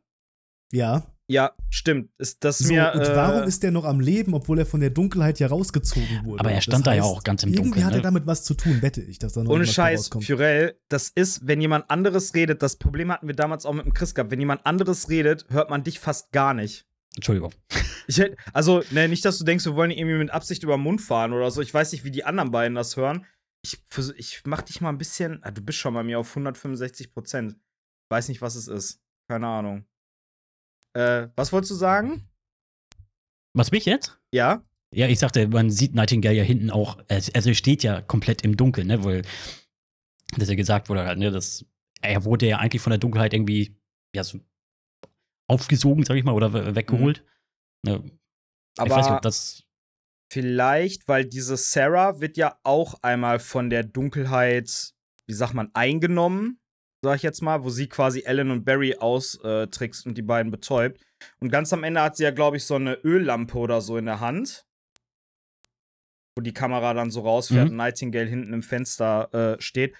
Ja. Ja, stimmt. Ist das So, mir. und äh, warum ist der noch am Leben, obwohl er von der Dunkelheit ja rausgezogen wurde? Aber er stand da ja auch ganz im irgendwie Dunkeln, hat er ne? damit was zu tun, wette ich, dass da noch Ohne Scheiß. Furell, das ist, wenn jemand anderes redet, das Problem hatten wir damals auch mit dem Chris gehabt, wenn jemand anderes redet, hört man dich fast gar nicht. Entschuldigung. Ich also, ne, nicht, dass du denkst, wir wollen irgendwie mit Absicht über den Mund fahren oder so. Ich weiß nicht, wie die anderen beiden das hören. Ich, ich mach dich mal ein bisschen. Ah, du bist schon bei mir auf 165 Prozent. Weiß nicht, was es ist. Keine Ahnung. Äh, was wolltest du sagen? Was mich jetzt? Ja? Ja, ich sagte, man sieht Nightingale ja hinten auch, also er steht ja komplett im Dunkeln, ne, weil das ja gesagt wurde halt, ne, dass er wurde ja eigentlich von der Dunkelheit irgendwie, ja, so aufgesogen, sag ich mal, oder we- weggeholt. Ne, ich weiß nicht, Aber ob das, vielleicht, weil diese Sarah wird ja auch einmal von der Dunkelheit, wie sagt man, eingenommen, sag ich jetzt mal, wo sie quasi Ellen und Barry austrickst und die beiden betäubt. Und ganz am Ende hat sie ja, glaube ich, so eine Öllampe oder so in der Hand. Wo die Kamera dann so rausfährt Mhm. und Nightingale hinten im Fenster äh, steht.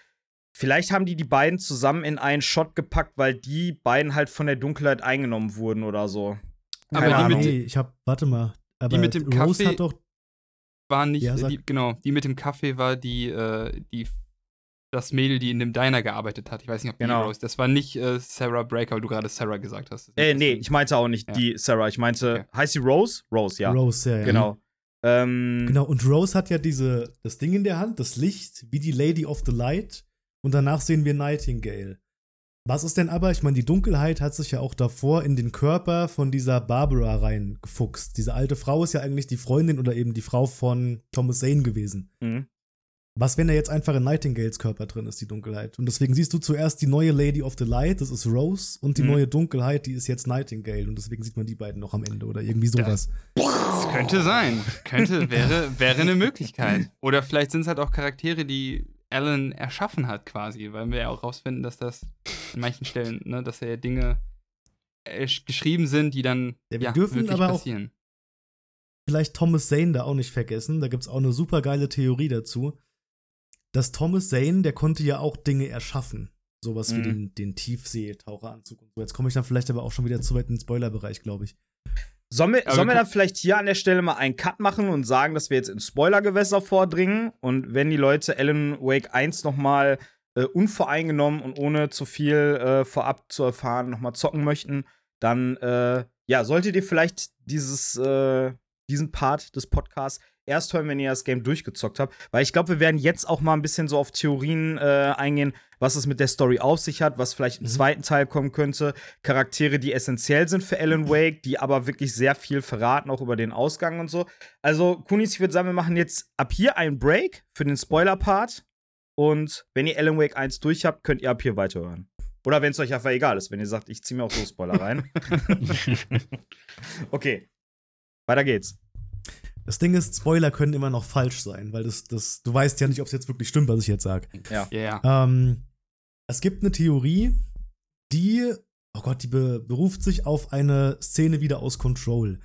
Vielleicht haben die die beiden zusammen in einen Shot gepackt, weil die beiden halt von der Dunkelheit eingenommen wurden oder so. Aber Keine die Ahnung. mit, nee, ich hab, warte mal. Aber mit dem Rose Kaffee- hat doch, war nicht, Ja, die, genau, die mit dem Kaffee war die, äh, die, das Mädel, die in dem Diner gearbeitet hat. Ich weiß nicht, ob die Genau. Rose, das war nicht äh, Sarah Breaker, weil du gerade Sarah gesagt hast. Äh, nee, ich meinte auch nicht Ja. die Sarah. Ich meinte, Okay. heißt sie Rose? Rose, ja. Rose, ja, ja. Genau. Ähm, Genau, und Rose hat ja diese, das Ding in der Hand, das Licht, wie die Lady of the Light. Und danach sehen wir Nightingale. Was ist denn aber, ich meine, die Dunkelheit hat sich ja auch davor in den Körper von dieser Barbara reingefuchst. Diese alte Frau ist ja eigentlich die Freundin oder eben die Frau von Thomas Zane gewesen. mhm. Was, wenn er jetzt einfach in Nightingales Körper drin ist, die Dunkelheit? Und deswegen siehst du zuerst die neue Lady of the Light, das ist Rose, und die Mhm. neue Dunkelheit, die ist jetzt Nightingale. Und deswegen sieht man die beiden noch am Ende oder irgendwie sowas. Das könnte sein. Könnte, wäre, wäre eine Möglichkeit. Oder vielleicht sind es halt auch Charaktere, die Alan erschaffen hat, quasi, weil wir ja auch rausfinden, dass das an manchen Stellen, ne, dass ja Dinge äh, geschrieben sind, die dann Ja, wir ja, dürfen aber auch- passieren. vielleicht Thomas Zane da auch nicht vergessen. Da gibt es auch eine super geile Theorie dazu. Dass Thomas Zane, der konnte ja auch Dinge erschaffen. Sowas wie Mhm. den, den Tiefseetaucheranzug und so. Jetzt komme ich dann vielleicht aber auch schon wieder zu weit in den Spoilerbereich, glaube ich. Sollen wir, sollen wir wir dann vielleicht hier an der Stelle mal einen Cut machen und sagen, dass wir jetzt in Spoilergewässer vordringen und wenn die Leute Alan Wake 1 nochmal äh, unvoreingenommen und ohne zu viel äh, vorab zu erfahren nochmal zocken möchten, dann äh, ja, solltet ihr vielleicht dieses, äh, diesen Part des Podcasts erst hören, wenn ihr das Game durchgezockt habt. Weil ich glaube, wir werden jetzt auch mal ein bisschen so auf Theorien äh, eingehen, was es mit der Story auf sich hat, was vielleicht im Mhm. zweiten Teil kommen könnte. Charaktere, die essentiell sind für Alan Wake, die aber wirklich sehr viel verraten, auch über den Ausgang und so. Also, Kunis, ich würde sagen, wir machen jetzt ab hier einen Break für den Spoiler-Part. Und wenn ihr Alan Wake 1 durch habt, könnt ihr ab hier weiterhören. Oder wenn es euch einfach egal ist, wenn ihr sagt, ich ziehe mir auch so Spoiler rein. okay. Weiter geht's. Das Ding ist, Spoiler können immer noch falsch sein, weil das, das, du weißt ja nicht, ob es jetzt wirklich stimmt, was ich jetzt sage. Ja. Ja, ja. Ähm, es gibt eine Theorie, die, oh Gott, die be beruft sich auf eine Szene wieder aus Control.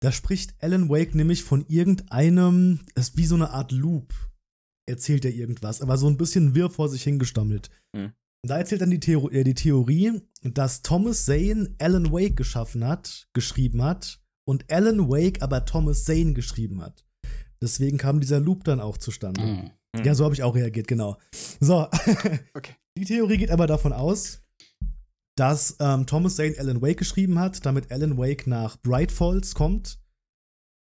Da spricht Alan Wake nämlich von irgendeinem, es ist wie so eine Art Loop, erzählt er irgendwas, aber so ein bisschen wirr vor sich hingestammelt. Hm. Und Da erzählt dann die, Theor äh, die Theorie, dass Thomas Zane Alan Wake geschaffen hat, geschrieben hat und Alan Wake aber Thomas Zane geschrieben hat. Deswegen kam dieser Loop dann auch zustande. Mhm. Ja, so habe ich auch reagiert, genau. So. Okay. Die Theorie geht aber davon aus, dass ähm, Thomas Zane Alan Wake geschrieben hat, damit Alan Wake nach Bright Falls kommt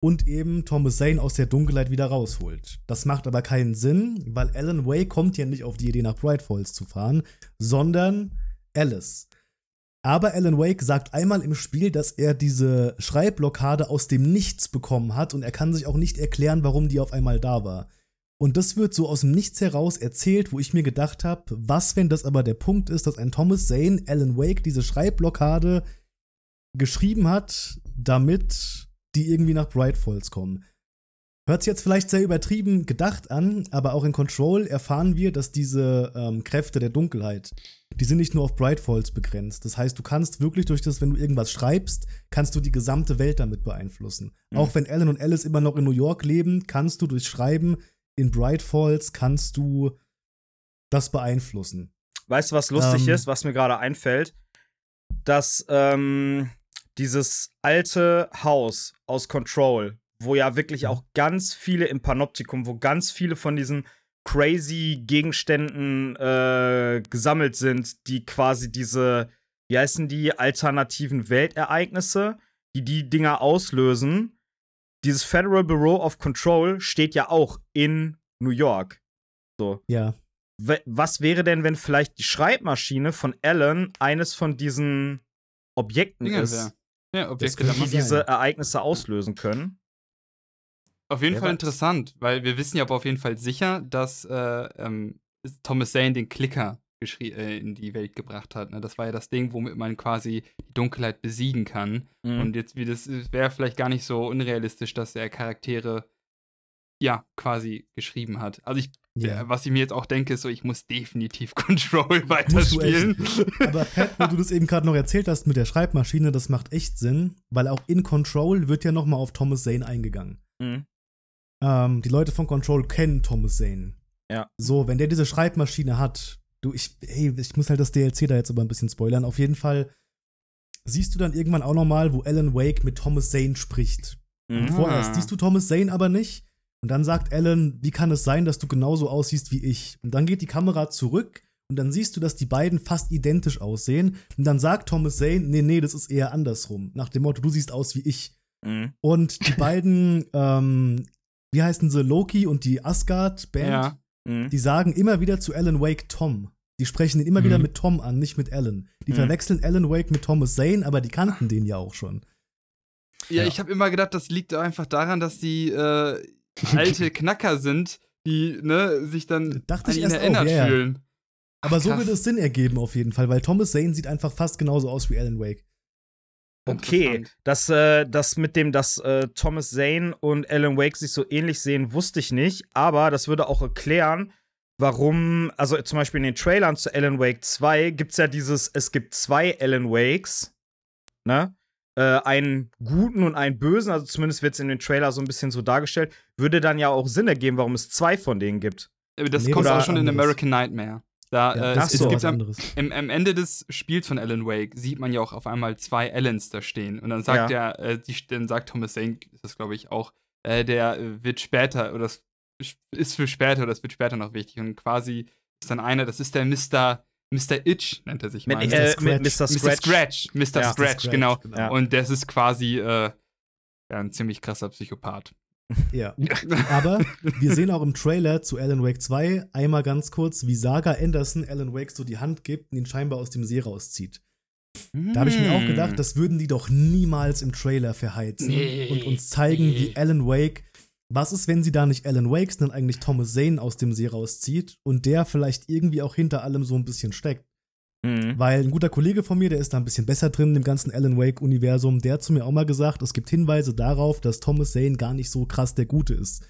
und eben Thomas Zane aus der Dunkelheit wieder rausholt. Das macht aber keinen Sinn, weil Alan Wake kommt ja nicht auf die Idee, nach Bright Falls zu fahren, sondern Alice. Aber Alan Wake sagt einmal im Spiel, dass er diese Schreibblockade aus dem Nichts bekommen hat und er kann sich auch nicht erklären, warum die auf einmal da war. Und das wird so aus dem Nichts heraus erzählt, wo ich mir gedacht habe, was, wenn das aber der Punkt ist, dass ein Thomas Zane Alan Wake diese Schreibblockade geschrieben hat, damit die irgendwie nach Bright Falls kommen. Hört sich jetzt vielleicht sehr übertrieben gedacht an, aber auch in Control erfahren wir, dass diese ähm, Kräfte der Dunkelheit, die sind nicht nur auf Bright Falls begrenzt. Das heißt, du kannst wirklich durch das, wenn du irgendwas schreibst, kannst du die gesamte Welt damit beeinflussen. Mhm. Auch wenn Alan und Alice immer noch in New York leben, kannst du durch Schreiben in Bright Falls kannst du das beeinflussen. Weißt du, was lustig Ähm. ist, was mir gerade einfällt? Dass ähm, dieses alte Haus aus Control, wo ja wirklich auch ganz viele im Panoptikum, wo ganz viele von diesen crazy Gegenständen äh, gesammelt sind, die quasi diese, wie heißen die, alternativen Weltereignisse, die die Dinger auslösen. Dieses Federal Bureau of Control steht ja auch in New York. So. Ja. Was wäre denn, wenn vielleicht die Schreibmaschine von Alan eines von diesen Objekten Dinger ist, wär. Ja, Objekte die diese Ereignisse auslösen können? Auf jeden Wer Fall weiß. interessant, weil wir wissen ja aber auf jeden Fall sicher, dass äh, ähm, Thomas Zane den Klicker äh, in die Welt gebracht hat. Ne? Das war ja das Ding, womit man quasi die Dunkelheit besiegen kann. Mhm. Und jetzt, wie das wäre vielleicht gar nicht so unrealistisch, dass er Charaktere ja quasi geschrieben hat. Also ich, Ja. äh, was ich mir jetzt auch denke, ist so, ich muss definitiv Control weiterspielen. Aber Pat, wo du das eben gerade noch erzählt hast mit der Schreibmaschine, das macht echt Sinn, weil auch in Control wird ja noch mal auf Thomas Zane eingegangen. Mhm. Ähm, die Leute von Control kennen Thomas Zane. Ja. So, wenn der diese Schreibmaschine hat, du, ich, ey, ich muss halt das DLC da jetzt aber ein bisschen spoilern. Auf jeden Fall siehst du dann irgendwann auch noch mal, wo Alan Wake mit Thomas Zane spricht. Mhm. Vorerst siehst du Thomas Zane aber nicht. Und dann sagt Alan, wie kann es sein, dass du genauso aussiehst wie ich? Und dann geht die Kamera zurück und dann siehst du, dass die beiden fast identisch aussehen. Und dann sagt Thomas Zane, nee, nee, das ist eher andersrum. Nach dem Motto, du siehst aus wie ich. Mhm. Und die beiden, ähm, wie heißen sie, Loki und die Asgard-Band, ja. Mhm. die sagen immer wieder zu Alan Wake Tom. Die sprechen ihn immer wieder Mhm. mit Tom an, nicht mit Alan. Die Mhm. verwechseln Alan Wake mit Thomas Zane, aber die kannten den ja auch schon. Ja, Ja. ich habe immer gedacht, das liegt einfach daran, dass die äh, alte Knacker sind, die ne, sich dann Dachte an ich ihn erst auch, erinnert ja, ja. fühlen. Aber so krass. würde es Sinn ergeben auf jeden Fall, weil Thomas Zane sieht einfach fast genauso aus wie Alan Wake. Okay, Interessant. das, äh, das mit dem, dass äh, Thomas Zane und Alan Wake sich so ähnlich sehen, wusste ich nicht. Aber das würde auch erklären, warum, also zum Beispiel in den Trailern zu Alan Wake 2 gibt es ja dieses, es gibt zwei Alan Wakes, ne? Äh, einen guten und einen bösen, also zumindest wird es in den Trailer so ein bisschen so dargestellt, würde dann ja auch Sinn ergeben, warum es zwei von denen gibt. Aber das Nee, kommt auch schon in. American Nightmare. Da, Ja, äh, das es, so. es gibt am, anderes. im, am Ende des Spiels von Alan Wake sieht man ja auch auf einmal zwei Allens da stehen. Und dann sagt Ja. der, äh, die, dann sagt Thomas Zane, ist das glaube ich auch, äh, der äh, wird später, oder das ist für später, oder das wird später noch wichtig. Und quasi ist dann einer, das ist der Mr. Mr. Itch, nennt er sich Mit, mal. Mr. äh, Scratch. mit Mr. Mr. Scratch. Scratch. Mr. Ja. Scratch, Scratch, genau. Ja. Und das ist quasi äh, ja, ein ziemlich krasser Psychopath. Ja. Aber wir sehen auch im Trailer zu Alan Wake 2 einmal ganz kurz, wie Saga Anderson Alan Wake so die Hand gibt und ihn scheinbar aus dem See rauszieht. Da habe ich mir auch gedacht, das würden die doch niemals im Trailer verheizen Nee, und uns zeigen, nee. wie Alan Wake. Was ist, wenn sie da nicht Alan Wake, sondern eigentlich Thomas Zane aus dem See rauszieht und der vielleicht irgendwie auch hinter allem so ein bisschen steckt? Mhm. Weil ein guter Kollege von mir, der ist da ein bisschen besser drin im ganzen Alan Wake-Universum, der hat zu mir auch mal gesagt, es gibt Hinweise darauf, dass Thomas Zane gar nicht so krass der Gute ist,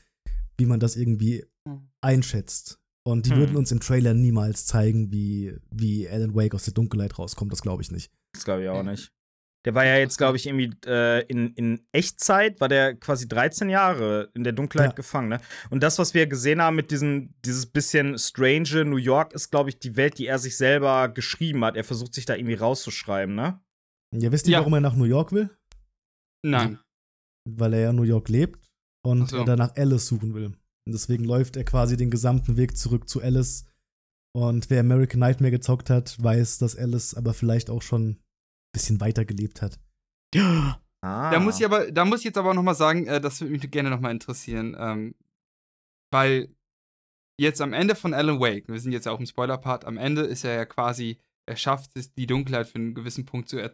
wie man das irgendwie Hm. einschätzt. Und die Hm. würden uns im Trailer niemals zeigen, wie, wie Alan Wake aus der Dunkelheit rauskommt. Das glaube ich nicht. Das glaube ich auch nicht. Der war ja jetzt, glaube ich, irgendwie äh, in, in Echtzeit, war der quasi 13 Jahre in der Dunkelheit Ja. gefangen. Ne? Und das, was wir gesehen haben mit diesem, dieses bisschen strange New York, ist, glaube ich, die Welt, die er sich selber geschrieben hat. Er versucht sich da irgendwie rauszuschreiben, ne? Ja, wisst ihr, Ja. warum er nach New York will? Nein. Weil er ja in New York lebt und so. er danach Alice suchen will. Und deswegen läuft er quasi den gesamten Weg zurück zu Alice. Und wer American Nightmare gezockt hat, weiß, dass Alice aber vielleicht auch schon bisschen weiter gelebt hat. Ah. Da muss ich aber, da muss ich jetzt aber auch noch mal sagen, äh, das würde mich gerne noch mal interessieren, ähm, weil jetzt am Ende von Alan Wake, wir sind jetzt ja auch im Spoiler-Part, am Ende ist er ja quasi, er schafft es, die Dunkelheit für einen gewissen Punkt zu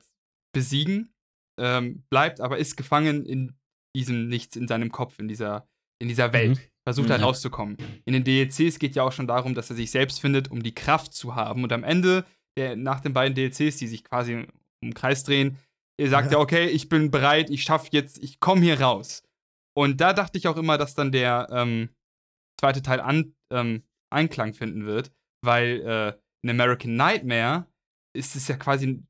besiegen, ähm, bleibt aber ist gefangen in diesem Nichts, in seinem Kopf, in dieser, in dieser Welt. Versucht halt Mhm. rauszukommen. In den DLCs geht ja auch schon darum, dass er sich selbst findet, um die Kraft zu haben. Und am Ende, der, nach den beiden DLCs, die sich quasi den Kreis drehen, er sagt Ja. ja, okay, ich bin bereit, ich schaffe jetzt, ich komme hier raus. Und da dachte ich auch immer, dass dann der ähm, zweite Teil an, ähm, Einklang finden wird, weil äh, in American Nightmare ist es ja quasi,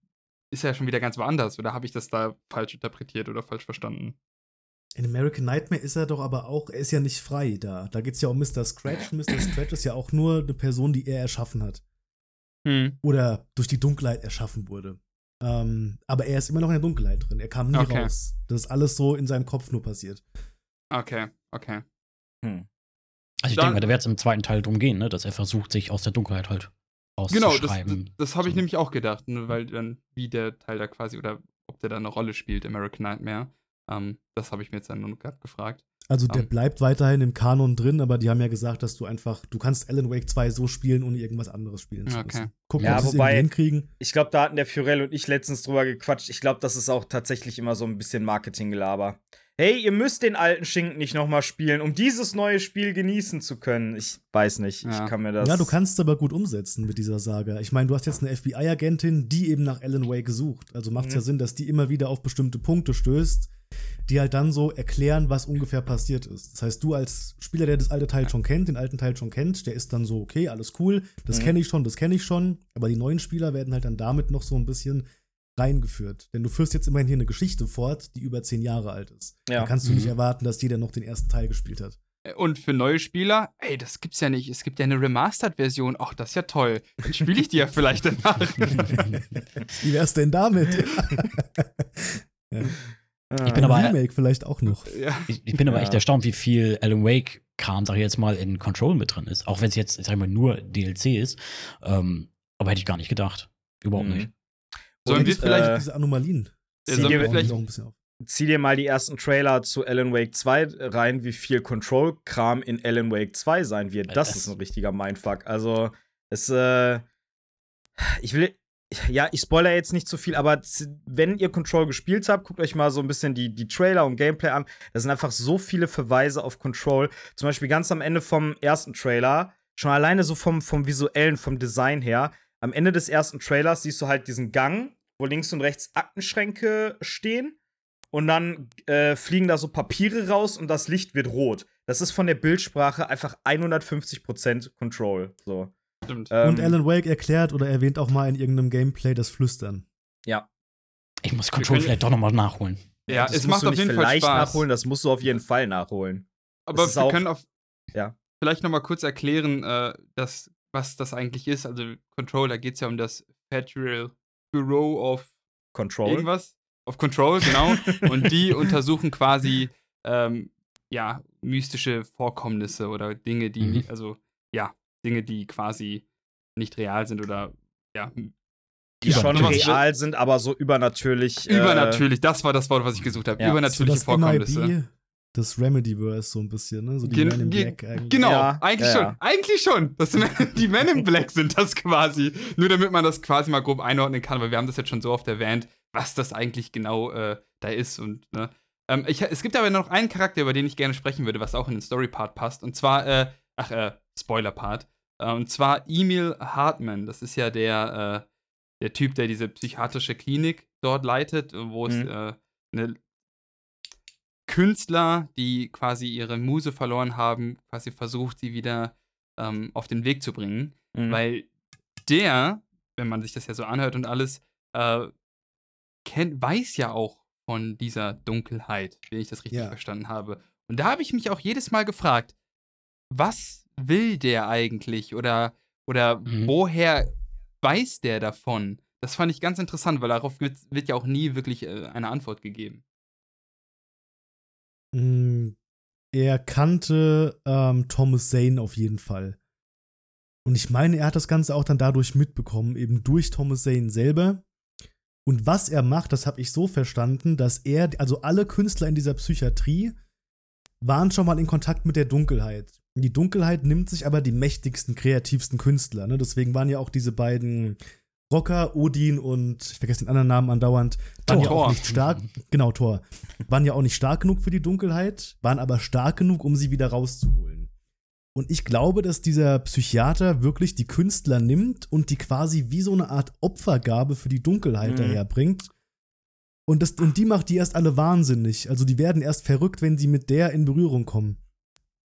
ist ja schon wieder ganz woanders. Oder habe ich das da falsch interpretiert oder falsch verstanden? In American Nightmare ist er doch aber auch, er ist ja nicht frei da. Da geht es ja um Mr. Scratch. Mr. Scratch ist ja auch nur eine Person, die er erschaffen hat. Hm. Oder durch die Dunkelheit erschaffen wurde. Ähm, aber er ist immer noch in der Dunkelheit drin. Er kam nie Okay. raus. Das ist alles so in seinem Kopf nur passiert. Okay, okay. Hm. Also ich Dann- denke mal, da wird es im zweiten Teil drum gehen, ne? dass er versucht, sich aus der Dunkelheit halt Genau, das, das, habe ich So. nämlich auch gedacht, ne, weil dann, wie der Teil da quasi, oder ob der da eine Rolle spielt, American Nightmare. Ähm, das habe ich mir jetzt dann nur gerade gefragt. Also der Ähm. bleibt weiterhin im Kanon drin, aber die haben ja gesagt, dass du einfach, du kannst Alan Wake 2 so spielen, ohne irgendwas anderes spielen zu Okay. müssen. Gucken, Ja, ob sie es wobei- irgendwie hinkriegen. Ich glaube, da hatten der Furell und ich letztens drüber gequatscht. Ich glaube, das ist auch tatsächlich immer so ein bisschen Marketinggelaber. Hey, ihr müsst den alten Schinken nicht nochmal spielen, um dieses neue Spiel genießen zu können. Ich weiß nicht. Ja. Ich kann mir das. Ja, du kannst es aber gut umsetzen mit dieser Saga. Ich meine, du hast jetzt eine FBI-Agentin, die eben nach Alan Wake sucht. Also macht es Mhm. ja Sinn, dass die immer wieder auf bestimmte Punkte stößt, die halt dann so erklären, was ungefähr passiert ist. Das heißt, du als Spieler, der das alte Teil schon kennt, den alten Teil schon kennt, der ist dann so, okay, alles cool, das Mhm. kenne ich schon, das kenne ich schon. Aber die neuen Spieler werden halt dann damit noch so ein bisschen reingeführt. Denn du führst jetzt immerhin hier eine Geschichte fort, die über zehn Jahre alt ist. Ja. Da kannst du nicht Mhm. erwarten, dass jeder noch den ersten Teil gespielt hat. Und für neue Spieler, ey, das gibt's ja nicht. Es gibt ja eine Remastered-Version. Ach, das ist ja toll. Dann spiele ich die ja vielleicht danach. Wie wär's denn damit? Ah. Ich bin Ein aber- Remake vielleicht auch noch. ja. Ich, ich bin aber Ja. echt erstaunt, wie viel Alan Wake-Kram, sag ich jetzt mal, in Control mit drin ist. Auch wenn es jetzt, sag ich mal, nur DLC ist. Ähm, aber hätte ich gar nicht gedacht. Überhaupt Mhm. nicht. Sollen Und, wir vielleicht. äh, diese Anomalien. Ja, sollen wir vielleicht- auch ein bisschen auf. zieh dir mal die ersten Trailer zu Alan Wake 2 rein, wie viel Control-Kram in Alan Wake 2 sein wird. Das, Das- ist ein richtiger Mindfuck. Also, es, äh, ich will, ja, ich spoiler jetzt nicht zu viel, aber wenn ihr Control gespielt habt, guckt euch mal so ein bisschen die, die Trailer und Gameplay an. Da sind einfach so viele Verweise auf Control. Zum Beispiel ganz am Ende vom ersten Trailer, schon alleine so vom, vom visuellen, vom Design her, am Ende des ersten Trailers siehst du halt diesen Gang, wo links und rechts Aktenschränke stehen. Und dann äh, fliegen da so Papiere raus und das Licht wird rot. Das ist von der Bildsprache einfach 150% Control. So. Stimmt. Ähm, Und Alan Wake erklärt oder erwähnt auch mal in irgendeinem Gameplay das Flüstern. Ja. Ich muss Control vielleicht doch nochmal nachholen. ja, das es musst macht du auf nicht jeden Fall vielleicht Spaß. nachholen, das musst du auf jeden Fall nachholen. Aber wir auch- können auf, Ja. vielleicht noch mal kurz erklären, äh, dass, was das eigentlich ist. Also Control, da geht es ja um das Federal Bureau of Control. irgendwas. Of Control, genau. Und die untersuchen quasi ähm, ja, mystische Vorkommnisse oder Dinge, die, Mhm. also Dinge, die quasi nicht real sind oder ja, Die schon real sind, aber so übernatürlich. äh, übernatürlich. Das war das Wort, was ich gesucht habe. ja. Übernatürliche so das Vorkommnisse. MIB das Remedy-Verse so ein bisschen, ne? So die Gen- Men in Black eigentlich. Genau, Ja, eigentlich ja, schon. ja. Eigentlich schon. Das sind, die Men in Black sind das quasi. Nur damit man das quasi mal grob einordnen kann, weil wir haben das jetzt schon so oft erwähnt, was das eigentlich genau äh, da ist. Und, ne? ähm, ich, es gibt aber noch einen Charakter, über den ich gerne sprechen würde, was auch in den Story-Part passt. Und zwar, äh, ach, äh, Spoiler-Part. Äh, und zwar Emil Hartman. Das ist ja der, äh, der Typ, der diese psychiatrische Klinik dort leitet, wo es Mhm. äh, eine Künstler, die quasi ihre Muse verloren haben, quasi versucht, sie wieder ähm, auf den Weg zu bringen. Mhm. Weil der, wenn man sich das ja so anhört und alles, äh, kennt, weiß ja auch von dieser Dunkelheit, wenn ich das richtig Ja. verstanden habe. Und da habe ich mich auch jedes Mal gefragt, was will der eigentlich? Oder, oder Mhm. woher weiß der davon? Das fand ich ganz interessant, weil darauf wird, wird ja auch nie wirklich äh, eine Antwort gegeben. Mm, Er kannte ähm, Thomas Zane auf jeden Fall. Und ich meine, er hat das Ganze auch dann dadurch mitbekommen, eben durch Thomas Zane selber. Und was er macht, das habe ich so verstanden, dass er, also alle Künstler in dieser Psychiatrie waren schon mal in Kontakt mit der Dunkelheit. Die Dunkelheit nimmt sich aber die mächtigsten, kreativsten Künstler. Ne? Deswegen waren ja auch diese beiden Rocker, Odin und ich vergesse den anderen Namen andauernd, waren ja Thor. auch nicht stark. Genau, Thor. Waren ja auch nicht stark genug für die Dunkelheit, waren aber stark genug, um sie wieder rauszuholen. Und ich glaube, dass dieser Psychiater wirklich die Künstler nimmt und die quasi wie so eine Art Opfergabe für die Dunkelheit Mhm. daherbringt. Und, das, und die macht die erst alle wahnsinnig. Also die werden erst verrückt, wenn sie mit der in Berührung kommen.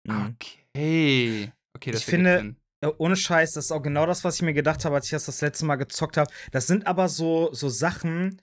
Mhm. Okay. Okay, das Ich finde- Sinn. Ja, ohne Scheiß, das ist auch genau das, was ich mir gedacht habe, als ich das das letzte Mal gezockt habe. Das sind aber so, so Sachen,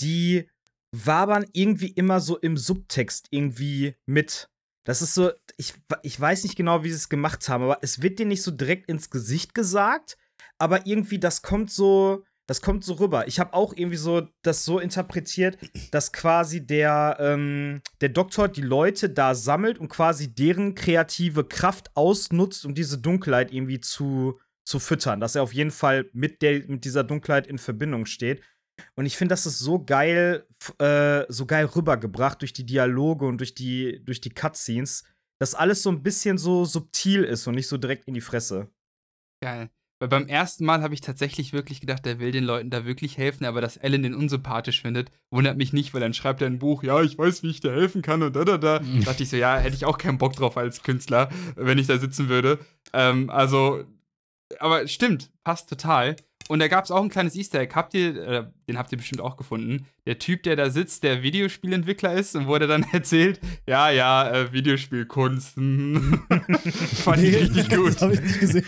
die wabern irgendwie immer so im Subtext irgendwie mit. Das ist so, ich, ich weiß nicht genau, wie sie es gemacht haben, aber es wird dir nicht so direkt ins Gesicht gesagt, aber irgendwie das kommt so, das kommt so rüber. Ich habe auch irgendwie so das so interpretiert, dass quasi der, ähm, der Doktor die Leute da sammelt und quasi deren kreative Kraft ausnutzt, um diese Dunkelheit irgendwie zu, zu füttern. Dass er auf jeden Fall mit, der, mit dieser Dunkelheit in Verbindung steht. Und ich finde, das ist so geil, äh, so geil rübergebracht durch die Dialoge und durch die, durch die Cutscenes, dass alles so ein bisschen so subtil ist und nicht so direkt in die Fresse. Geil. Weil beim ersten Mal habe ich tatsächlich wirklich gedacht, der will den Leuten da wirklich helfen, aber dass Alan den unsympathisch findet, wundert mich nicht, weil dann schreibt er ein Buch, ja, ich weiß, wie ich dir helfen kann und da, da, da. dachte ich so, ja, hätte ich auch keinen Bock drauf als Künstler, wenn ich da sitzen würde. Ähm, also, aber stimmt, passt total. Und da gab es auch ein kleines Easter Egg. Habt ihr, äh, den habt ihr bestimmt auch gefunden. Der Typ, der da sitzt, der Videospielentwickler ist und wurde dann erzählt, ja, ja, äh, Videospielkunst. Fand ich richtig gut. Das habe ich nicht gesehen.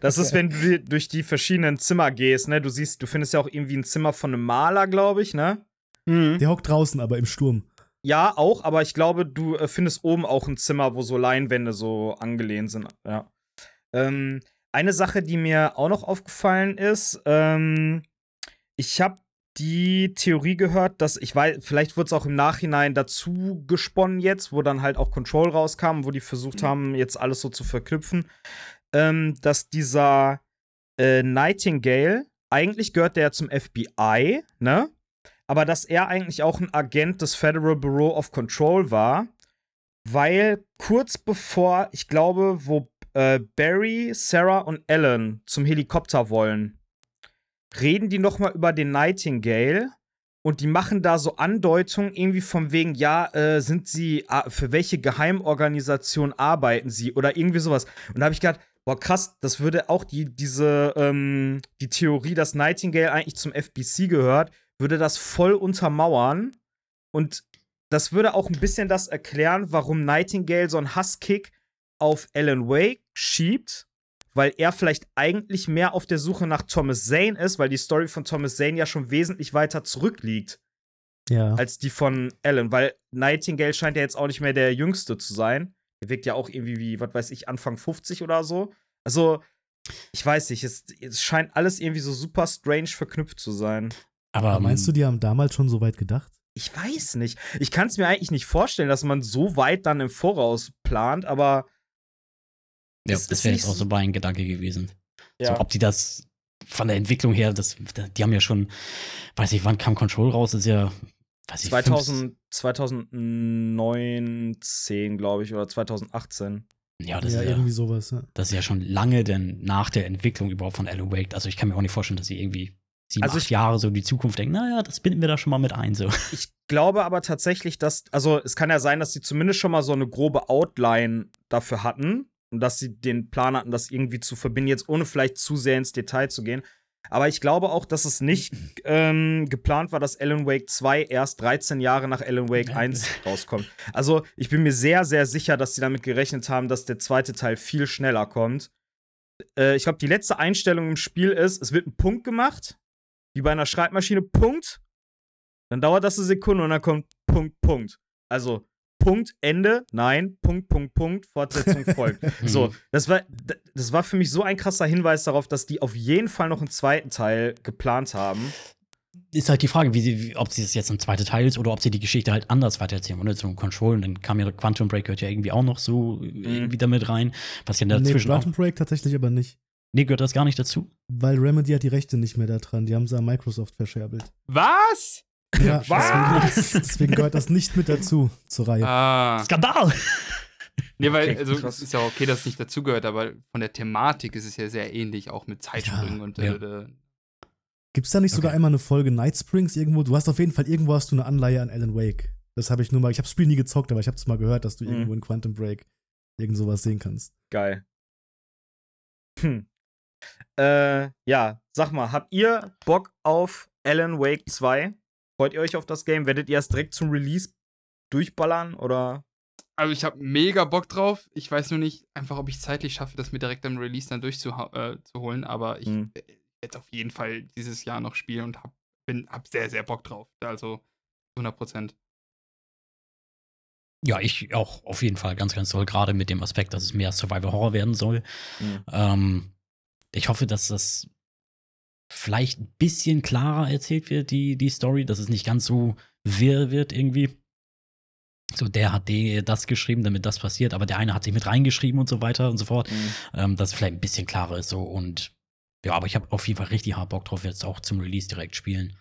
Das ist, wenn du durch die verschiedenen Zimmer gehst, ne? Du siehst, du findest ja auch irgendwie ein Zimmer von einem Maler, glaube ich, ne? Mhm. Der hockt draußen, aber im Sturm. Ja, auch, aber ich glaube, du äh, findest oben auch ein Zimmer, wo so Leinwände so angelehnt sind. Ja. Ähm, eine Sache, die mir auch noch aufgefallen ist, ähm, ich habe die Theorie gehört, dass ich weiß, vielleicht wurde es auch im Nachhinein dazu gesponnen jetzt, wo dann halt auch Control rauskam, wo die versucht haben, jetzt alles so zu verknüpfen, ähm, dass dieser äh, Nightingale, eigentlich gehört der zum FBI, ne? aber dass er eigentlich auch ein Agent des Federal Bureau of Control war, weil kurz bevor, ich glaube, wo äh, Barry, Sarah und Ellen zum Helikopter wollen, reden die noch mal über den Nightingale und die machen da so Andeutungen irgendwie von wegen, ja, äh, sind sie, für welche Geheimorganisation arbeiten sie oder irgendwie sowas. Und da habe ich gedacht, boah, krass, das würde auch die, diese, ähm, die Theorie, dass Nightingale eigentlich zum FBC gehört, würde das voll untermauern. Und das würde auch ein bisschen das erklären, warum Nightingale so einen Hasskick auf Alan Wake schiebt, weil er vielleicht eigentlich mehr auf der Suche nach Thomas Zane ist, weil die Story von Thomas Zane ja schon wesentlich weiter zurückliegt Ja. als die von Alan, weil Nightingale scheint ja jetzt auch nicht mehr der Jüngste zu sein. Er wirkt ja auch irgendwie wie, was weiß ich, Anfang 50 oder so. Also, ich weiß nicht, es, es scheint alles irgendwie so super strange verknüpft zu sein. Aber Aber meinst du, die haben damals schon so weit gedacht? Ich weiß nicht. Ich kann es mir eigentlich nicht vorstellen, dass man so weit dann im Voraus plant, aber ja, es das ist wäre jetzt auch so mein Gedanke gewesen. ja. So, ob die das von der Entwicklung her, das, die haben ja schon, weiß ich, wann kam Control raus? Das ist ja weiß ich, 2000, 2019, glaube ich, oder 2018. fünf, ja, das ja, ist ja, irgendwie sowas. Ja. das ist ja schon lange denn nach der Entwicklung überhaupt von Alan Wake. Also ich kann mir auch nicht vorstellen, dass sie irgendwie sieben, Also acht ich- Jahre so in die Zukunft denken, naja, das binden wir da schon mal mit ein. So. Ich glaube aber tatsächlich, dass, also es kann ja sein, dass sie zumindest schon mal so eine grobe Outline dafür hatten und dass sie den Plan hatten, das irgendwie zu verbinden, jetzt ohne vielleicht zu sehr ins Detail zu gehen. Aber ich glaube auch, dass es nicht ähm, geplant war, dass Alan Wake 2 erst 13 Jahre nach Alan Wake 1 rauskommt. Also ich bin mir sehr, sehr sicher, dass sie damit gerechnet haben, dass der zweite Teil viel schneller kommt. Äh, ich glaube, die letzte Einstellung im Spiel ist, es wird ein Punkt gemacht, wie bei einer Schreibmaschine, Punkt. Dann dauert das eine Sekunde und dann kommt Punkt, Punkt. Also Punkt, Ende, nein, Punkt, Punkt, Punkt, Fortsetzung folgt. so, das war, das war für mich so ein krasser Hinweis darauf, dass die auf jeden Fall noch einen zweiten Teil geplant haben. ist halt die Frage, wie sie, wie, ob sie es jetzt ein zweiter Teil ist oder ob sie die Geschichte halt anders weitererzählen. Und zum Control, und dann kam ja Quantum Break gehört ja irgendwie auch noch so irgendwie damit rein. Was ja Nee, dazwischen auch. Quantum Break tatsächlich aber nicht. Nee, gehört das gar nicht dazu. Weil Remedy hat die Rechte nicht mehr da dran. Die haben sie an Microsoft verscherbelt. Was? Ja, Was? Deswegen, deswegen gehört das nicht mit dazu zur Reihe. Ah. Skandal! Nee, weil, Okay, also, es ist ja okay, dass es nicht dazugehört, aber von der Thematik ist es ja sehr ähnlich, auch mit Zeitsprüngen Ja, und ja. äh, äh, Gibt's da nicht sogar Okay. einmal eine Folge Night Springs irgendwo? Du hast auf jeden Fall irgendwo hast du eine Anleihe an Alan Wake. Das habe ich nur mal, ich habe das Spiel nie gezockt, aber ich habe es mal gehört, dass du Mhm. irgendwo in Quantum Break irgend sowas sehen kannst. Geil. Hm. Äh, ja, sag mal, habt ihr Bock auf Alan Wake 2? Freut ihr euch auf das Game? Werdet ihr erst direkt zum Release durchballern oder? Also ich habe mega Bock drauf. Ich weiß nur nicht einfach, ob ich es zeitlich schaffe, das mir direkt am Release dann durchzuholen. Äh, aber ich Mhm. äh, werde auf jeden Fall dieses Jahr noch spielen und hab, bin, hab sehr, sehr Bock drauf. Also 100 Prozent. Ja, ich auch auf jeden Fall ganz, ganz toll, gerade mit dem Aspekt, dass es mehr Survival Horror werden soll. Mhm. Ähm, ich hoffe, dass das vielleicht ein bisschen klarer erzählt wird, die, die Story, dass es nicht ganz so wirr wird irgendwie. So, der hat das geschrieben, damit das passiert, aber der eine hat sich mit reingeschrieben und so weiter und so fort. Mhm. Ähm, dass es vielleicht ein bisschen klarer ist so und ja, aber ich habe auf jeden Fall richtig hart Bock drauf, jetzt auch zum Release direkt spielen.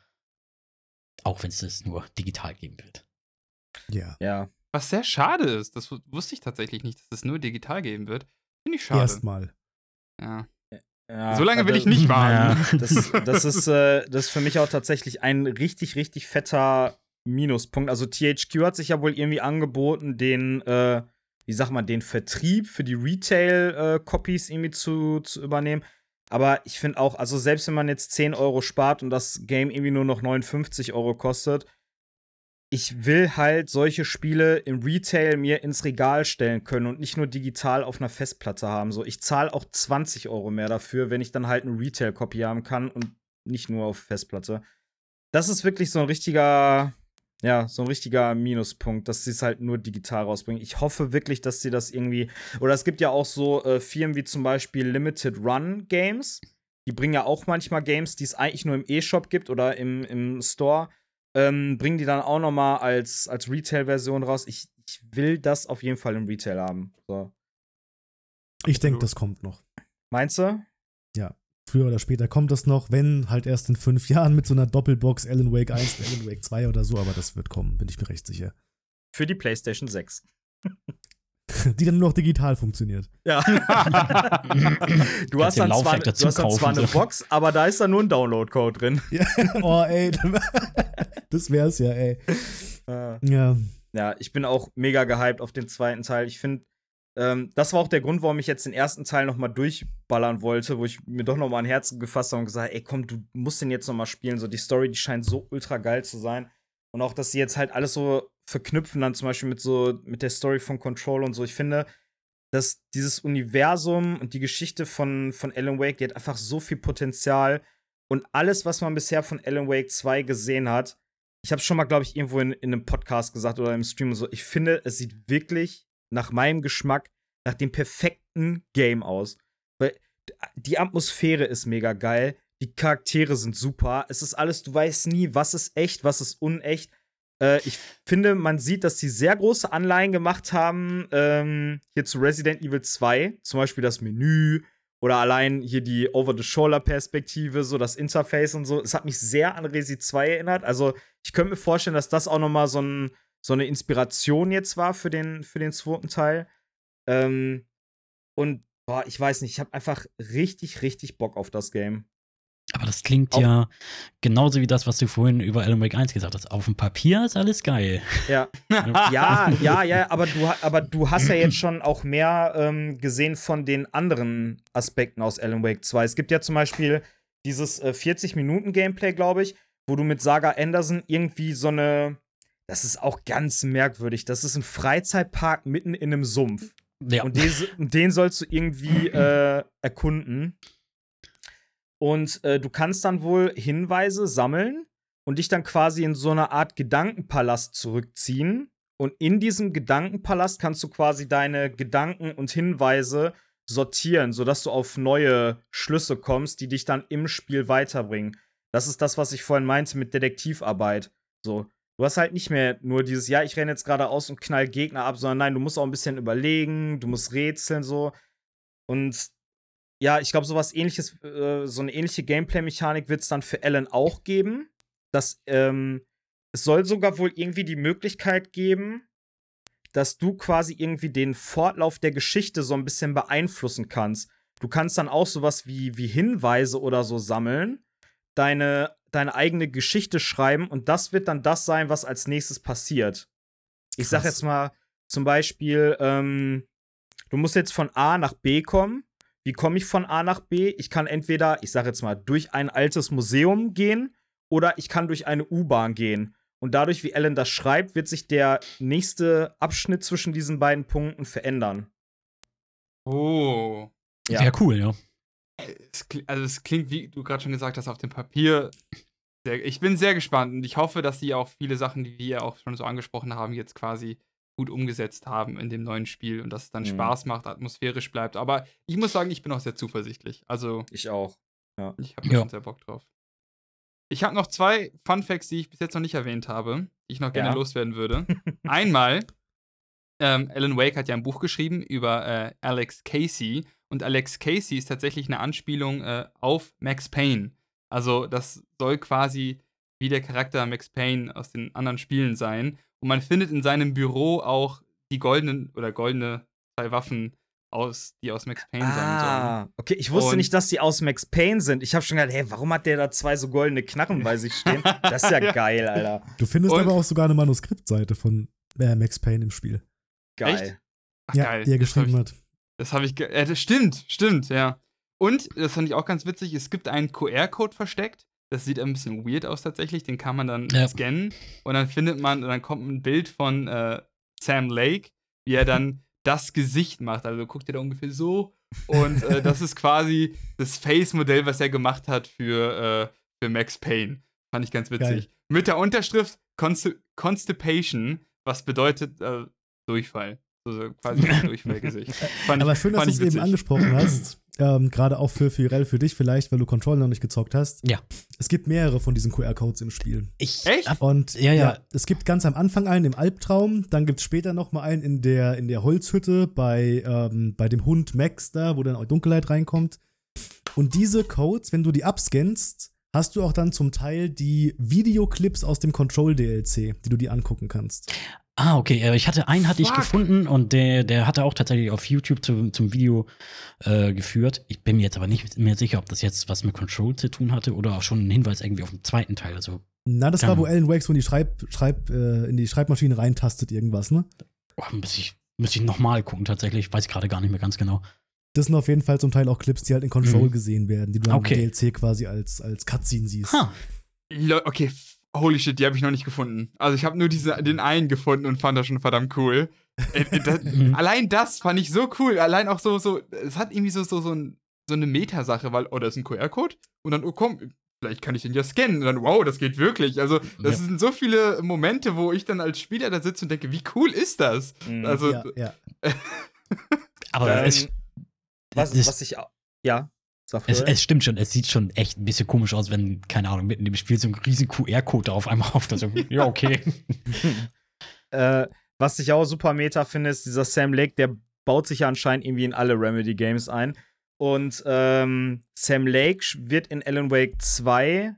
Auch wenn es es nur digital geben wird. Ja. Ja. Was sehr schade ist, das wu- wusste ich tatsächlich nicht, dass es nur digital geben wird. Finde ich schade. Erstmal. Ja. Ja So lange will ich nicht warten. Ja. Das, das, ist, äh, das ist für mich auch tatsächlich ein richtig, richtig fetter Minuspunkt. Also THQ hat sich ja wohl irgendwie angeboten, den, äh, wie sag man, den Vertrieb für die Retail-Copies irgendwie zu, zu übernehmen. Aber ich finde auch, also selbst wenn man jetzt 10 Euro spart und das Game irgendwie nur noch 59 Euro kostet, ich will halt solche Spiele im Retail mir ins Regal stellen können und nicht nur digital auf einer Festplatte haben. So, ich zahle auch 20 Euro mehr dafür, wenn ich dann halt eine Retail-Copy haben kann und nicht nur auf Festplatte. Das ist wirklich so ein richtiger, ja, so ein richtiger Minuspunkt, dass sie es halt nur digital rausbringen. Ich hoffe wirklich, dass sie das irgendwie. Oder es gibt ja auch so äh, Firmen wie zum Beispiel Limited Run Games. Die bringen ja auch manchmal Games, die es eigentlich nur im E-Shop gibt oder im, im Store ähm, bringen die dann auch noch mal als, als Retail-Version raus. Ich, ich will das auf jeden Fall im Retail haben. So. Ich denke, das kommt noch. Meinst du? Früher oder später kommt das noch, wenn halt erst in fünf Jahren mit so einer Doppelbox Alan Wake 1 und Alan Wake 2 oder so, aber das wird kommen, bin ich mir recht sicher. Für die PlayStation 6. Die dann nur noch digital funktioniert. Ja. du hast dann zwar, du hast dann zwar eine. Box, aber da ist dann nur ein Download-Code drin. Ja, oh, ey. Das wär's ja, ey. Ja. Ja, ich bin auch mega gehypt auf den zweiten Teil. Ich finde, ähm, das war auch der Grund, warum ich jetzt den ersten Teil noch mal durchballern wollte, wo ich mir doch noch mal ein Herz gefasst habe und gesagt, ey, komm, du musst den jetzt noch mal spielen. So die Story, die scheint so ultra geil zu sein und auch, dass sie jetzt halt alles so verknüpfen dann zum Beispiel mit so mit der Story von Control und so. Ich finde, dass dieses Universum und die Geschichte von von Alan Wake, die hat einfach so viel Potenzial und alles, was man bisher von Alan Wake 2 gesehen hat, ich habe schon mal, glaube ich, irgendwo in, in einem Podcast gesagt oder im Stream und so, ich finde, es sieht wirklich nach meinem Geschmack, nach dem perfekten Game aus. Weil die Atmosphäre ist mega geil, die Charaktere sind super, es ist alles, du weißt nie, was ist echt, was ist unecht. Äh, ich finde, man sieht, dass die sehr große Anleihen gemacht haben, ähm, hier zu Resident Evil 2, zum Beispiel das Menü Oder allein hier die Over-the-Shoulder-Perspektive, so das Interface und so. Es hat mich sehr an Resi 2 erinnert. Also, ich könnte mir vorstellen, dass das auch noch mal so, ein, so eine Inspiration jetzt war für den, für den zweiten Teil. Ähm, und, boah, ich weiß nicht, ich habe einfach richtig, richtig Bock auf das Game. Aber das klingt ja genauso wie das, was du vorhin über Alan Wake 1 gesagt hast. Auf dem Papier ist alles geil. Ja. ja, ja, ja, aber du, aber du hast ja jetzt schon auch mehr ähm, gesehen von den anderen Aspekten aus Alan Wake 2. Es gibt ja zum Beispiel dieses äh, 40-Minuten-Gameplay, glaube ich, wo du mit Saga Anderson irgendwie so eine. Das ist auch ganz merkwürdig. Das ist ein Freizeitpark mitten in einem Sumpf. Ja. Und den, den sollst du irgendwie äh, erkunden. Und äh, du kannst dann wohl Hinweise sammeln und dich dann quasi in so eine Art Gedankenpalast zurückziehen. Und in diesem Gedankenpalast kannst du quasi deine Gedanken und Hinweise sortieren, sodass du auf neue Schlüsse kommst, die dich dann im Spiel weiterbringen. Das ist das, was ich vorhin meinte mit Detektivarbeit. So, du hast halt nicht mehr nur dieses, ja, ich renne jetzt geradeaus und knall Gegner ab, sondern nein, du musst auch ein bisschen überlegen, du musst rätseln so. Und ja, ich glaube, sowas ähnliches, äh, so eine ähnliche Gameplay-Mechanik wird es dann für Alan auch geben. Das, ähm, es soll sogar wohl irgendwie die Möglichkeit geben, dass du quasi irgendwie den Fortlauf der Geschichte so ein bisschen beeinflussen kannst. Du kannst dann auch sowas wie, wie Hinweise oder so sammeln, deine, deine eigene Geschichte schreiben und das wird dann das sein, was als nächstes passiert. Ich sag Krass. jetzt mal zum Beispiel, ähm, du musst jetzt von A nach B kommen. Wie komme ich von A nach B? Ich kann entweder, ich sag jetzt mal, durch ein altes Museum gehen oder ich kann durch eine U-Bahn gehen. Und dadurch, wie Alan das schreibt, wird sich der nächste Abschnitt zwischen diesen beiden Punkten verändern. Oh. Ja. Wäre cool, ja. Es, also es klingt, wie du gerade schon gesagt hast, auf dem Papier. Sehr, ich bin sehr gespannt und ich hoffe, dass die auch viele Sachen, die wir auch schon so angesprochen haben, jetzt quasi gut umgesetzt haben in dem neuen Spiel und dass es dann Mhm. Spaß macht, atmosphärisch bleibt. Aber ich muss sagen, ich bin auch sehr zuversichtlich. Also Ich auch. ich habe da Ja. schon sehr Bock drauf. Ich habe noch zwei Fun Facts, die ich bis jetzt noch nicht erwähnt habe, die ich noch gerne Ja. loswerden würde. Einmal, ähm, Alan Wake hat ja ein Buch geschrieben über äh, Alex Casey und Alex Casey ist tatsächlich eine Anspielung äh, auf Max Payne. Also das soll quasi wie der Charakter Max Payne aus den anderen Spielen sein. Und man findet in seinem Büro auch die goldenen oder goldene zwei Waffen aus, die aus Max Payne sein sollen. Ah, okay. Ich wusste Und- nicht, dass die aus Max Payne sind. Ich habe schon gedacht, hey, warum hat der da zwei so goldene Knarren bei sich stehen? Das ist ja Ja. geil, Alter. Du findest Und- aber auch sogar eine Manuskriptseite von äh, Max Payne im Spiel. Geil. Echt? Ach, ja, geil. die er Das hab geschrieben ich, hat. Das habe ich. ge- Äh, das stimmt, stimmt, ja. Und, das fand ich auch ganz witzig, es gibt einen QR-Code versteckt. Das sieht ein bisschen weird aus tatsächlich. Den kann man dann Ja. scannen. Und dann findet man, dann kommt ein Bild von äh, Sam Lake, wie er dann das Gesicht macht. Also guckt ihr da ungefähr so. Und äh, das ist quasi das Face-Modell, was er gemacht hat für, äh, für Max Payne. Fand ich ganz witzig. Geil. Mit der Unterschrift Consti Constipation, was bedeutet äh, Durchfall. So, so quasi ein Durchfallgesicht. Fand Aber ich- schön, dass du es eben angesprochen hast. Ähm, Gerade auch für Firel, für dich vielleicht, weil du Control noch nicht gezockt hast. Ja. Es gibt mehrere von diesen QR-Codes im Spiel. Ich Echt? Und Ja, ja. es gibt ganz am Anfang einen im Albtraum, dann gibt es später noch mal einen in der, in der Holzhütte bei, ähm, bei dem Hund Max da, wo dann auch Dunkelheit reinkommt. Und diese Codes, wenn du die abscannst, hast du auch dann zum Teil die Videoclips aus dem Control-DLC, die du dir angucken kannst. Ah, okay. äh, Ich hatte einen hatte ich Fuck. gefunden und der, der hatte auch tatsächlich auf YouTube zum, zum Video äh, geführt. Ich bin mir jetzt aber nicht mehr sicher, ob das jetzt was mit Control zu tun hatte oder auch schon ein Hinweis irgendwie auf den zweiten Teil. Also, Na, das war, wo Alan Wake so in die, Schreib, Schreib, äh, in die Schreibmaschine reintastet, irgendwas, ne? oh, müsste ich, müsste ich nochmal gucken tatsächlich. Weiß ich gerade gar nicht mehr ganz genau. Das sind auf jeden Fall zum Teil auch Clips, die halt in Control Mhm. gesehen werden, die du dann Okay. im DLC quasi als, als Cutscene siehst. Ha. Okay, holy shit, die habe ich noch nicht gefunden. Also ich habe nur diese, den einen gefunden und fand das schon verdammt cool. Äh, äh, das, Mhm. allein das fand ich so cool. Allein auch so, so, es hat irgendwie so, so, so, ein, so eine Metasache, weil, oh, da ist ein QR-Code und dann, oh komm, vielleicht kann ich den ja scannen. Und dann, wow, das geht wirklich. Also, das Ja. sind so viele Momente, wo ich dann als Spieler da sitze und denke, wie cool ist das? Mhm. Also, ja, ja. Aber Ähm, was, was ich auch. Ja, es, es stimmt schon, es sieht schon echt ein bisschen komisch aus, wenn, keine Ahnung, mitten im Spiel so ein riesen QR-Code auf einmal auf. Also, ja, okay. Äh, was ich auch super meta finde, ist dieser Sam Lake, der baut sich ja anscheinend irgendwie in alle Remedy-Games ein. Und ähm, Sam Lake wird in Alan Wake 2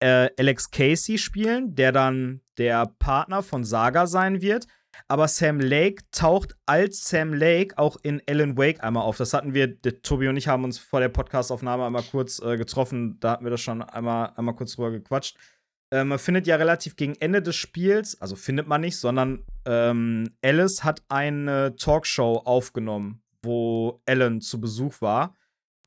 äh, Alex Casey spielen, der dann der Partner von Saga sein wird. Aber Sam Lake taucht als Sam Lake auch in Alan Wake einmal auf. Das hatten wir, Tobi und ich haben uns vor der Podcastaufnahme einmal kurz äh, getroffen. Da hatten wir das schon einmal, einmal kurz drüber gequatscht. Äh, man findet ja relativ gegen Ende des Spiels, also findet man nicht, sondern ähm, Alice hat eine Talkshow aufgenommen, wo Alan zu Besuch war.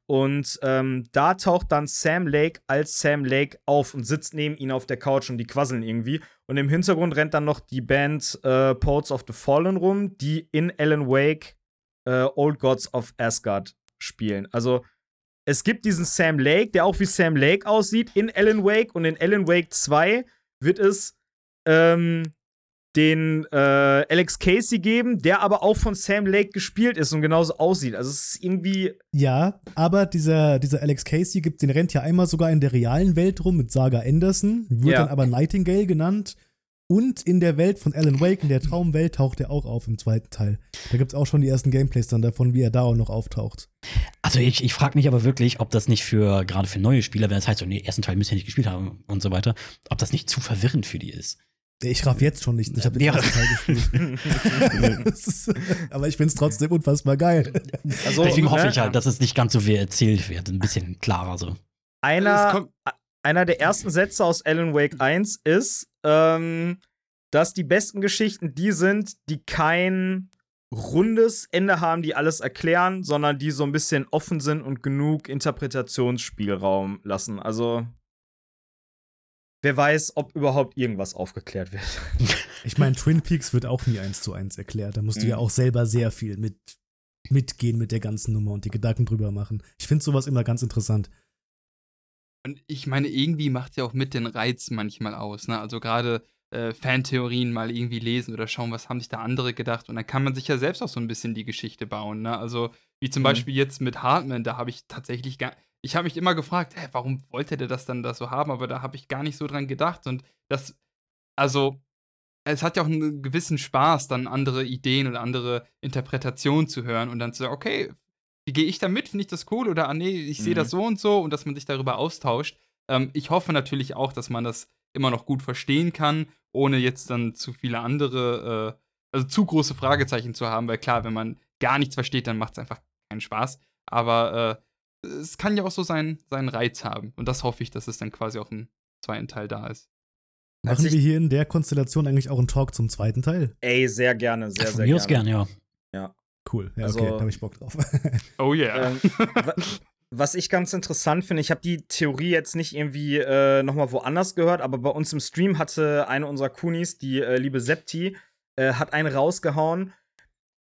Und ähm, da taucht dann Sam Lake als Sam Lake auf und sitzt neben ihm auf der Couch und die quasseln irgendwie. Und im Hintergrund rennt dann noch die Band äh, Poets of the Fallen rum, die in Alan Wake äh, Old Gods of Asgard spielen. Also es gibt diesen Sam Lake, der auch wie Sam Lake aussieht, in Alan Wake. Und in Alan Wake 2 wird es ähm, den äh, Alex Casey geben, der aber auch von Sam Lake gespielt ist und genauso aussieht. Also es ist irgendwie. Ja, aber dieser, dieser Alex Casey gibt, den rennt ja einmal sogar in der realen Welt rum mit Saga Anderson, wird Ja. dann aber Nightingale genannt. Und in der Welt von Alan Wake, in der Traumwelt, taucht er auch auf im zweiten Teil. Da gibt es auch schon die ersten Gameplays dann davon, wie er da auch noch auftaucht. Also ich, ich frage mich aber wirklich, ob das nicht für, gerade für neue Spieler, wenn das heißt, so, nee, ersten Teil müssen ja nicht gespielt haben und so weiter, ob das nicht zu verwirrend für die ist. Ich raff jetzt schon nicht. Ich habe den Ja. ersten Teil gespielt. Ist, aber ich finde es trotzdem unfassbar geil. Also, Deswegen hoffe ne, ich halt, dass es nicht ganz so wie erzählt wird, ein bisschen klarer so. Einer, einer der ersten Sätze aus Alan Wake 1 ist, ähm, dass die besten Geschichten die sind, die kein rundes Ende haben, die alles erklären, sondern die so ein bisschen offen sind und genug Interpretationsspielraum lassen. Also, wer weiß, ob überhaupt irgendwas aufgeklärt wird. Ich meine, Twin Peaks wird auch nie eins zu eins erklärt. Da musst du ja Mhm. auch selber sehr viel mit mitgehen mit der ganzen Nummer und die Gedanken drüber machen. Ich finde sowas immer ganz interessant. Und ich meine, irgendwie macht ja auch mit den Reiz manchmal aus. Ne? Also gerade äh, Fantheorien mal irgendwie lesen oder schauen, was haben sich da andere gedacht. Und dann kann man sich ja selbst auch so ein bisschen die Geschichte bauen. Ne? Also wie zum Mhm. Beispiel jetzt mit Hartman, da habe ich tatsächlich gar. Ich habe mich immer gefragt, hä, warum wollte der das dann da so haben? Aber da habe ich gar nicht so dran gedacht. Und das, also, es hat ja auch einen gewissen Spaß, dann andere Ideen oder andere Interpretationen zu hören und dann zu sagen, okay, wie gehe ich da mit? Finde ich das cool? Oder, ah, nee, ich sehe Mhm. das so und so und dass man sich darüber austauscht. Ähm, ich hoffe natürlich auch, dass man das immer noch gut verstehen kann, ohne jetzt dann zu viele andere, äh, also zu große Fragezeichen zu haben, weil klar, wenn man gar nichts versteht, dann macht es einfach keinen Spaß. Aber äh, es kann ja auch so seinen, seinen Reiz haben. Und das hoffe ich, dass es dann quasi auch im zweiten Teil da ist. Machen ich- wir hier in der Konstellation eigentlich auch einen Talk zum zweiten Teil? Ey, sehr gerne, sehr, Von sehr mir aus gerne. gern, ja. Cool. Ja, Also- okay, da habe ich Bock drauf. Oh yeah. Ähm, wa- was ich ganz interessant finde, ich habe die Theorie jetzt nicht irgendwie äh, nochmal woanders gehört, aber bei uns im Stream hatte eine unserer Kunis, die äh, liebe Septi, äh, hat einen rausgehauen.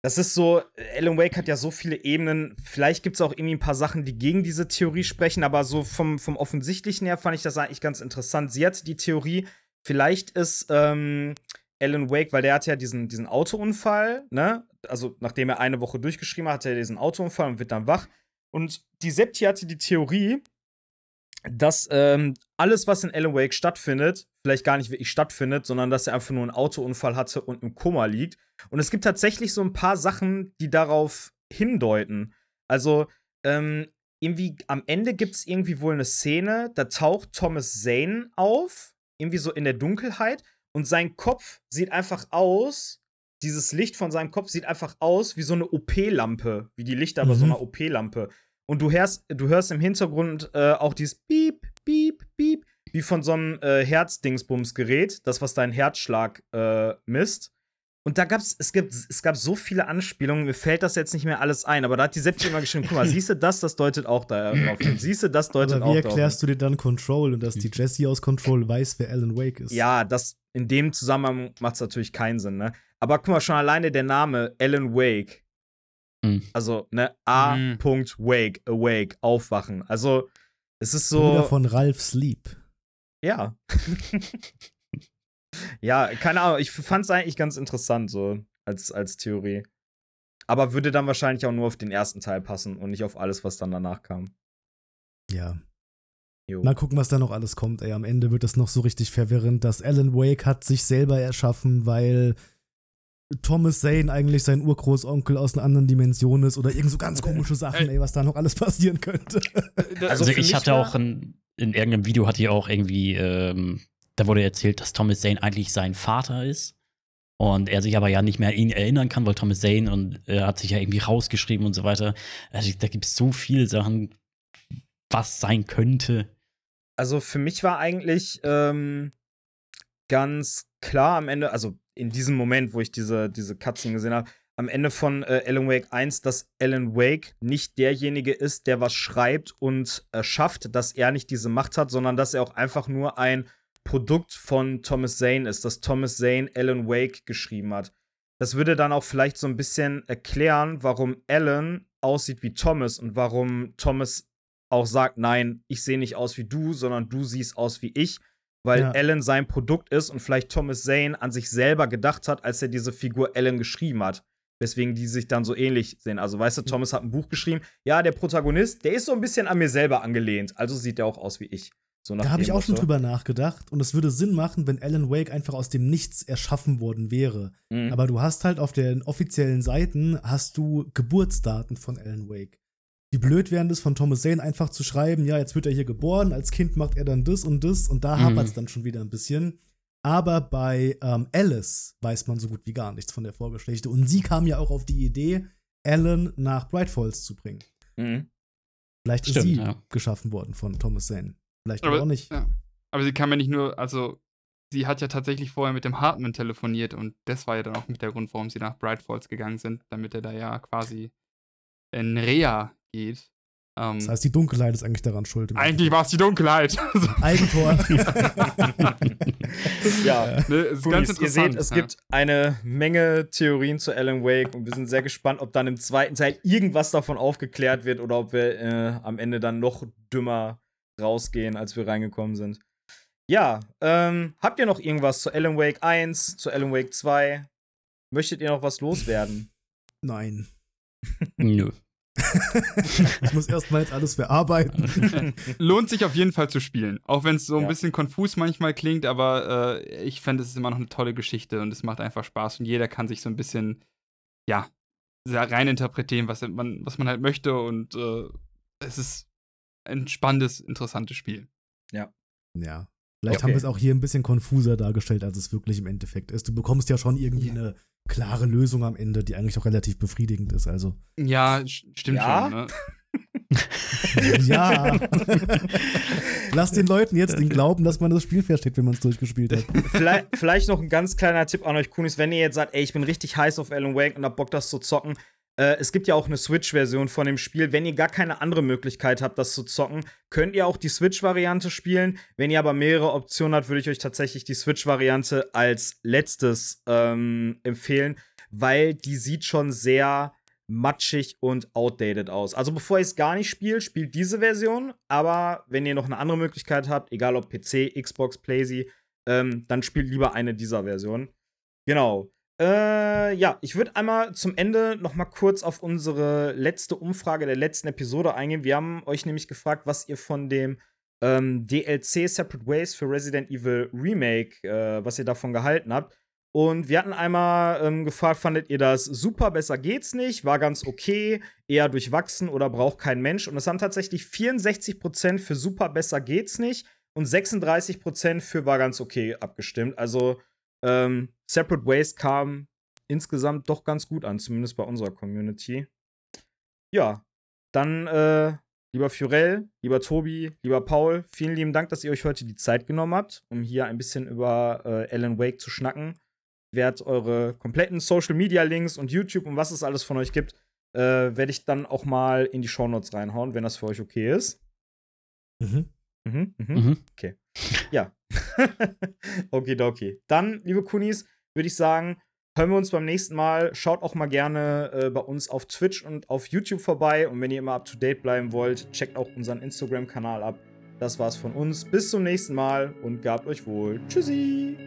Das ist so, Alan Wake hat ja so viele Ebenen. Vielleicht gibt es auch irgendwie ein paar Sachen, die gegen diese Theorie sprechen, aber so vom, vom Offensichtlichen her fand ich das eigentlich ganz interessant. Sie hatte die Theorie, vielleicht ist ähm, Alan Wake, weil der hat ja diesen, diesen Autounfall, ne? Also, nachdem er eine Woche durchgeschrieben hat, hat er diesen Autounfall und wird dann wach. Und die Septi hatte die Theorie, dass ähm, alles, was in Alan Wake stattfindet, vielleicht gar nicht wirklich stattfindet, sondern dass er einfach nur einen Autounfall hatte und im Koma liegt. Und es gibt tatsächlich so ein paar Sachen, die darauf hindeuten. Also, ähm, irgendwie am Ende gibt es irgendwie wohl eine Szene, da taucht Thomas Zane auf, irgendwie so in der Dunkelheit, und sein Kopf sieht einfach aus, dieses Licht von seinem Kopf sieht einfach aus wie so eine OP-Lampe, wie die Lichter bei so Mhm. einer OP-Lampe. Und du hörst, du hörst im Hintergrund äh, auch dieses Piep, Piep, Piep, wie von so einem äh, Herzdingsbums-Gerät, das, was deinen Herzschlag äh, misst. Und da gab's, es gibt, es gab so viele Anspielungen, mir fällt das jetzt nicht mehr alles ein, aber da hat die Septi immer geschrieben, guck mal, siehst du das, das deutet auch darauf hin. Siehst du, das deutet Aber auch wie darauf hin. erklärst du dir dann Control und dass die Jessie aus Control weiß, wer Alan Wake ist? Ja, das in dem Zusammenhang macht es natürlich keinen Sinn, ne? Aber guck mal, schon alleine der Name Alan Wake. Hm. Also, ne, A. Mhm. Wake, awake, aufwachen. Also, es ist Bruder so. von Ralph Sleep. Ja. ja, keine Ahnung. Ich fand es eigentlich ganz interessant, so als, als Theorie. Aber würde dann wahrscheinlich auch nur auf den ersten Teil passen und nicht auf alles, was dann danach kam. Ja. Jo. Mal gucken, was da noch alles kommt. Ey, am Ende wird es noch so richtig verwirrend, dass Alan Wake hat sich selber erschaffen, weil Thomas Zane eigentlich sein Urgroßonkel aus einer anderen Dimension ist oder irgend so ganz komische Sachen, ey, was da noch alles passieren könnte. Also, Also für ich hatte auch in, in irgendeinem Video hatte ich auch irgendwie, ähm, da wurde erzählt, dass Thomas Zane eigentlich sein Vater ist. Und er sich aber ja nicht mehr an ihn erinnern kann, weil Thomas Zane und er hat sich ja irgendwie rausgeschrieben und so weiter. Also da gibt es so viele Sachen, was sein könnte. Also für mich war eigentlich ähm, ganz klar am Ende, also in diesem Moment, wo ich diese, diese Cutscene gesehen habe, am Ende von äh, Alan Wake 1, dass Alan Wake nicht derjenige ist, der was schreibt und äh, schafft, dass er nicht diese Macht hat, sondern dass er auch einfach nur ein Produkt von Thomas Zane ist, dass Thomas Zane Alan Wake geschrieben hat. Das würde dann auch vielleicht so ein bisschen erklären, warum Alan aussieht wie Thomas und warum Thomas auch sagt, nein, ich sehe nicht aus wie du, sondern du siehst aus wie ich, weil Ja. Alan sein Produkt ist und vielleicht Thomas Zane an sich selber gedacht hat, als er diese Figur Alan geschrieben hat. Weswegen die sich dann so ähnlich sehen. Also, weißt du, Thomas hat ein Buch geschrieben. Ja, der Protagonist, der ist so ein bisschen an mir selber angelehnt. Also sieht er auch aus wie ich. So Da habe ich auch schon drüber nachgedacht und es würde Sinn machen, wenn Alan Wake einfach aus dem Nichts erschaffen worden wäre. Mhm. Aber du hast halt auf den offiziellen Seiten hast du Geburtsdaten von Alan Wake. Wie blöd wäre es von Thomas Zane einfach zu schreiben, ja, jetzt wird er hier geboren, als Kind macht er dann das und das und da Mhm. hapert es dann schon wieder ein bisschen. Aber bei ähm, Alice weiß man so gut wie gar nichts von der Vorgeschichte. Und sie kam ja auch auf die Idee, Alan nach Bright Falls zu bringen. Mhm. Vielleicht ist Stimmt, sie ja. geschaffen worden von Thomas Zane. Vielleicht aber auch nicht. Ja. Aber sie kam ja nicht nur, also sie hat ja tatsächlich vorher mit dem Hartman telefoniert und das war ja dann auch mit der Grund, warum sie nach Bright Falls gegangen sind, damit er da ja quasi in Reha geht. Ähm, Das heißt, die Dunkelheit ist eigentlich daran schuld. eigentlich war es die Dunkelheit. Eigentor. Ja. ne, ist ganz Goonies, ihr interessant. seht, es ja. gibt eine Menge Theorien zu Alan Wake und wir sind sehr gespannt, ob dann im zweiten Teil irgendwas davon aufgeklärt wird oder ob wir äh, am Ende dann noch dümmer rausgehen, als wir reingekommen sind. Ja, ähm, habt ihr noch irgendwas zu Alan Wake 1, zu Alan Wake 2? Möchtet ihr noch was loswerden? Nein. Nö. Ich muss erstmal jetzt alles verarbeiten. Lohnt sich auf jeden Fall zu spielen. Auch wenn es so ein Ja. bisschen konfus manchmal klingt, aber äh, ich fände, es ist immer noch eine tolle Geschichte und es macht einfach Spaß und jeder kann sich so ein bisschen, ja, sehr rein interpretieren, was man, was man halt möchte und äh, es ist ein spannendes, interessantes Spiel. Ja. Vielleicht Okay. haben wir es auch hier ein bisschen konfuser dargestellt, als es wirklich im Endeffekt ist. Du bekommst ja schon irgendwie Ja. eine klare Lösung am Ende, die eigentlich auch relativ befriedigend ist. Also, Ja, stimmt Ja? schon. Ne? ja. Lass den Leuten jetzt den Glauben, dass man das Spiel versteht, wenn man es durchgespielt hat. vielleicht, vielleicht noch ein ganz kleiner Tipp an euch, Kunis, wenn ihr jetzt sagt, ey, ich bin richtig heiß auf Alan Wake und hab Bock, das zu zocken. Äh, es gibt ja auch eine Switch-Version von dem Spiel. Wenn ihr gar keine andere Möglichkeit habt, das zu zocken, könnt ihr auch die Switch-Variante spielen. Wenn ihr aber mehrere Optionen habt, würde ich euch tatsächlich die Switch-Variante als letztes ähm, empfehlen, weil die sieht schon sehr matschig und outdated aus. Also bevor ihr es gar nicht spielt, spielt diese Version. Aber wenn ihr noch eine andere Möglichkeit habt, egal ob PC, Xbox, PlayStation, ähm, dann spielt lieber eine dieser Versionen. Genau. Äh, ja, ich würde einmal zum Ende noch mal kurz auf unsere letzte Umfrage der letzten Episode eingehen. Wir haben euch nämlich gefragt, was ihr von dem ähm, DLC Separate Ways für Resident Evil Remake, äh, was ihr davon gehalten habt. Und wir hatten einmal ähm, gefragt, fandet ihr das super, besser geht's nicht, war ganz okay, eher durchwachsen oder braucht kein Mensch? Und es haben tatsächlich 64% für super, besser geht's nicht und 36% für war ganz okay abgestimmt. Also ähm, Separate Ways kam insgesamt doch ganz gut an, zumindest bei unserer Community. Ja, dann, äh, lieber Furell, lieber Tobi, lieber Paul, vielen lieben Dank, dass ihr euch heute die Zeit genommen habt, um hier ein bisschen über äh, Alan Wake zu schnacken. Ich werde eure kompletten Social Media Links und YouTube und was es alles von euch gibt, äh, werde ich dann auch mal in die Shownotes reinhauen, wenn das für euch okay ist. Mhm. Mhm, mhm. Mhm. Ja. Okidoki. Dann, liebe Kunis, würde ich sagen, hören wir uns beim nächsten Mal. Schaut auch mal gerne äh, bei uns auf Twitch und auf YouTube vorbei. Und wenn ihr immer up to date bleiben wollt, checkt auch unseren Instagram-Kanal ab. Das war's von uns. Bis zum nächsten Mal und gabt euch wohl. Tschüssi.